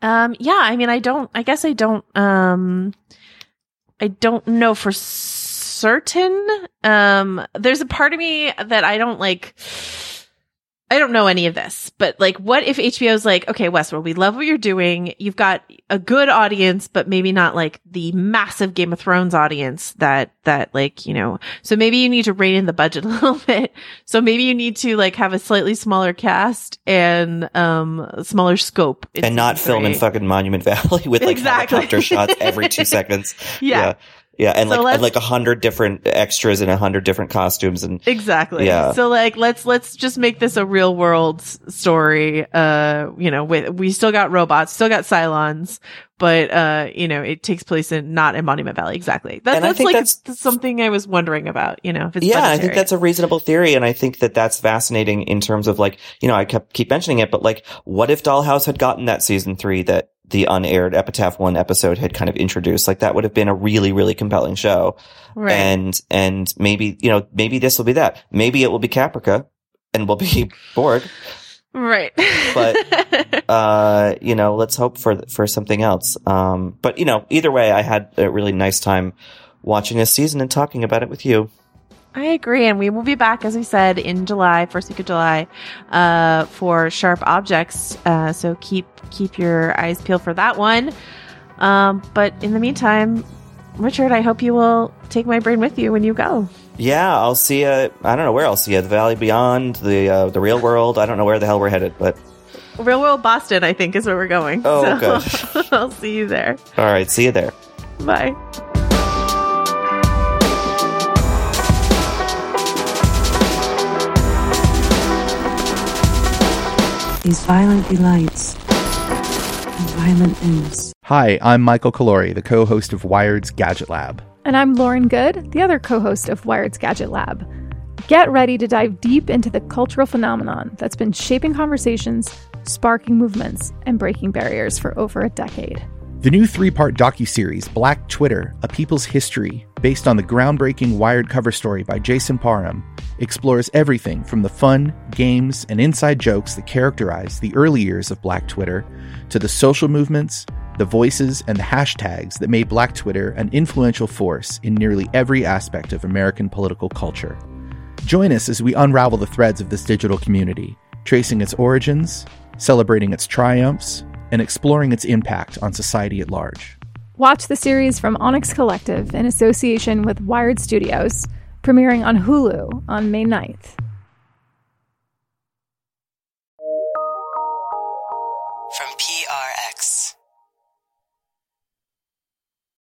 Um, yeah, I mean, I don't, I guess I don't, um, I don't know for certain. Um, there's a part of me that I don't like, I don't know any of this, but like, what if HBO HBO's like, okay, Westworld, we love what you're doing. You've got a good audience, but maybe not like the massive Game of Thrones audience that, that like, you know, so maybe you need to rein in the budget a little bit. So maybe you need to like have a slightly smaller cast and, um, smaller scope. and not film in fucking Monument Valley with like Exactly. helicopter shots every two seconds. Yeah. Yeah. Yeah. And So like, and like a hundred different extras in a hundred different costumes. And Exactly. Yeah. So like let's let's just make this a real world story. Uh, you know, with we still got robots, still got Cylons, but uh, you know, it takes place in not in Monument Valley. Exactly. That's, that's like that's- something I was wondering about. You know, if it's yeah, I think that's a reasonable theory, and I think that that's fascinating in terms of like, you know, I kept keep mentioning it, but like, what if Dollhouse had gotten that season three that the unaired Epitaph One episode had kind of introduced? Like, that would have been a really, really compelling show, Right. and and maybe you know, maybe this will be that. Maybe it will be Caprica, and we'll be bored right. But uh, you know, let's hope for for something else. Um, but you know, either way, I had a really nice time watching this season and talking about it with you. I agree, and we will be back, as we said, in July, first week of July, uh, for Sharp Objects. Uh, so keep keep your eyes peeled for that one. Um, but in the meantime, Richard, I hope you will take my brain with you when you go. Yeah, I'll see you. I don't know where I'll see you. The Valley Beyond, the uh, the real world. I don't know where the hell we're headed, but Real World Boston, I think, is where we're going. Oh, so I'll see you there. all right, see you there. Bye. These violent delights and violent ends. Hi, I'm Michael Calore, the co host of Wired's Gadget Lab. And I'm Lauren Goode, the other co host of Wired's Gadget Lab. Get ready to dive deep into the cultural phenomenon that's been shaping conversations, sparking movements, and breaking barriers for over a decade. The new three part docuseries, Black Twitter A People's History, based on the groundbreaking Wired cover story by Jason Parham, explores everything from the fun, games, and inside jokes that characterize the early years of Black Twitter to the social movements, the voices, and the hashtags that made Black Twitter an influential force in nearly every aspect of American political culture. Join us as we unravel the threads of this digital community, tracing its origins, celebrating its triumphs, and exploring its impact on society at large. Watch the series from Onyx Collective in association with Wired Studios, premiering on Hulu on May 9th.